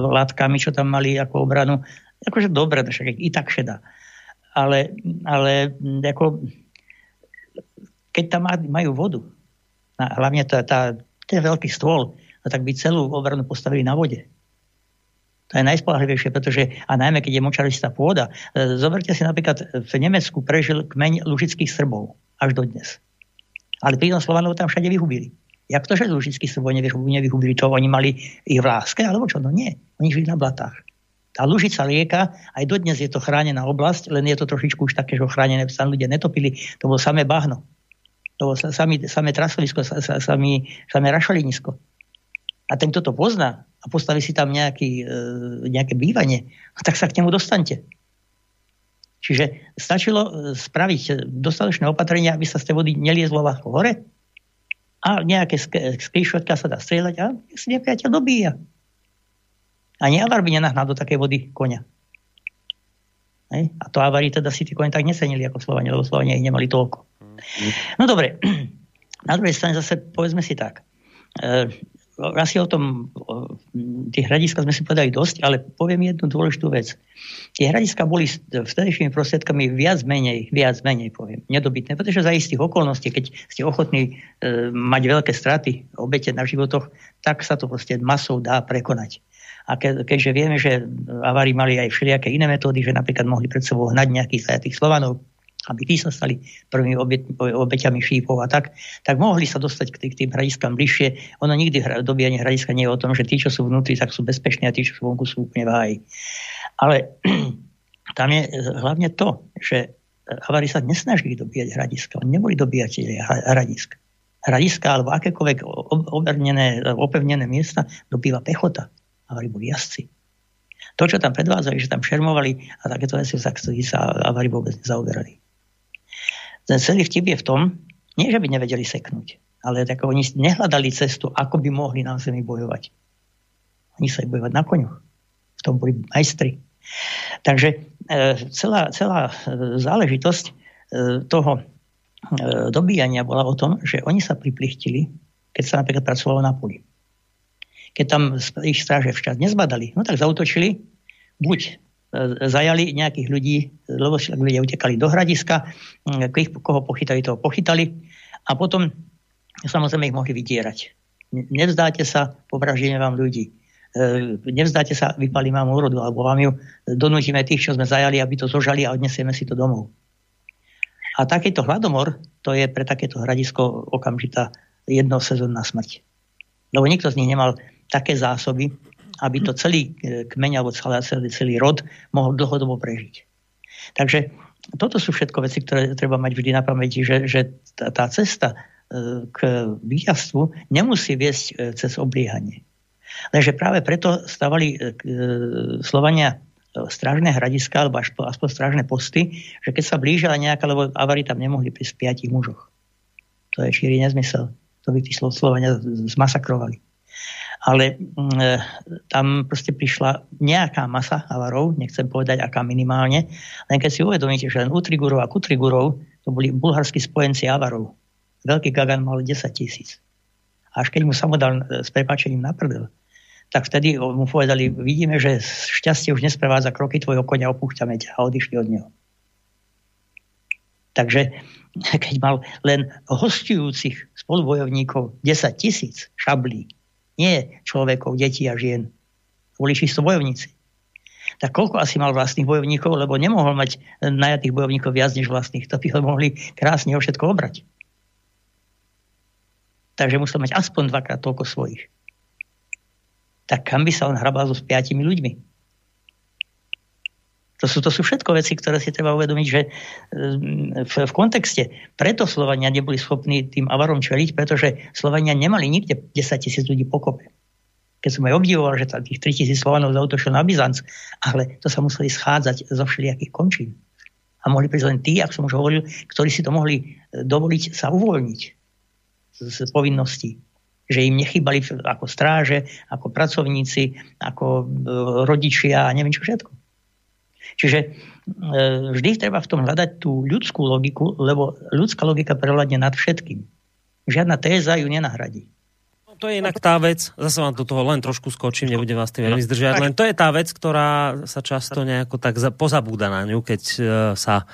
C: látkami, čo tam mali ako obranu. Akože dobre, však i tak šedá. Ale, ale ako, keď tam majú vodu, a hlavne tá, tá, ten veľký stôl, no tak by celú obranu postavili na vode. To je najspolahlivejšie, pretože, a najmä keď je močaristá pôda, e, zoberte si napríklad, v Nemecku prežil kmeň lužických Srbov až do dnes. Ale prídom Slovanov tam všade vyhubili. Jak to, že Lužickí Srbov nevyhubili, to oni mali ich v láske, alebo čo? No nie, oni žili na blatách. Tá Lužica rieka, aj dodnes je to chránená oblasť, len je to trošičku už také, že chránené sa ľudia netopili, to bolo samé bahno. To bolo samé, samé trasovisko, samé, samé rašalinisko. A ten, kto to pozná a postaví si tam nejaký, e, nejaké bývanie, tak sa k nemu dostante. Čiže stačilo e, spraviť dostatočné opatrenia, aby sa z tej vody neliezlo ľahko hore a nejaké skrišotka sa dá strieľať a si nepriateľ dobíja. A neavar by nenahnal do takej vody konia. Hej? A to avari teda si tí kone tak necenili ako Slovania, lebo Slovania ich nemali toľko. No dobre, na druhej strane zase povedzme si tak. E, asi o tom, o, tých hradiska sme si povedali dosť, ale poviem jednu dôležitú vec. Tie hradiska boli vtedejšími prostriedkami viac menej, viac menej poviem, nedobytné, pretože za istých okolností, keď ste ochotní e, mať veľké straty, obete na životoch, tak sa to proste masou dá prekonať. A ke, keďže vieme, že avári mali aj všelijaké iné metódy, že napríklad mohli pred sebou hnať nejakých zajatých Slovanov, aby tí sa stali prvými obe, obeťami šípov a tak, tak mohli sa dostať k, tým, k tým hradiskám bližšie. Ono nikdy hra, dobíjanie hradiska nie je o tom, že tí, čo sú vnútri, tak sú bezpeční a tí, čo sú vonku, sú úplne váji. Ale tam je hlavne to, že Havari sa nesnažili dobíjať hradiska. Oni neboli dobíjatelia hradisk. Hradiska alebo akékoľvek obernené, opevnené miesta dobýva pechota. Havari boli jazdci. To, čo tam predvádzali, že tam šermovali a takéto veci, tak sa Havari vôbec nezaoberali. Ten celý vtip je v tom, nie že by nevedeli seknúť, ale tak oni nehľadali cestu, ako by mohli na zemi bojovať. Oni sa bojovať na koňoch. V tom boli majstri. Takže e, celá, celá e, záležitosť e, toho dobíjania bola o tom, že oni sa priplichtili, keď sa napríklad pracovalo na poli. Keď tam ich stráže včas nezbadali, no tak zautočili buď zajali nejakých ľudí, lebo ľudia utekali do hradiska, mm, koho pochytali, toho pochytali a potom samozrejme ich mohli vydierať. Nevzdáte sa, povraždíme vám ľudí. E, nevzdáte sa, vypalím vám úrodu, alebo vám ju donútime tých, čo sme zajali, aby to zožali a odnesieme si to domov. A takýto hladomor, to je pre takéto hradisko okamžitá jednosezónna smrť. Lebo nikto z nich nemal také zásoby, aby to celý e, kmeň alebo celý, celý rod mohol dlhodobo prežiť. Takže toto sú všetko veci, ktoré treba mať vždy na pamäti, že, že tá, cesta e, k víťazstvu nemusí viesť e, cez obliehanie. Lenže práve preto stavali Slovania strážne hradiska alebo až po, aspoň strážne posty, že keď sa blížila nejaká, lebo avary tam nemohli pri piatich mužoch. To je šíri nezmysel. To by tí Slovania zmasakrovali ale mm, e, tam proste prišla nejaká masa havarov, nechcem povedať aká minimálne, len keď si uvedomíte, že len u Trigurov a Kutrigurov to boli bulharskí spojenci avarov. Veľký Gagan mal 10 tisíc. Až keď mu samo dal e, s prepačením na prdel, tak vtedy mu povedali, vidíme, že šťastie už nesprevádza kroky tvojho konia, opúšťame ťa a odišli od neho. Takže keď mal len hostujúcich spolubojovníkov 10 tisíc šablí, nie človekov, detí a žien. Boli čisto bojovníci. Tak koľko asi mal vlastných bojovníkov, lebo nemohol mať najatých bojovníkov viac než vlastných. To by ho mohli krásne o všetko obrať. Takže musel mať aspoň dvakrát toľko svojich. Tak kam by sa on hrabal so s piatimi ľuďmi? To sú, to sú všetko veci, ktoré si treba uvedomiť, že v, v kontexte preto Slovania neboli schopní tým avarom čeliť, pretože Slovania nemali nikde 10 tisíc ľudí pokope. Keď som aj obdivoval, že tých 3 tisíc Slovanov zautočilo na Byzanc, ale to sa museli schádzať zo všelijakých končín. A mohli prísť len tí, ako som už hovoril, ktorí si to mohli e, dovoliť sa uvoľniť z, z povinností že im nechybali ako stráže, ako pracovníci, ako e, rodičia a neviem čo všetko. Čiže e, vždy treba v tom hľadať tú ľudskú logiku, lebo ľudská logika prevládne nad všetkým. Žiadna téza ju nenahradí.
B: No, to je inak tá vec, zase vám do toho len trošku skočím, nebudem vás tým veľmi zdržiať, len to je tá vec, ktorá sa často nejako tak pozabúda na ňu, keď e, sa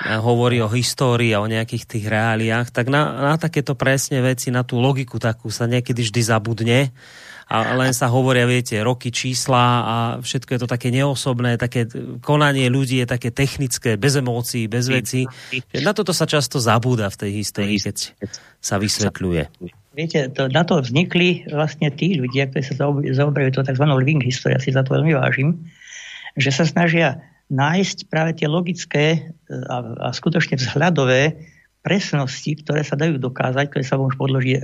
B: hovorí o histórii a o nejakých tých reáliách, tak na, na takéto presne veci, na tú logiku takú sa niekedy vždy zabudne a len sa hovoria, viete, roky, čísla a všetko je to také neosobné, také konanie ľudí je také technické, bez emócií, bez vecí. Na toto sa často zabúda v tej histórii, keď sa vysvetľuje.
C: Viete, to, na to vznikli vlastne tí ľudia, ktorí sa zaoberajú to tzv. living history, ja si za to veľmi vážim, že sa snažia nájsť práve tie logické e, a, a skutočne vzhľadové presnosti, ktoré sa dajú dokázať, ktoré sa môžu podložiť e,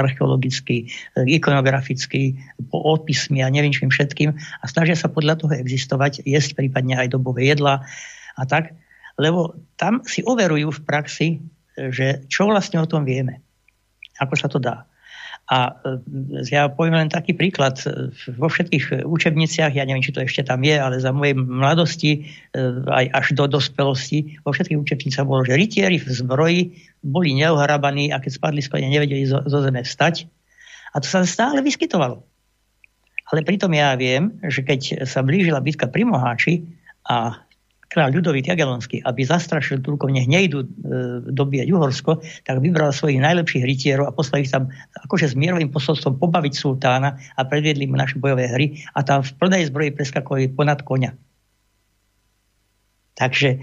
C: archeologicky, e, ikonograficky, odpismi a neviem čím všetkým a snažia sa podľa toho existovať, jesť prípadne aj dobové jedla a tak, lebo tam si overujú v praxi, e, že čo vlastne o tom vieme, ako sa to dá. A e, ja poviem len taký príklad. Vo všetkých učebniciach, ja neviem, či to ešte tam je, ale za mojej mladosti, e, aj až do dospelosti, vo všetkých učebnicách bolo, že rytieri v zbroji boli neohrabaní a keď spadli konia, nevedeli zo, zo zeme vstať. A to sa stále vyskytovalo. Ale pritom ja viem, že keď sa blížila bitka pri Moháči a kráľ Ľudovít Jagelonský, aby zastrašil Turkov, nech nejdu e, dobíjať Uhorsko, tak vybral svojich najlepších rytierov a poslal ich tam akože s mierovým posolstvom pobaviť sultána a predviedli mu naše bojové hry a tam v plnej zbroji preskakovali ponad konia. Takže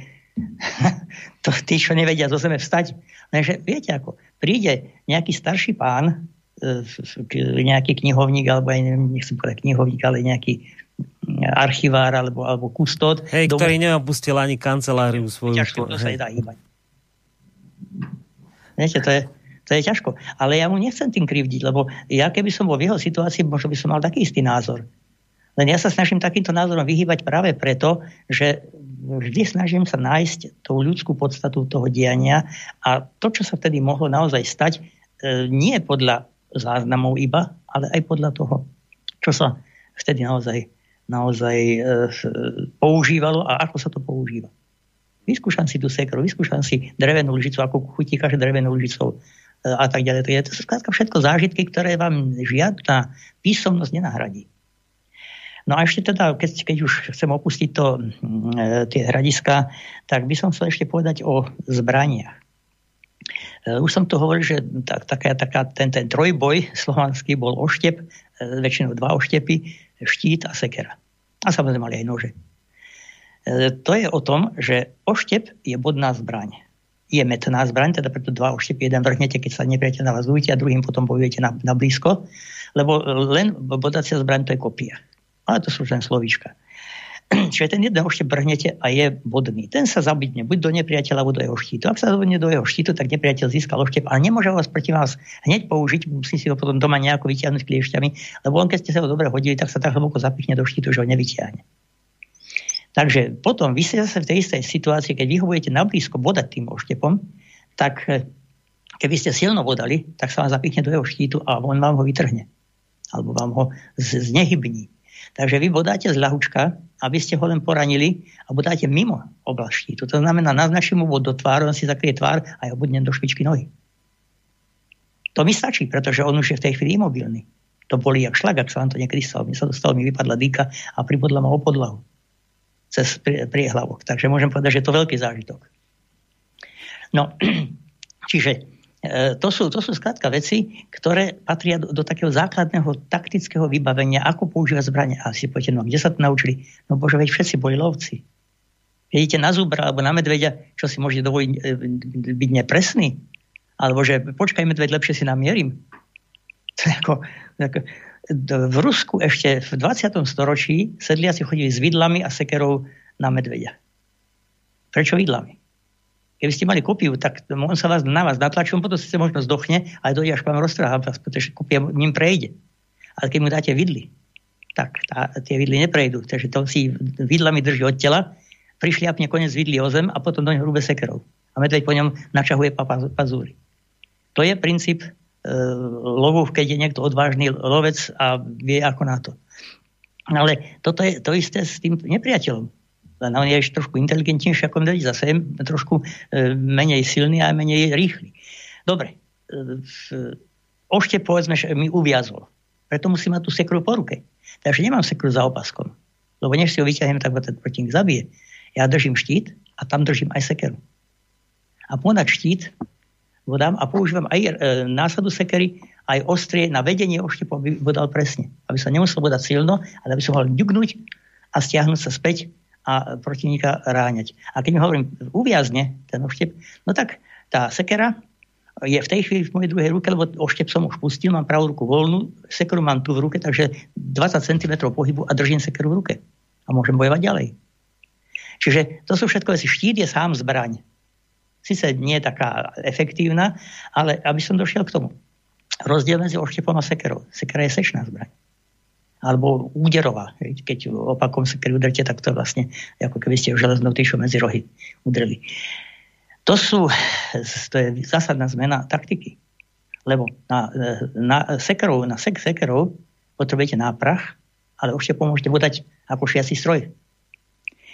C: to tí, čo nevedia zo zeme vstať. Takže viete ako, príde nejaký starší pán, e, nejaký knihovník, alebo aj neviem, nechcem povedať knihovník, ale nejaký archivár alebo, alebo kustód.
B: Hej, dom... ktorý neopustil ani kanceláriu svoju.
C: Ťažko, to sa nedá hýbať. Viete, to je, to je ťažko. Ale ja mu nechcem tým krivdiť, lebo ja keby som bol v jeho situácii, možno by som mal taký istý názor. Len ja sa snažím takýmto názorom vyhýbať práve preto, že vždy snažím sa nájsť tú ľudskú podstatu toho diania a to, čo sa vtedy mohlo naozaj stať, e, nie podľa záznamov iba, ale aj podľa toho, čo sa vtedy naozaj naozaj e, používalo a ako sa to používa. Vyskúšam si tú sekru, vyskúšam si drevenú lyžicu, ako chutíkaš drevenú lyžicou e, a tak ďalej. To, je, to sú skrátka všetko zážitky, ktoré vám žiadna písomnosť nenahradí. No a ešte teda, keď, keď už chcem opustiť to, e, tie hradiska, tak by som chcel ešte povedať o zbraniach. E, už som to hovoril, že tak, taká, taká, ten, ten trojboj slovanský bol oštep, e, väčšinou dva oštepy, štít a sekera. A samozrejme mali aj nože. E, to je o tom, že oštep je bodná zbraň. Je metná zbraň, teda preto dva oštepy, jeden vrhnete, keď sa nepriateľ na vás a druhým potom bojujete na, na blízko, lebo len bodacia zbraň to je kopia. Ale to sú len slovíčka. Čiže ten jeden oštep brhnete a je bodný. Ten sa zabitne buď do nepriateľa, alebo do jeho štítu. Ak sa zabitne do jeho štítu, tak nepriateľ získal oštep, ale nemôže vás proti vás hneď použiť, musí si ho potom doma nejako vyťahnuť kliešťami, lebo on keď ste sa ho dobre hodili, tak sa tak hlboko zapichne do štítu, že ho nevyťahne. Takže potom vy ste zase v tej istej situácii, keď vy ho budete nablízko bodať tým oštepom, tak eh, keby ste silno bodali, tak sa vám zapichne do jeho štítu a on vám ho vytrhne. Alebo vám ho znehybní. Takže vy bodáte z ľahučka, aby ste ho len poranili a bodáte mimo oblasti. To znamená, naznačím mu bod do tváru, on si zakrie tvár a ja budem do špičky nohy. To mi stačí, pretože on už je v tej chvíli imobilný. To boli jak šlag, ak sa vám to niekedy stalo. Mne sa to stalo, mi vypadla dýka a pribodla ma o podlahu cez priehlavok. Takže môžem povedať, že je to veľký zážitok. No, čiže to sú, to sú skrátka veci, ktoré patria do, do takého základného taktického vybavenia, ako používať zbranie. A si poviete, no kde sa to naučili? No bože, veď všetci boli lovci. Vidíte na zubra alebo na medveďa, čo si môžete dovoliť e, byť nepresný? Alebo že počkaj medveď, lepšie si namierim. To je ako, ako, v Rusku ešte v 20. storočí sedliaci chodili s vidlami a sekerou na medveďa. Prečo vidlami? Keby ste mali kopiu, tak on sa vás, na vás natlačí, on potom si možno zdochne, ale dojde až vám roztrhá vás, pretože kopia ním prejde. Ale keď mu dáte vidly, tak tá, tie vidly neprejdú. Takže to si vidlami drží od tela, prišliapne konec vidly o zem a potom do neho hrube sekerov. A medveď po ňom načahuje pazúry. To je princíp e, lovu, keď je niekto odvážny lovec a vie ako na to. Ale toto je to isté s tým nepriateľom. Len on je ešte trošku inteligentnejší ako medveď, zase je trošku e, menej silný a menej rýchly. Dobre, e, ošte povedzme, že mi uviazol. Preto musím mať tú sekru po ruke. Takže nemám sekru za opaskom. Lebo než si ho vyťahnem, tak ma ten protivník zabije. Ja držím štít a tam držím aj sekeru. A ponad štít vodám a používam aj e, násadu sekery, aj ostrie na vedenie oštepu, aby bodal presne. Aby sa nemusel bodať silno, ale aby som mohol ďuknúť a stiahnuť sa späť a protivníka ráňať. A keď mi hovorím, uviazne ten oštep, no tak tá sekera je v tej chvíli v mojej druhej ruke, lebo oštep som už pustil, mám pravú ruku voľnú, sekeru mám tu v ruke, takže 20 cm pohybu a držím sekeru v ruke. A môžem bojovať ďalej. Čiže to sú všetko veci. Štít je sám zbraň. Sice nie je taká efektívna, ale aby som došiel k tomu. Rozdiel medzi oštepom a sekerou. Sekera je sečná zbraň alebo úderová. Keď opakom sa keď udrete, tak to je vlastne ako keby ste železnou tyčou medzi rohy udreli. To sú, to je zásadná zmena taktiky. Lebo na, na sekerov, na sek sekerov potrebujete náprach, ale už ste pomôžete vodať ako šiaci stroj.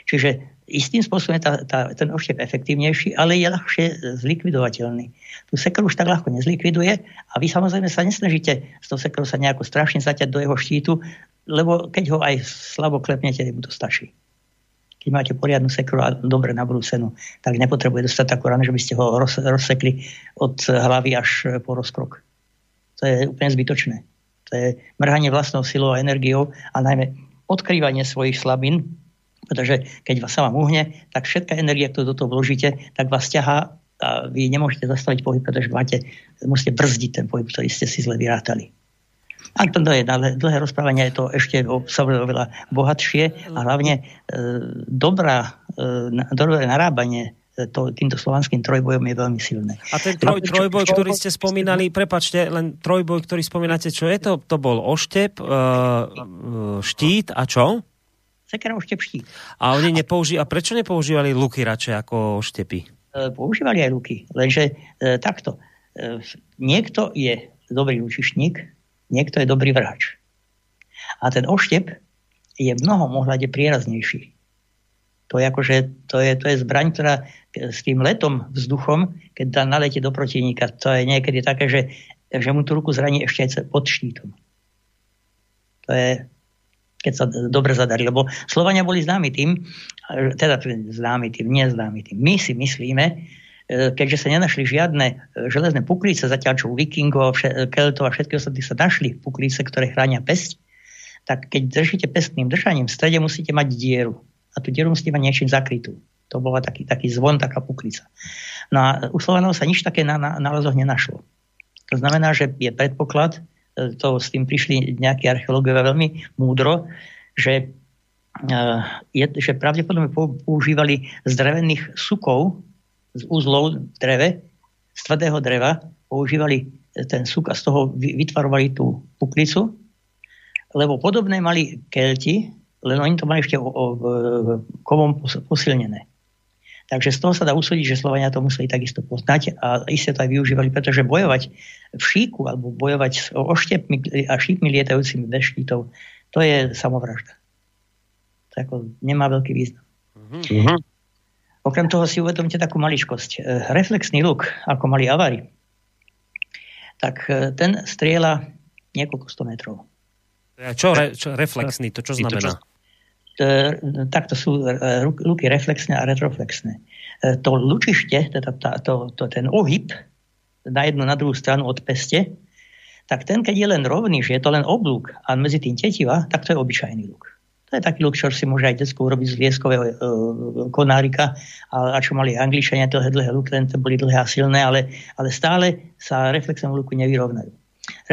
C: Čiže istým spôsobom je tá, tá, ten oštep efektívnejší, ale je ľahšie zlikvidovateľný. Tu sekeru už tak ľahko nezlikviduje a vy samozrejme sa nesnažíte s tou sekerou sa nejako strašne zaťať do jeho štítu, lebo keď ho aj slabo klepnete, mu to stačí. Keď máte poriadnu sekeru a dobre nabrúsenú, tak nepotrebuje dostať takú ranu, že by ste ho roz, rozsekli od hlavy až po rozkrok. To je úplne zbytočné. To je mrhanie vlastnou silou a energiou a najmä odkrývanie svojich slabín, pretože keď sa vám uhne, tak všetká energia, ktorú do toho vložíte, tak vás ťahá a vy nemôžete zastaviť pohyb, pretože máte, musíte brzdiť ten pohyb, ktorý ste si zle vyrátali. A to je na dlhé rozprávanie, je to ešte oveľa bohatšie a hlavne e, dobrá, e, dobré narábanie e, to, týmto slovanským trojbojom je veľmi silné.
B: A ten troj, trojboj, ktorý ste spomínali, prepačte, len trojboj, ktorý spomínate, čo je to? To bol oštep, e, e štít a čo?
C: Sekera oštepští.
B: A oni nepouží... A prečo nepoužívali luky radšej ako oštepy?
C: E, používali aj luky, lenže e, takto. E, niekto je dobrý lučišník, niekto je dobrý vrhač. A ten oštep je v mnohom ohľade prieraznejší. To je, akože, to je, to je zbraň, ktorá s tým letom, vzduchom, keď dá nalete do protivníka, to je niekedy také, že, že mu tú ruku zraní ešte aj pod štítom. To je, keď sa dobre zadarí. Lebo Slovania boli známi tým, teda známi tým, neznámi tým. My si myslíme, e, keďže sa nenašli žiadne e, železné puklice, zatiaľ čo u vikingov, keltov a všetkých ostatných sa našli puklice, ktoré chránia pesť, tak keď držíte pestným držaním, v strede musíte mať dieru. A tú dieru musíte mať niečím zakrytú. To bola taký, taký zvon, taká puklica. No a u Slovanov sa nič také na, na, na nenašlo. To znamená, že je predpoklad, to s tým prišli nejakí archeológovia veľmi múdro, že, e, je, že pravdepodobne používali z drevených sukov, z úzlov v dreve, z tvrdého dreva, používali ten suk a z toho vytvarovali tú puklicu, lebo podobné mali kelti, len oni to mali ešte o, o, kovom posilnené. Takže z toho sa dá usúdiť, že Slovania to museli takisto poznať a iste to aj využívali, pretože bojovať v šíku alebo bojovať s oštepmi a šípmi lietajúcimi bez štítov, to je samovražda. To ako nemá veľký význam. Uh-huh. Okrem toho si uvedomte takú maličkosť. E, reflexný luk, ako mali avari, tak e, ten strieľa niekoľko sto metrov.
B: Čo, re, čo reflexný, to čo znamená?
C: E, takto sú e, luky reflexné a retroflexné. E, to lučište, teda tá, to, to, ten ohyb na jednu, na druhú stranu od peste, tak ten, keď je len rovný, že je to len oblúk a medzi tým tetiva, tak to je obyčajný luk. To je taký luk, čo si môže aj detsko urobiť z lieskového e, konárika a, a čo mali angličania, dlhé, dlhé luky, len to boli dlhé a silné, ale, ale stále sa reflexom luku nevyrovnajú.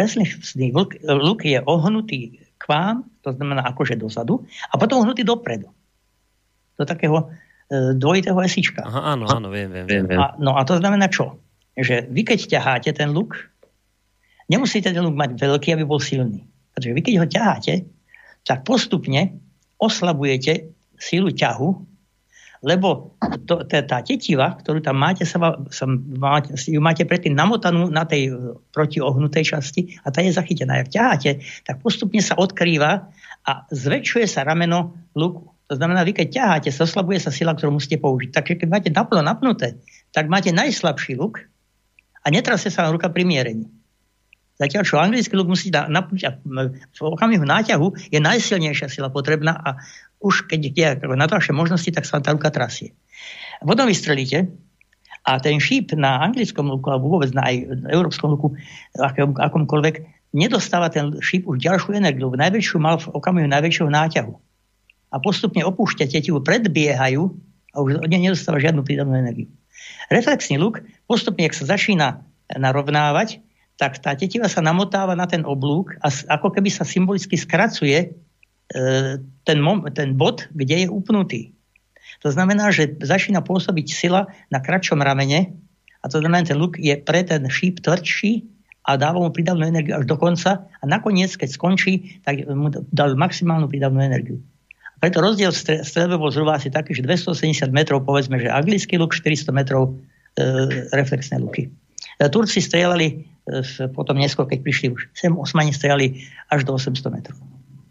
C: Reflexný luk, luk je ohnutý vám, to znamená akože dozadu, a potom hnutý dopredu. Do takého e, dvojitého esička.
B: Aha, áno, áno, viem, viem. viem.
C: A, no a to znamená čo? Že vy keď ťaháte ten luk, nemusíte ten luk mať veľký, aby bol silný. Pretože vy keď ho ťaháte, tak postupne oslabujete sílu ťahu, lebo to, tá, tá tetiva, ktorú tam máte, sa, sa máte, ju máte predtým namotanú na tej e, protiohnutej časti a tá je zachytená. Ak ťaháte, tak postupne sa odkrýva a zväčšuje sa rameno luku. To znamená, vy keď ťaháte, sa oslabuje sa sila, ktorú musíte použiť. Takže keď máte naplno napnuté, tak máte najslabší luk a netrasie sa na ruka pri mierení. Zatiaľ, čo anglický luk musí napnúť a v okamihu náťahu je najsilnejšia sila potrebná a už keď je na to vaše možnosti, tak sa tá ruka trasie. Vodom vystrelíte a ten šíp na anglickom luku alebo vôbec na aj európskom luku, akom, akomkoľvek, nedostáva ten šíp už ďalšiu energiu. Najväčšiu mal v okamihu najväčšieho náťahu. A postupne opúšťa tetivu, predbiehajú a už od nej nedostáva žiadnu prídavnú energiu. Reflexný luk postupne, ak sa začína narovnávať, tak tá tetiva sa namotáva na ten oblúk a ako keby sa symbolicky skracuje ten, mom, ten bod, kde je upnutý. To znamená, že začína pôsobiť sila na kratšom ramene a to znamená, ten luk je pre ten šíp tvrdší a dáva mu pridavnú energiu až do konca a nakoniec, keď skončí, tak mu dal maximálnu pridavnú energiu. A preto rozdiel v strelbe bol zhruba asi taký, že 270 metrov, povedzme, že anglický luk, 400 metrov e, reflexné luky. E, Turci strieľali potom neskôr, keď prišli už sem, Osmani strieľali až do 800 metrov.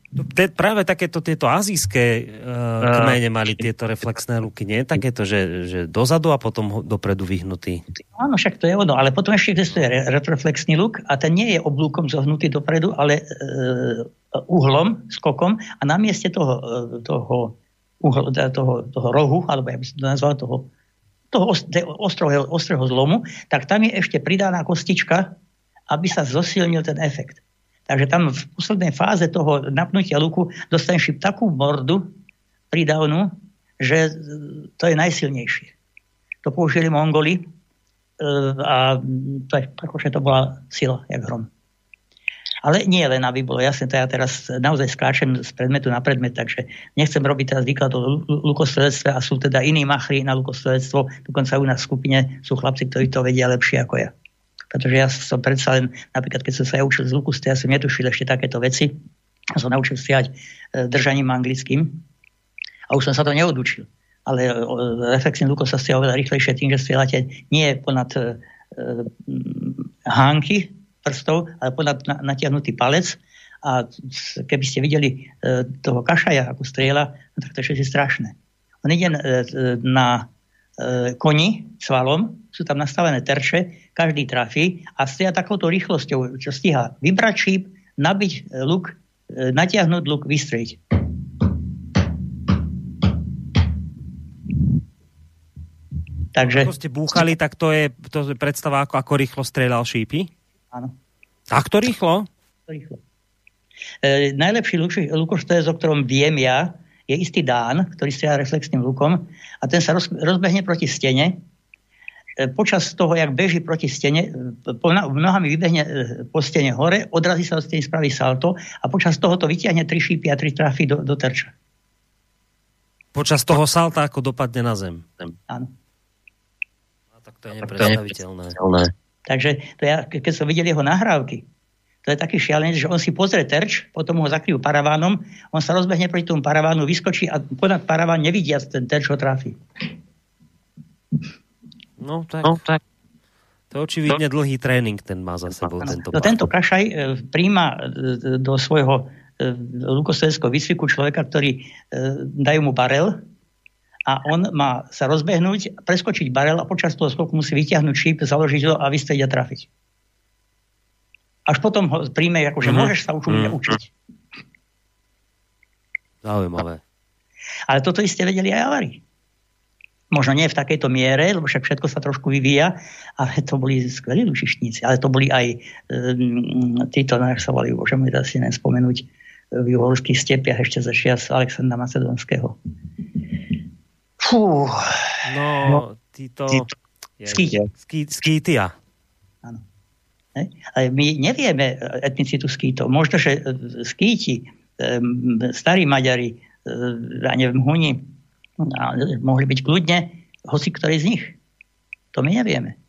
B: Te, práve takéto tieto azijské uh, kmene mali tieto reflexné luky, nie? Takéto, že, že dozadu a potom dopredu vyhnutý.
C: Áno, však to je ono, ale potom ešte existuje retroflexný luk a ten nie je oblúkom zohnutý dopredu, ale uh, uhlom, skokom a na mieste toho, toho, uhl, toho, toho rohu, alebo ja by som to nazval, toho toho ostrého, ostrého zlomu, tak tam je ešte pridaná kostička, aby sa zosilnil ten efekt. Takže tam v poslednej fáze toho napnutia luku dostaneš takú mordu pridavnú, že to je najsilnejšie. To použili Mongoli e, a to, je, akože to bola sila, jak hrom. Ale nie len, aby bolo jasné, to ja teraz naozaj skáčem z predmetu na predmet, takže nechcem robiť teraz výklad o lukostrelectve a sú teda iní machri na lukostrelectvo, dokonca u nás v skupine sú chlapci, ktorí to vedia lepšie ako ja. Pretože ja som predsa len, napríklad keď som sa ja učil z lukusty, ja som netušil ešte takéto veci. Ja som naučil stiať e, držaním anglickým a už som sa to neodučil. Ale e, reflexný lukos sa stiaľ oveľa rýchlejšie tým, že strieľate nie ponad e, hánky, prstov, ale podľa natiahnutý palec. A keby ste videli e, toho kašaja, ako strieľa, no tak to je strašné. On ide e, na e, koni sú tam nastavené terče, každý trafí a stia takouto rýchlosťou, čo stíha vybrať šíp, nabiť luk, natiahnuť luk, vystrieť.
B: Takže... Ako ste búchali, tak to je, to je predstava, ako, ako rýchlo strieľal šípy?
C: Áno.
B: Takto rýchlo?
C: Rýchlo. E, najlepší lukoštec, o ktorom viem ja, je istý Dán, ktorý strieľa reflexným lukom a ten sa roz, rozbehne proti stene. E, počas toho, jak beží proti stene, e, nohami vybehne e, po stene hore, odrazí sa od steny, spraví salto a počas toho to vyťahne tri šípy a tri trafy do, do terča.
B: Počas toho salta ako dopadne na zem.
C: Áno.
B: A tak to je nepredstaviteľné.
C: Takže to ja, keď som videl jeho nahrávky, to je taký šialenec, že on si pozrie terč, potom ho zakryjú paravánom, on sa rozbehne proti tomu paravánu, vyskočí a ponad paraván nevidia, ten terč ho trafi.
B: No tak, no, tak. to je očividne dlhý tréning ten má za sebou. Tento,
C: no, tento Kašaj e, príjma e, do svojho e, lukosvedského výcviku človeka, ktorý dajú mu barel a on má sa rozbehnúť, preskočiť barel a počas toho skoku musí vyťahnuť šíp, založiť ho a vystrieť a trafiť. Až potom ho príjme, akože mm-hmm. môžeš sa už mm-hmm. učiť.
B: Zaujímavé.
C: Ale toto isté vedeli aj Avari. Možno nie v takejto miere, lebo však všetko sa trošku vyvíja, ale to boli skvelí lučišníci. Ale to boli aj um, títo, no, sa volali, bože, môžem si nespomenúť, v juhorských stepiach ešte za čias Alexandra Macedonského. Fú.
B: No, no títo... títo.
C: Skýtia.
B: skýtia.
C: Áno. Ale my nevieme etnicitu skýtov. Možno, že skýti, starí Maďari, ja neviem, Huni, A mohli byť kľudne hoci ktorý z nich. To my nevieme.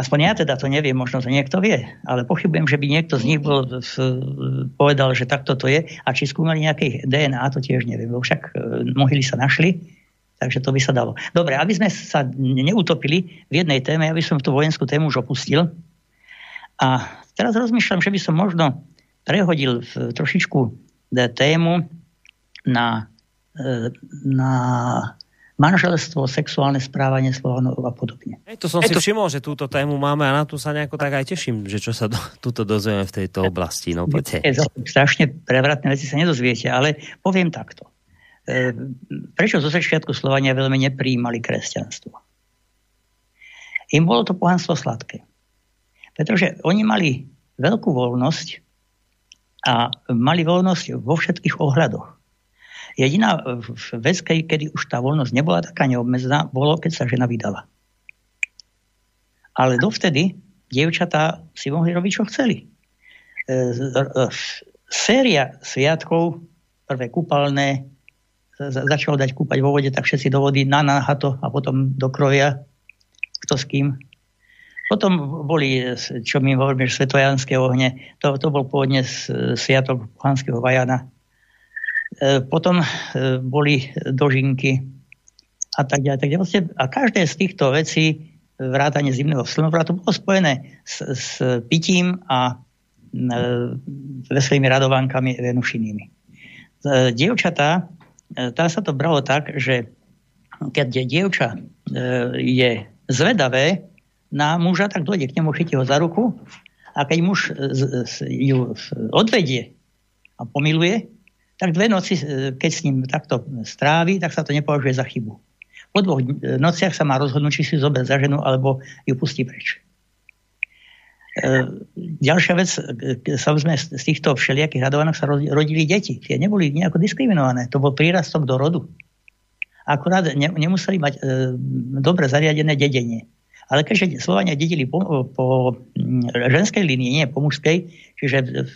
C: Aspoň ja teda to neviem, možno to niekto vie, ale pochybujem, že by niekto z nich bol, povedal, že takto to je a či skúmali nejaké DNA, to tiež neviem, však e, mohyly sa našli, takže to by sa dalo. Dobre, aby sme sa neutopili v jednej téme, ja by som tú vojenskú tému už opustil a teraz rozmýšľam, že by som možno prehodil trošičku tému na, e, na manželstvo, sexuálne správanie Slovanov a podobne.
B: Hej, to som Hej, si to... všimol, že túto tému máme a na tú sa nejako tak aj teším, že čo sa do, túto dozvieme v tejto oblasti. No, poďte.
C: Strašne prevratné veci sa nedozviete, ale poviem takto. E, prečo zo začiatku Slovania veľmi nepríjmali kresťanstvo? Im bolo to pohanstvo sladké. Pretože oni mali veľkú voľnosť a mali voľnosť vo všetkých ohľadoch. Jediná vec, kedy už tá voľnosť nebola taká neobmedzená, bolo, keď sa žena vydala. Ale dovtedy dievčatá si mohli robiť, čo chceli. E, e, séria sviatkov, prvé kúpalné, začal dať kúpať vo vode, tak všetci do vody na nahato a potom do krovia, kto s kým. Potom boli, čo my hovoríme, svetojanské ohne, to, to bol pôvodne sviatok pohanského vajana, E, potom e, boli dožinky a tak ďalej. Tak ďalej. A každé z týchto vecí, vrátanie zimného slnovratu, bolo spojené s, s pitím a e, veselými radovankami venušinými. Dievčatá, tá sa to bralo tak, že keď dievča je zvedavé na muža, tak dojde k nemu, chytí ho za ruku a keď muž ju odvedie a pomiluje, tak dve noci, e, keď s ním takto strávi, tak sa to nepovažuje za chybu. Po dvoch e, nociach sa má rozhodnúť, či si zober za ženu, alebo ju pustí preč. E, ďalšia vec, samozrejme z týchto všelijakých radovanok sa rodili deti. Tie neboli nejako diskriminované. To bol prírastok do rodu. Akurát nemuseli mať dobre zariadené dedenie. Ale keďže Slovania dedili po, po mm, ženskej línii, nie po mužskej, čiže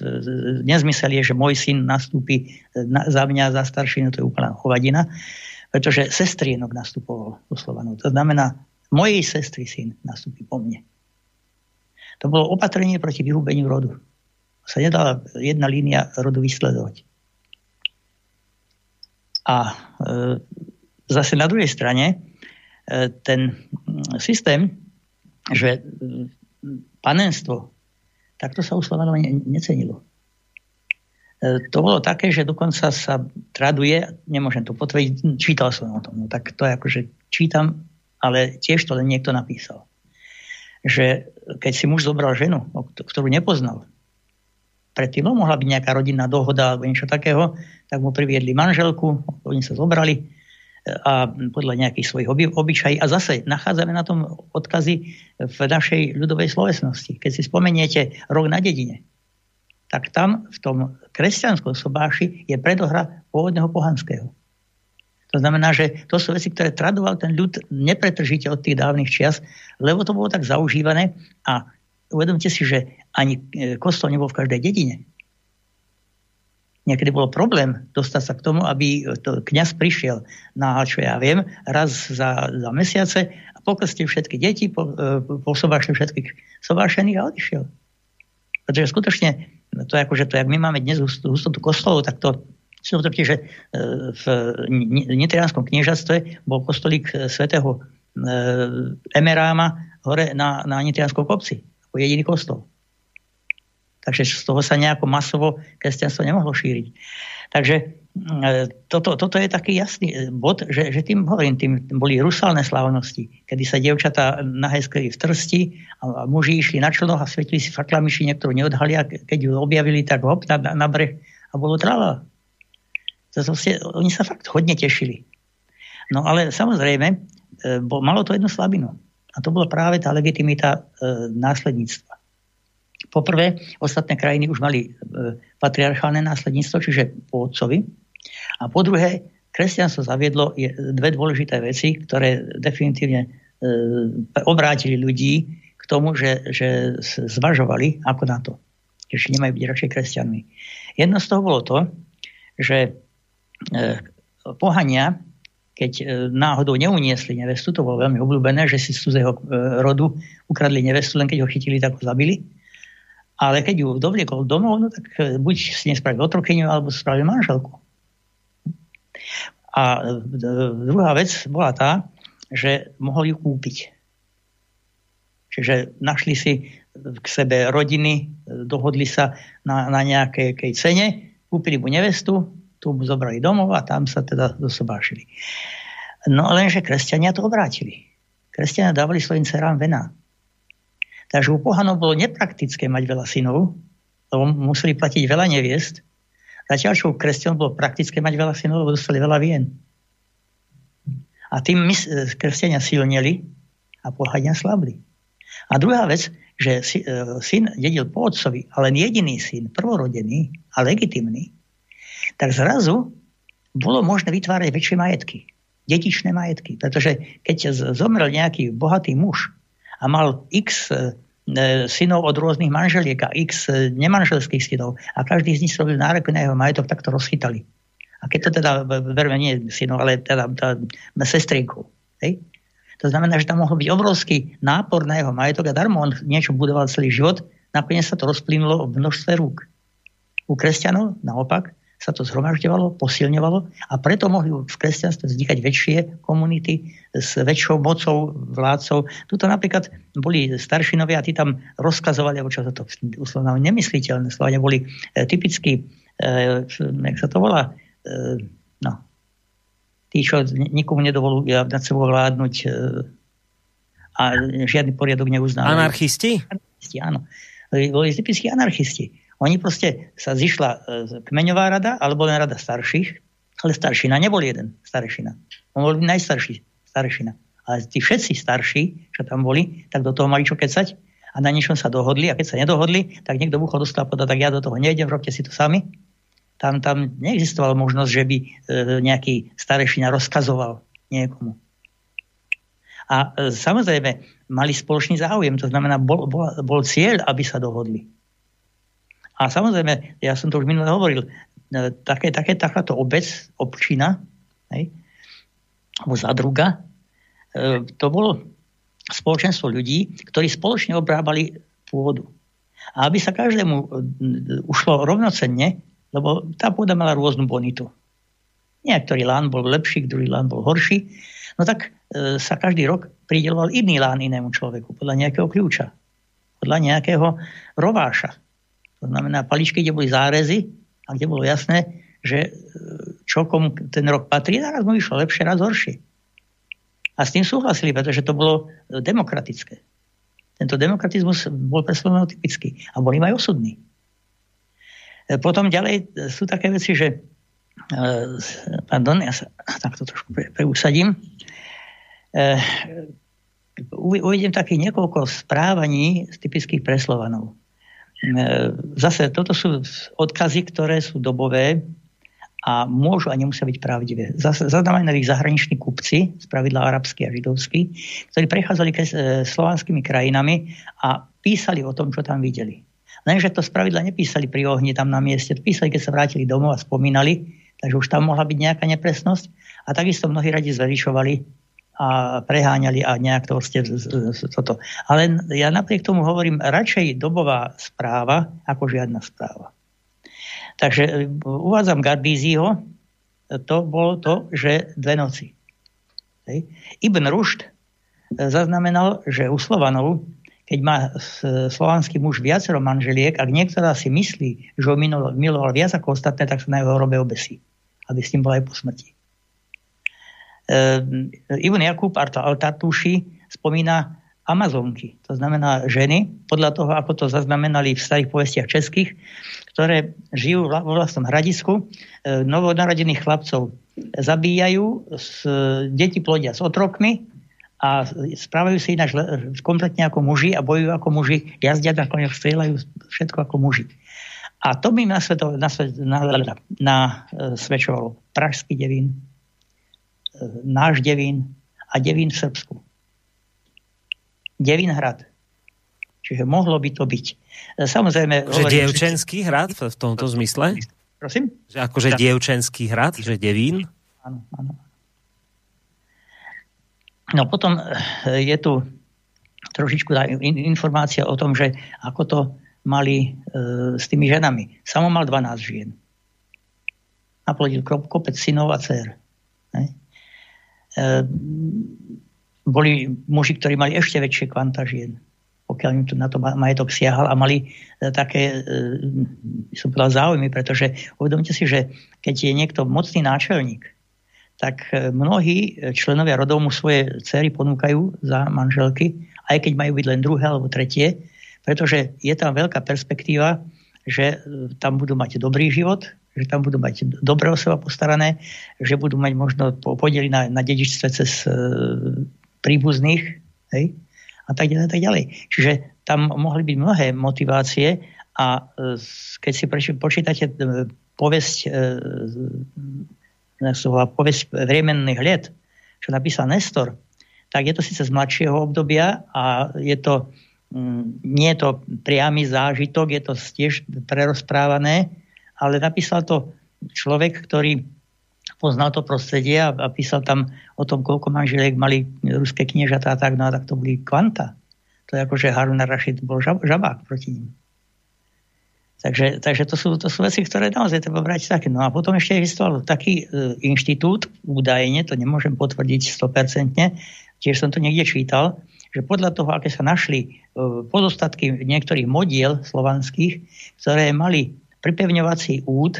C: nezmysel je, že môj syn nastúpi na, za mňa, za starší, no to je úplná hovadina, pretože sestrienok nastupoval do Slovanov. To znamená, mojej sestry syn nastúpi po mne. To bolo opatrenie proti vyhubeniu rodu. Sa nedala jedna línia rodu vysledovať. A e, zase na druhej strane e, ten systém že mm, panenstvo, takto sa u Slovanov ne, necenilo. E, to bolo také, že dokonca sa traduje, nemôžem to potvrdiť, čítal som o tom, no tak to je akože čítam, ale tiež to len niekto napísal. Že keď si muž zobral ženu, ktorú nepoznal, predtým mohla byť nejaká rodinná dohoda alebo niečo takého, tak mu priviedli manželku, oni sa zobrali, a podľa nejakých svojich oby, obyčají. A zase nachádzame na tom odkazy v našej ľudovej slovesnosti. Keď si spomeniete rok na dedine, tak tam v tom kresťanskom sobáši je predohra pôvodného pohanského. To znamená, že to sú veci, ktoré tradoval ten ľud nepretržite od tých dávnych čias, lebo to bolo tak zaužívané a uvedomte si, že ani e, kostol nebol v každej dedine niekedy bol problém dostať sa k tomu, aby to kňaz prišiel na, čo ja viem, raz za, za mesiace a pokrstil všetky deti, po, e, posobášil všetkých sobášených a odišiel. Pretože skutočne, to je ako, že to, jak my máme dnes hustotu kostolov, tak to si utrpte, že e, v nitrianskom kniežatstve bol kostolík e, svätého Emeráma hore na, na nitrianskom kopci, ako jediný kostol. Takže z toho sa nejako masovo kresťanstvo nemohlo šíriť. Takže e, toto, toto je taký jasný e, bod, že, že tým hovorím, tým boli rusalné slávnosti, kedy sa dievčatá nahajskali v trsti a, a muži išli na člnoch a svetili si faklami, či niektorú neodhalia, keď ju objavili, tak hop na, na breh a bolo trala. To, to si, oni sa fakt hodne tešili. No ale samozrejme, e, bo, malo to jednu slabinu. A to bola práve tá legitimita e, následníctva. Poprvé, ostatné krajiny už mali e, patriarchálne následníctvo, čiže po otcovi. A po druhé, kresťanstvo zaviedlo dve dôležité veci, ktoré definitívne e, obrátili ľudí k tomu, že, že zvažovali ako na to. Že nemajú byť radšej kresťanmi. Jedno z toho bolo to, že e, pohania, keď e, náhodou neuniesli nevestu, to bolo veľmi obľúbené, že si z cudzého e, rodu ukradli nevestu, len keď ho chytili, tak ho zabili. Ale keď ju dovliekol domov, no tak e, buď si nespravil otrokyňu, alebo spravil manželku. A druhá vec bola tá, že mohol ju kúpiť. Čiže našli si k sebe rodiny, dohodli sa na, na nejakej cene, kúpili mu nevestu, tu mu zobrali domov a tam sa teda dosobášili. No lenže kresťania to obrátili. Kresťania dávali svojim cerám vená. Takže u pohanov bolo nepraktické mať veľa synov, lebo museli platiť veľa neviest. Zatiaľ, čo u kresťanov bolo praktické mať veľa synov, lebo dostali veľa vien. A tým my, kresťania silnili a pohania slabli. A druhá vec, že e, syn dedil po otcovi, ale jediný syn, prvorodený a legitimný, tak zrazu bolo možné vytvárať väčšie majetky, detičné majetky. Pretože keď zomrel nejaký bohatý muž a mal x e, synov od rôznych manželiek a x e, nemanželských synov a každý z nich robil nárok na jeho majetok, tak to rozchytali. A keď to teda, verme nie synov, ale teda, teda sestrienkou. Hej? To znamená, že tam mohol byť obrovský nápor na jeho majetok a darmo on niečo budoval celý život, nakoniec sa to rozplynulo v množstve rúk. U kresťanov naopak sa to zhromažďovalo, posilňovalo a preto mohli v kresťanstve vznikať väčšie komunity s väčšou mocou vládcov. Tuto napríklad boli staršinovia a tí tam rozkazovali, alebo čo sa to uslovná nemysliteľné slovania, boli e, typicky, e, jak sa to volá, e, no, tí, čo nikomu nedovolujú nad sebou vládnuť e, a žiadny poriadok neuznávajú.
B: Anarchisti?
C: Anarchisti, áno. Boli typickí anarchisti oni proste sa zišla e, kmeňová rada, alebo len rada starších, ale staršina nebol jeden staršina. On bol najstarší staršina. Ale tí všetci starší, čo tam boli, tak do toho mali čo kecať a na niečom sa dohodli a keď sa nedohodli, tak niekto bucho dostal povedať, tak ja do toho nejdem, robte si to sami. Tam, tam neexistovala možnosť, že by e, nejaký starešina rozkazoval niekomu. A e, samozrejme, mali spoločný záujem, to znamená, bol, bol, bol cieľ, aby sa dohodli. A samozrejme, ja som to už minule hovoril, e, také, také, takáto obec, občina, hej, alebo zadruga, e, to bolo spoločenstvo ľudí, ktorí spoločne obrábali pôdu. A aby sa každému e, ušlo rovnocenne, lebo tá pôda mala rôznu bonitu. Niektorý lán bol lepší, druhý lán bol horší. No tak e, sa každý rok prideloval iný lán inému človeku podľa nejakého kľúča. Podľa nejakého rováša. To znamená paličky, kde boli zárezy a kde bolo jasné, že e, čo komu ten rok patrí, naraz mu išlo lepšie, raz horšie. A s tým súhlasili, pretože to bolo e, demokratické. Tento demokratizmus bol pre Slovenov typický a boli aj osudní. E, potom ďalej sú také veci, že pardon, ja sa takto trošku pre, preusadím. Uvidím takých niekoľko správaní z typických preslovanov. E, zase toto sú odkazy, ktoré sú dobové a môžu a nemusia byť pravdivé. Zaznamenali ich zahraniční kupci, z pravidla arabskí a židovskí, ktorí prechádzali ke slovanskými krajinami a písali o tom, čo tam videli. Lenže to spravidla nepísali pri ohni tam na mieste, písali, keď sa vrátili domov a spomínali, takže už tam mohla byť nejaká nepresnosť. A takisto mnohí radi zverišovali a preháňali a nejak to ste toto. Ale ja napriek tomu hovorím radšej dobová správa ako žiadna správa. Takže e, uvádzam Gardíziho, to bolo to, že dve noci. Hej. Ibn Rušt e, zaznamenal, že u Slovanov, keď má slovanský muž viacero manželiek, ak niektorá si myslí, že ho miloval viac ako ostatné, tak sa na jeho hrobe obesí, aby s tým bol aj po smrti. Ehm, Ivan Jakub Altartuši spomína Amazonky, to znamená ženy, podľa toho, ako to zaznamenali v starých povestiach českých, ktoré žijú vo vlastnom hradisku, ehm, novonarodených chlapcov. Zabíjajú, deti plodia s otrokmi a správajú sa ináč kompletne ako muži a bojujú ako muži, jazdia na koňoch, strieľajú všetko ako muži. A to by nasvedčovalo na, na, na, na, na Pražský devín, náš Devín a Devín v Srbsku. hrad. Čiže mohlo by to byť. Samozrejme...
B: Že dievčenský hrad v tomto zmysle?
C: Prosím?
B: Že akože dievčenský hrad, že Devín?
C: Áno, áno. No potom eh, je tu trošičku informácia o tom, že ako to mali e, s tými ženami. Samo mal 12 žien. Naplodil kopec synov a dcer. Boli muži, ktorí mali ešte väčšie kvanta žien pokiaľ im to na to majetok siahal a mali e, také, e, som povedal, záujmy, pretože uvedomte si, že keď je niekto mocný náčelník, tak e, mnohí členovia rodov mu svoje cery ponúkajú za manželky, aj keď majú byť len druhé alebo tretie, pretože je tam veľká perspektíva, že tam budú mať dobrý život, že tam budú mať dobré o seba postarané, že budú mať možno podiely na, na dedičstve cez e, príbuzných, hej, a tak ďalej, tak ďalej. Čiže tam mohli byť mnohé motivácie a e, keď si počítate e, povesť, e, povesť vriemenných liet, čo napísal Nestor, tak je to síce z mladšieho obdobia a je to, mm, nie je to priamy zážitok, je to tiež prerozprávané, ale napísal to človek, ktorý poznal to prostredie a, a písal tam o tom, koľko manželiek mali ruské kniežatá a tak, no a tak to boli kvanta. To je ako, že Harun Rashid bol žab, žabák proti ním. Takže, takže to, sú, to sú veci, ktoré naozaj treba brať také. No a potom ešte existoval taký e, inštitút, údajne, to nemôžem potvrdiť 100%, tiež som to niekde čítal, že podľa toho, aké sa našli e, pozostatky niektorých modiel slovanských, ktoré mali pripevňovací úd,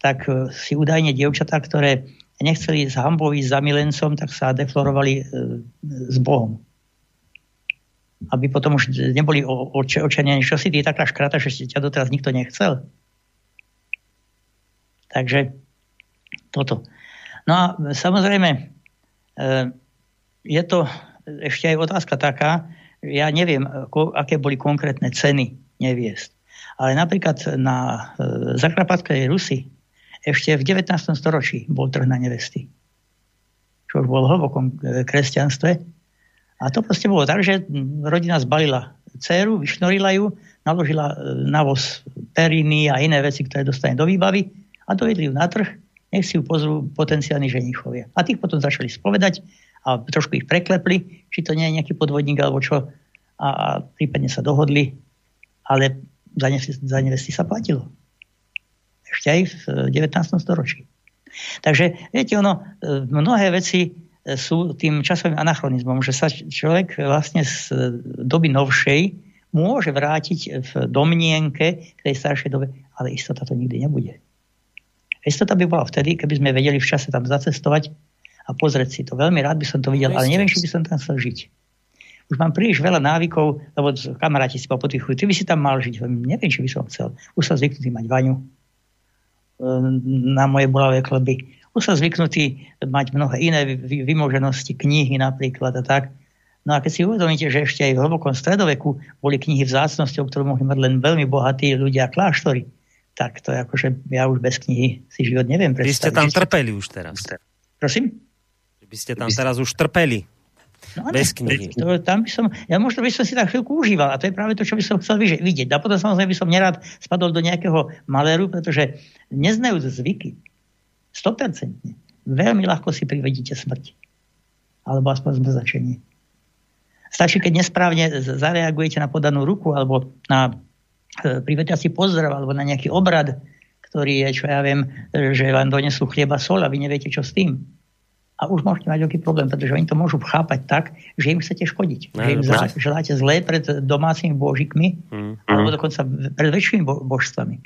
C: tak e, si údajne dievčatá, ktoré nechceli s hambou ísť za milencom, tak sa deflorovali e, s Bohom. Aby potom už neboli očania, čo si ty taká škrata, že ťa doteraz nikto nechcel. Takže toto. No a samozrejme, e, je to ešte aj otázka taká, ja neviem, aké boli konkrétne ceny neviest. Ale napríklad na Zakrapatskej Rusi ešte v 19. storočí bol trh na nevesty. Čo už bol hlbokom e, kresťanstve. A to proste bolo tak, že rodina zbalila dceru, vyšnorila ju, naložila e, na voz periny a iné veci, ktoré dostane do výbavy a dovedli ju na trh, nech si ju pozrú potenciálni ženichovia. A tých potom začali spovedať a trošku ich preklepli, či to nie je nejaký podvodník alebo čo. A, a prípadne sa dohodli, ale za, ne, za nevesty sa platilo ešte aj v 19. storočí. Takže viete, ono, e, mnohé veci e, sú tým časovým anachronizmom, že sa človek vlastne z doby novšej môže vrátiť v domnienke k tej staršej dobe, ale istota to nikdy nebude. Istota by bola vtedy, keby sme vedeli v čase tam zacestovať a pozrieť si to. Veľmi rád by som to videl, ale neviem, či by som tam chcel žiť. Už mám príliš veľa návykov, lebo kamaráti si potichujú, ty by si tam mal žiť. Neviem, či by som chcel. Už sa zvyknutý mať vaňu, na moje bolavé kleby. Už som zvyknutý mať mnohé iné vymoženosti, knihy napríklad a tak. No a keď si uvedomíte, že ešte aj v hlbokom stredoveku boli knihy vzácnosťou, ktorú mohli mať len veľmi bohatí ľudia a kláštory, tak to je ako, že ja už bez knihy si život neviem predstaviť.
B: Vy ste tam trpeli už teraz.
C: Prosím?
B: Vy ste tam teraz už trpeli. No, Bez knihy.
C: To, tam by som, ja možno by som si tak chvíľku užíval a to je práve to, čo by som chcel vidieť. A potom samozrejme by som nerád spadol do nejakého maléru, pretože neznajú zvyky. 100%. Veľmi ľahko si privedíte smrť. Alebo aspoň zmrzačenie. Stačí, keď nesprávne zareagujete na podanú ruku alebo na e, si pozdrav alebo na nejaký obrad, ktorý je, čo ja viem, že vám donesú chlieba sol a vy neviete, čo s tým a už môžete mať veľký problém, pretože oni to môžu chápať tak, že im chcete škodiť. No, že im zlá, želáte zlé pred domácimi božikmi, mm. alebo dokonca pred väčšími bo- božstvami.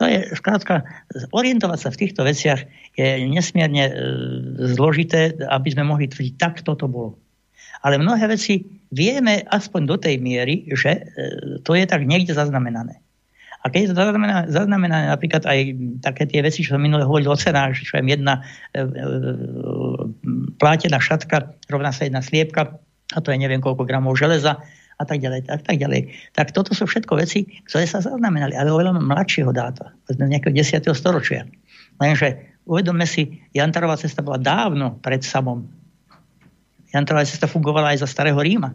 C: To je, skrátka, orientovať sa v týchto veciach je nesmierne e, zložité, aby sme mohli tvrdiť, tak toto bolo. Ale mnohé veci vieme aspoň do tej miery, že e, to je tak niekde zaznamenané. A keď je to zaznamenané, napríklad aj také tie veci, čo som minule hovoril o cenách, čo je jedna e, e, plátená šatka, rovná sa jedna sliepka, a to je neviem koľko gramov železa, a tak ďalej, tak, tak ďalej. Tak toto sú všetko veci, ktoré sa zaznamenali, ale oveľa mladšieho dáta, z nejakého 10. storočia. Lenže uvedomme si, Jantarová cesta bola dávno pred samom. Jantarová cesta fungovala aj za starého Ríma.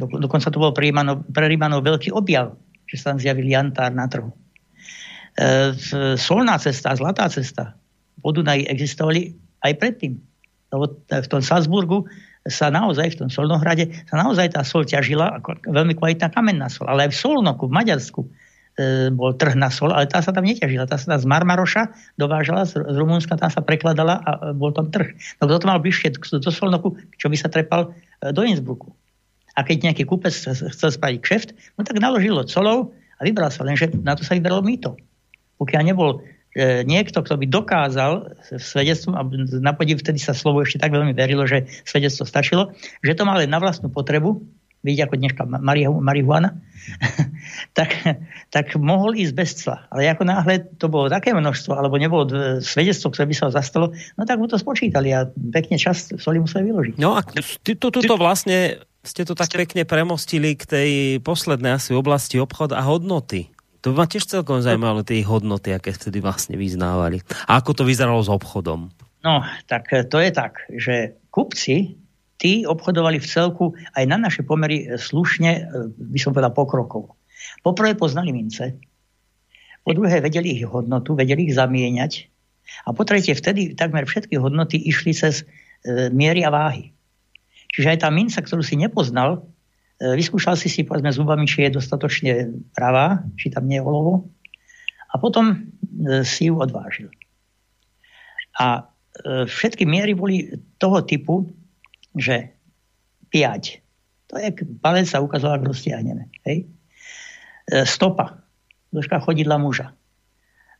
C: Dokonca to bol pre pre Rímanov veľký objav že sa tam zjavil jantár na trhu. E, solná cesta, zlatá cesta po existovali aj predtým. Lebo v tom Salzburgu sa naozaj, v tom Solnohrade, sa naozaj tá sol ťažila, ako veľmi kvalitná kamenná sol. Ale aj v Solnoku, v Maďarsku, e, bol trh na sol, ale tá sa tam neťažila. Tá sa tam z Marmaroša dovážala, z, Rumunska tam sa prekladala a e, bol tam trh. No kto to mal bližšie do Solnoku, čo by sa trepal e, do Innsbrucku. A keď nejaký kúpec chcel spraviť kšeft, no tak naložilo solov a vybral sa, lenže na to sa vybralo mýto. Pokiaľ nebol e, niekto, kto by dokázal svedectvom, a na podiv vtedy sa slovo ešte tak veľmi verilo, že svedectvo stačilo, že to má len na vlastnú potrebu, vidíte ako dneška marihuana, tak, tak mohol ísť bez cla. Ale ako náhle to bolo také množstvo, alebo nebolo svedectvo, ktoré by sa zastalo, no tak mu to spočítali a pekne čas soli museli vyložiť.
B: No a to, to, to vlastne ste to tak pekne premostili k tej poslednej asi oblasti obchod a hodnoty. To ma tiež celkom zaujímalo, tie hodnoty, aké vtedy vlastne vyznávali. A ako to vyzeralo s obchodom?
C: No, tak to je tak, že kupci, tí obchodovali v celku aj na naše pomery slušne, e, by som povedal, pokrokov. Poprvé poznali mince, po druhé vedeli ich hodnotu, vedeli ich zamieňať a po tretie vtedy takmer všetky hodnoty išli cez e, miery a váhy. Čiže aj tá minca, ktorú si nepoznal, e, vyskúšal si si povedzme zubami, či je dostatočne pravá, či tam nie je olovo a potom e, si ju odvážil. A e, všetky miery boli toho typu, že 5. To je palec sa ukazoval, ako roztiahneme. Hej? Stopa. Dĺžka chodidla muža.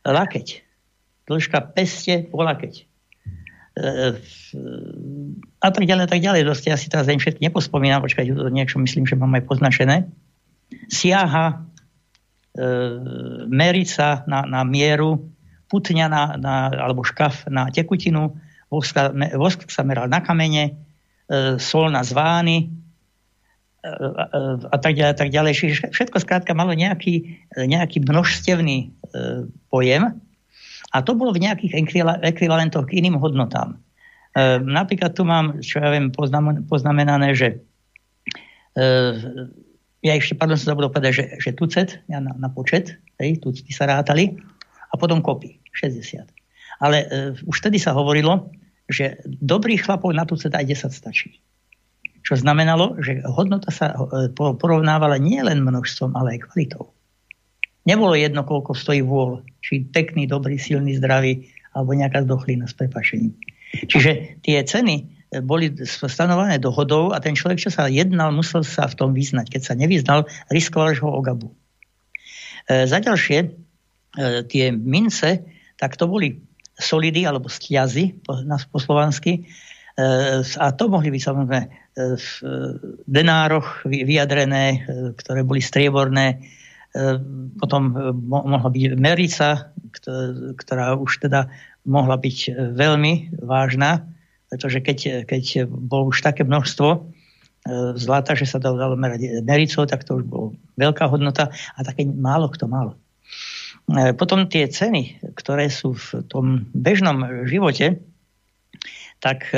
C: Lakeť. Dĺžka peste po lakeť a tak ďalej, a tak ďalej. Dosť ja si teraz ani všetky nepospomínam, počkajte, to niečo myslím, že mám aj poznačené. Siaha, e, meriť sa na, na mieru, putňa na, na, alebo škaf na tekutinu, vosk, vosk sa meral na kamene, e, sol na zvány, e, a tak ďalej, a tak ďalej. Čiže všetko skrátka malo nejaký, nejaký množstevný e, pojem, a to bolo v nejakých ekvivalentoch k iným hodnotám. E, napríklad tu mám, čo ja viem, poznamenané, že e, ja ešte, pardon, som zabudol povedať, že, že tucet, ja na, na počet, hej, tucty sa rátali, a potom kopy, 60. Ale e, už vtedy sa hovorilo, že dobrých chlapov na tucet aj 10 stačí. Čo znamenalo, že hodnota sa e, porovnávala nie len množstvom, ale aj kvalitou. Nebolo jedno, koľko stojí vôľ. Či pekný, dobrý, silný, zdravý, alebo nejaká zdochlina s prepašením. Čiže tie ceny e, boli stanované dohodou a ten človek, čo sa jednal, musel sa v tom vyznať. Keď sa nevyznal, riskoval, že ho ogabu. E, za ďalšie, e, tie mince, tak to boli solidy alebo stiazy po, na, po slovansky. E, a to mohli byť samozrejme v denároch vyjadrené, ktoré boli strieborné, potom mohla byť merica, ktorá už teda mohla byť e, veľmi vážna, pretože keď, keď bolo už také množstvo zlata, že sa dalo merať mericou, tak to už bolo veľká hodnota a také málo kto mal. Potom tie ceny, ktoré sú v tom bežnom živote, tak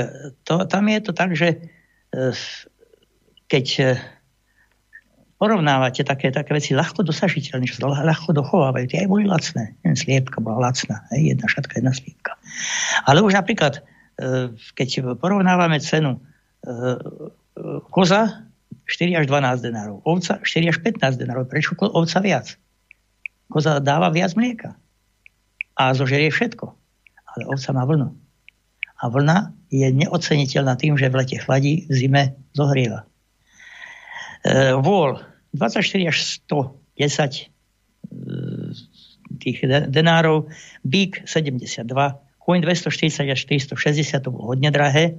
C: to, tam je to tak, že keď porovnávate také, také veci ľahko dosažiteľné, čo sa ľahko dochovávajú, tie aj boli lacné. Jen sliepka bola lacná, hej, jedna šatka, jedna sliepka. Ale už napríklad, e, keď porovnávame cenu e, koza 4 až 12 denárov, ovca 4 až 15 denárov. Prečo ovca viac? Koza dáva viac mlieka a zožerie všetko. Ale ovca má vlnu. A vlna je neoceniteľná tým, že v lete chladí, v zime zohrieva. E, vôľ 24 až 110 e, tých denárov, bík 72, koň 240 až 460, to bolo hodne drahé.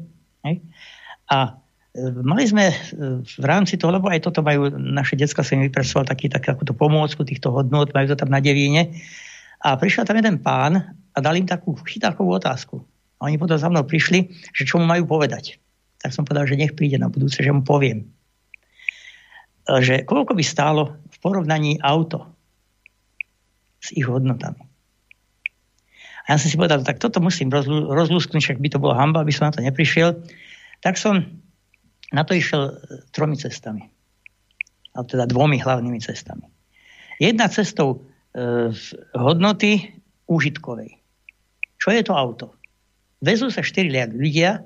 C: A e, mali sme e, v rámci toho, lebo aj toto majú, naše detská sa im vypracoval taký, tak, takúto pomôcku týchto hodnot, majú to tam na devíne. A prišiel tam jeden pán a dal im takú chytákovú otázku. A oni potom za mnou prišli, že čo mu majú povedať. Tak som povedal, že nech príde na budúce, že mu poviem že koľko by stálo v porovnaní auto s ich hodnotami. A ja som si povedal, tak toto musím rozlúsknuť, však by to bolo hamba, aby som na to neprišiel. Tak som na to išiel e, tromi cestami. A teda dvomi hlavnými cestami. Jedna cestou e, hodnoty úžitkovej. Čo je to auto? Vezú sa štyri ľudia,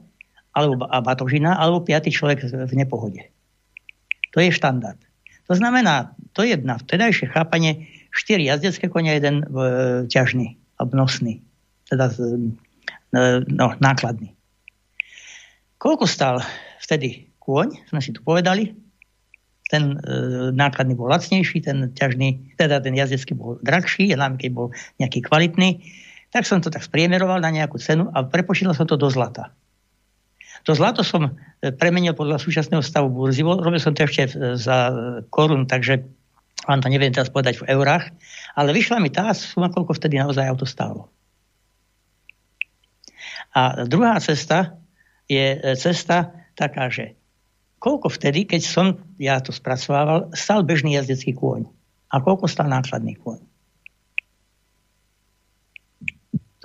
C: alebo a batožina, alebo piatý človek v nepohode. To je štandard. To znamená, to je na vtedajšie chápanie štyri jazdecké konia, jeden e, ťažný, obnosný, teda e, no, nákladný. Koľko stál vtedy kôň, sme si tu povedali, ten e, nákladný bol lacnejší, ten ťažný, teda ten jazdecký bol drahší, a keď bol nejaký kvalitný, tak som to tak spriemeroval na nejakú cenu a prepočítal som to do zlata. To zlato som e, premenil podľa súčasného stavu burzy, robil som to ešte e, za korun, takže vám to neviem teraz povedať v eurách, ale vyšla mi tá suma, koľko vtedy naozaj auto stálo. A druhá cesta je e, cesta taká, že koľko vtedy, keď som ja to spracovával, stal bežný jazdecký kôň a koľko stal nákladný kôň.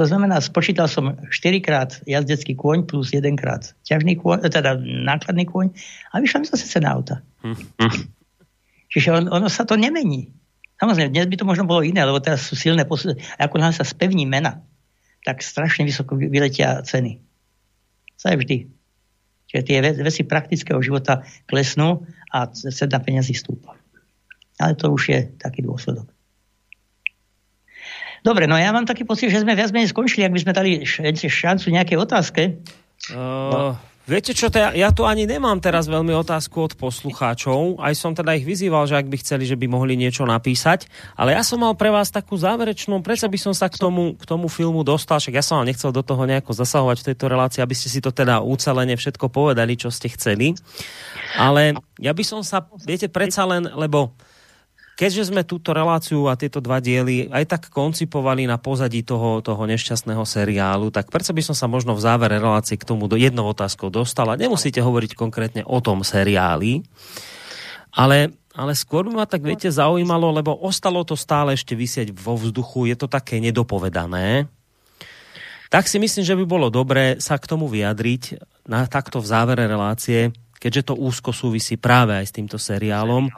C: To znamená, spočítal som 4 krát jazdecký kôň plus 1 krát ťažný kôň, teda nákladný kôň a vyšla mi zase cena auta. Čiže on, ono sa to nemení. Samozrejme, dnes by to možno bolo iné, lebo teraz sú silné posúdy. Ako nám sa spevní mena, tak strašne vysoko vyletia ceny. To je vždy. Čiže tie veci praktického života klesnú a cena peniazy stúpa. Ale to už je taký dôsledok. Dobre, no ja mám taký pocit, že sme viac menej skončili, ak by sme dali šancu nejakej otázke.
B: Uh, Viete čo, teda, ja tu ani nemám teraz veľmi otázku od poslucháčov, aj som teda ich vyzýval, že ak by chceli, že by mohli niečo napísať, ale ja som mal pre vás takú záverečnú, prečo by som sa k tomu, k tomu filmu dostal, však ja som vám nechcel do toho nejako zasahovať v tejto relácii, aby ste si to teda ucelene všetko povedali, čo ste chceli, ale ja by som sa, viete, predsa len, lebo keďže sme túto reláciu a tieto dva diely aj tak koncipovali na pozadí toho, toho nešťastného seriálu, tak prečo by som sa možno v závere relácie k tomu do jednou otázkou dostala. Nemusíte hovoriť konkrétne o tom seriáli, ale, ale skôr by ma tak, viete, zaujímalo, lebo ostalo to stále ešte vysieť vo vzduchu, je to také nedopovedané. Tak si myslím, že by bolo dobré sa k tomu vyjadriť na takto v závere relácie, keďže to úzko súvisí práve aj s týmto seriálom.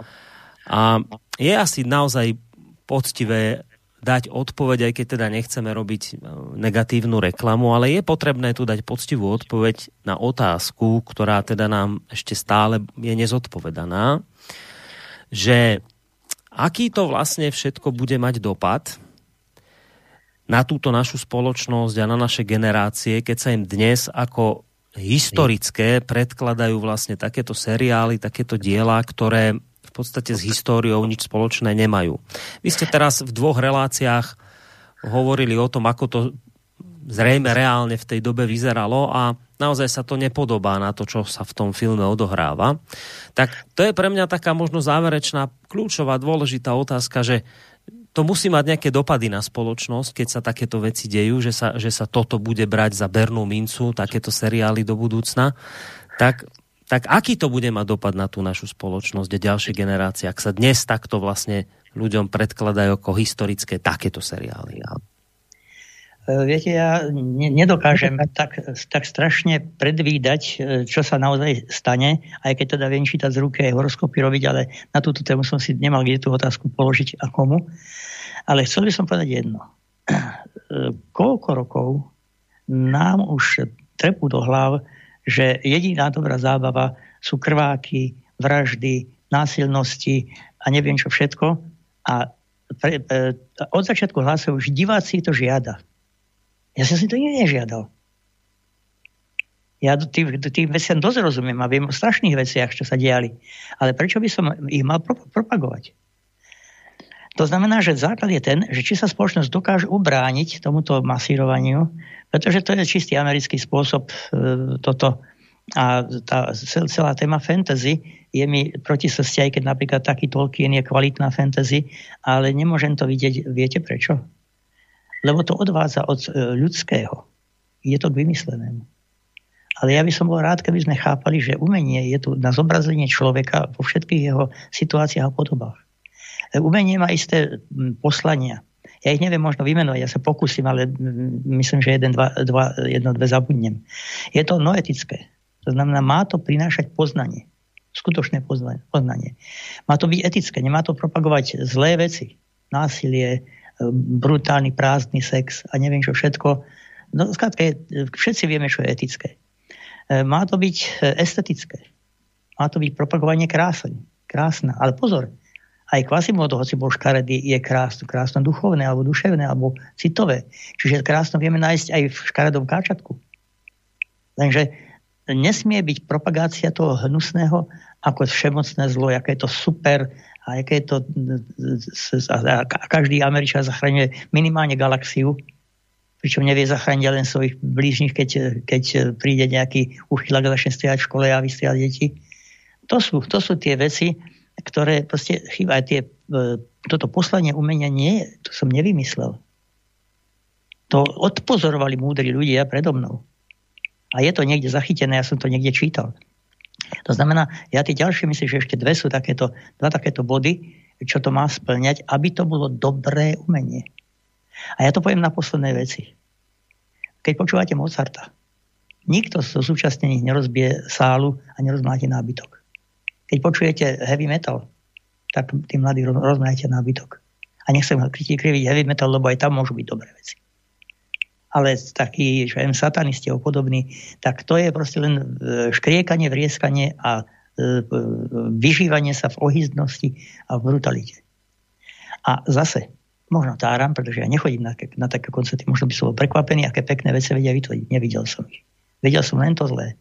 B: A je asi naozaj poctivé dať odpoveď, aj keď teda nechceme robiť e, negatívnu reklamu, ale je potrebné tu dať poctivú odpoveď na otázku, ktorá teda nám ešte stále je nezodpovedaná, že aký to vlastne všetko bude mať dopad na túto našu spoločnosť a na naše generácie, keď sa im dnes ako historické predkladajú vlastne takéto seriály, takéto diela, ktoré v podstate s históriou nič spoločné nemajú. Vy ste teraz v dvoch reláciách hovorili o tom, ako to zrejme reálne v tej dobe vyzeralo a naozaj sa to nepodobá na to, čo sa v tom filme odohráva. Tak to je pre mňa taká možno záverečná, kľúčová, dôležitá otázka, že to musí mať nejaké dopady na spoločnosť, keď sa takéto veci dejú, že sa, že sa toto bude brať za bernú mincu, takéto seriály do budúcna. Tak tak aký to bude mať dopad na tú našu spoločnosť a ďalšie generácie, ak sa dnes takto vlastne ľuďom predkladajú ako historické takéto seriály?
C: E, viete, ja nedokážem tak, tak strašne predvídať, e, čo sa naozaj stane, aj keď teda viem čítať z ruky aj horoskopy robiť, ale na túto tému som si nemal kde tú otázku položiť a komu. Ale chcel by som povedať jedno. E, koľko rokov nám už trepú do hlav že jediná dobrá zábava sú krváky, vraždy, násilnosti a neviem čo všetko. A pre, e, od začiatku hlasujú, že diváci to žiada. Ja som si to nežiadal. Ja tým, tým veciam dosť rozumiem a viem o strašných veciach, čo sa diali. Ale prečo by som ich mal pro, propagovať? To znamená, že základ je ten, že či sa spoločnosť dokáže ubrániť tomuto masírovaniu, pretože to je čistý americký spôsob e, toto. A tá celá téma fantasy je mi proti srsti, aj keď napríklad taký Tolkien je kvalitná fantasy, ale nemôžem to vidieť, viete prečo? Lebo to odvádza od e, ľudského. Je to k vymyslenému. Ale ja by som bol rád, keby sme chápali, že umenie je tu na zobrazenie človeka vo všetkých jeho situáciách a podobách. Umenie má isté poslania. Ja ich neviem možno vymenovať, ja sa pokúsim, ale myslím, že jeden, dva, dva, jedno, dve zabudnem. Je to noetické. To znamená, má to prinášať poznanie. Skutočné poznanie. Má to byť etické, nemá to propagovať zlé veci. Násilie, e, brutálny, prázdny sex a neviem čo všetko. No, skrátka, všetci vieme, čo je etické. E, má to byť e, estetické. Má to byť propagovanie krásne. Krásna. Ale pozor, aj Quasimodo, hoci bol škaredý, je krásno, krásno duchovné, alebo duševné, alebo citové. Čiže krásno vieme nájsť aj v škaredom káčatku. Takže nesmie byť propagácia toho hnusného ako všemocné zlo, aké je to super a aké je to a každý Američan zachraňuje minimálne galaxiu, pričom nevie zachrániť len svojich blížnych, keď, keď príde nejaký uchylak a začne strieľať v škole a vystriať deti. To sú, to sú tie veci, ktoré proste chýba. Tie, e, toto poslanie umenia nie je, to som nevymyslel. To odpozorovali múdri ľudia predo mnou. A je to niekde zachytené, ja som to niekde čítal. To znamená, ja tie ďalšie myslím, že ešte dve sú takéto, dva takéto body, čo to má splňať, aby to bolo dobré umenie. A ja to poviem na posledné veci. Keď počúvate Mozarta, nikto zo súčasnených nerozbije sálu a nerozmáte nábytok. Keď počujete heavy metal, tak tí mladí rozmajete nábytok. A nechcem kriviť heavy metal, lebo aj tam môžu byť dobré veci. Ale takí, že viem, satanisti a podobní, tak to je proste len e, škriekanie, vrieskanie a e, vyžívanie sa v ohyzdnosti a v brutalite. A zase, možno táram, pretože ja nechodím na, na také koncerty, možno by som bol prekvapený, aké pekné veci vedia vytvoriť. Nevidel som ich. Vedel som len to zlé.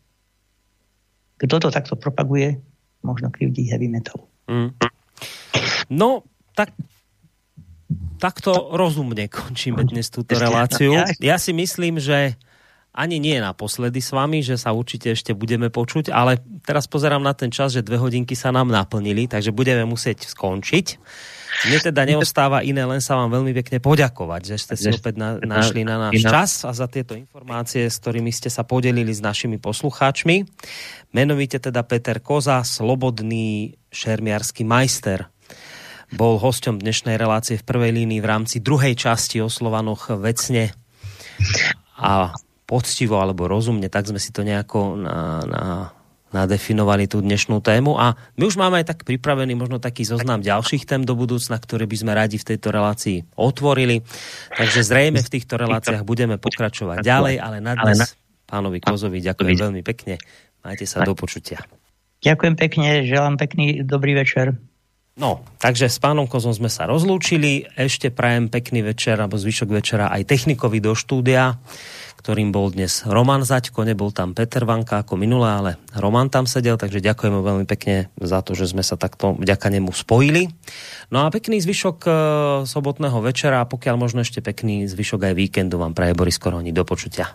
C: Kto to takto propaguje, možno krivdí heavy metal. Mm.
B: No, tak takto rozumne končíme dnes túto reláciu. Ja si myslím, že ani nie naposledy s vami, že sa určite ešte budeme počuť, ale teraz pozerám na ten čas, že dve hodinky sa nám naplnili, takže budeme musieť skončiť. Mne teda neostáva iné, len sa vám veľmi pekne poďakovať, že ste si opäť na, našli na náš čas a za tieto informácie, s ktorými ste sa podelili s našimi poslucháčmi. Menovite teda Peter Koza, slobodný šermiarský majster. Bol hosťom dnešnej relácie v prvej línii v rámci druhej časti o Slovanoch vecne a poctivo alebo rozumne, tak sme si to nejako na, na nadefinovali tú dnešnú tému a my už máme aj tak pripravený možno taký zoznam ďalších tém do budúcna, ktoré by sme radi v tejto relácii otvorili. Takže zrejme v týchto reláciách budeme pokračovať ďalej, ale na dnes pánovi Kozovi ďakujem veľmi pekne. Majte sa do počutia.
C: Ďakujem pekne, želám pekný dobrý večer.
B: No, takže s pánom Kozom sme sa rozlúčili. Ešte prajem pekný večer, alebo zvyšok večera aj technikovi do štúdia ktorým bol dnes Roman Zaďko, nebol tam Peter Vanka ako minulé, ale Roman tam sedel, takže ďakujeme veľmi pekne za to, že sme sa takto vďaka nemu spojili. No a pekný zvyšok e, sobotného večera a pokiaľ možno ešte pekný zvyšok aj víkendu vám praje Boris Koroni. Do počutia.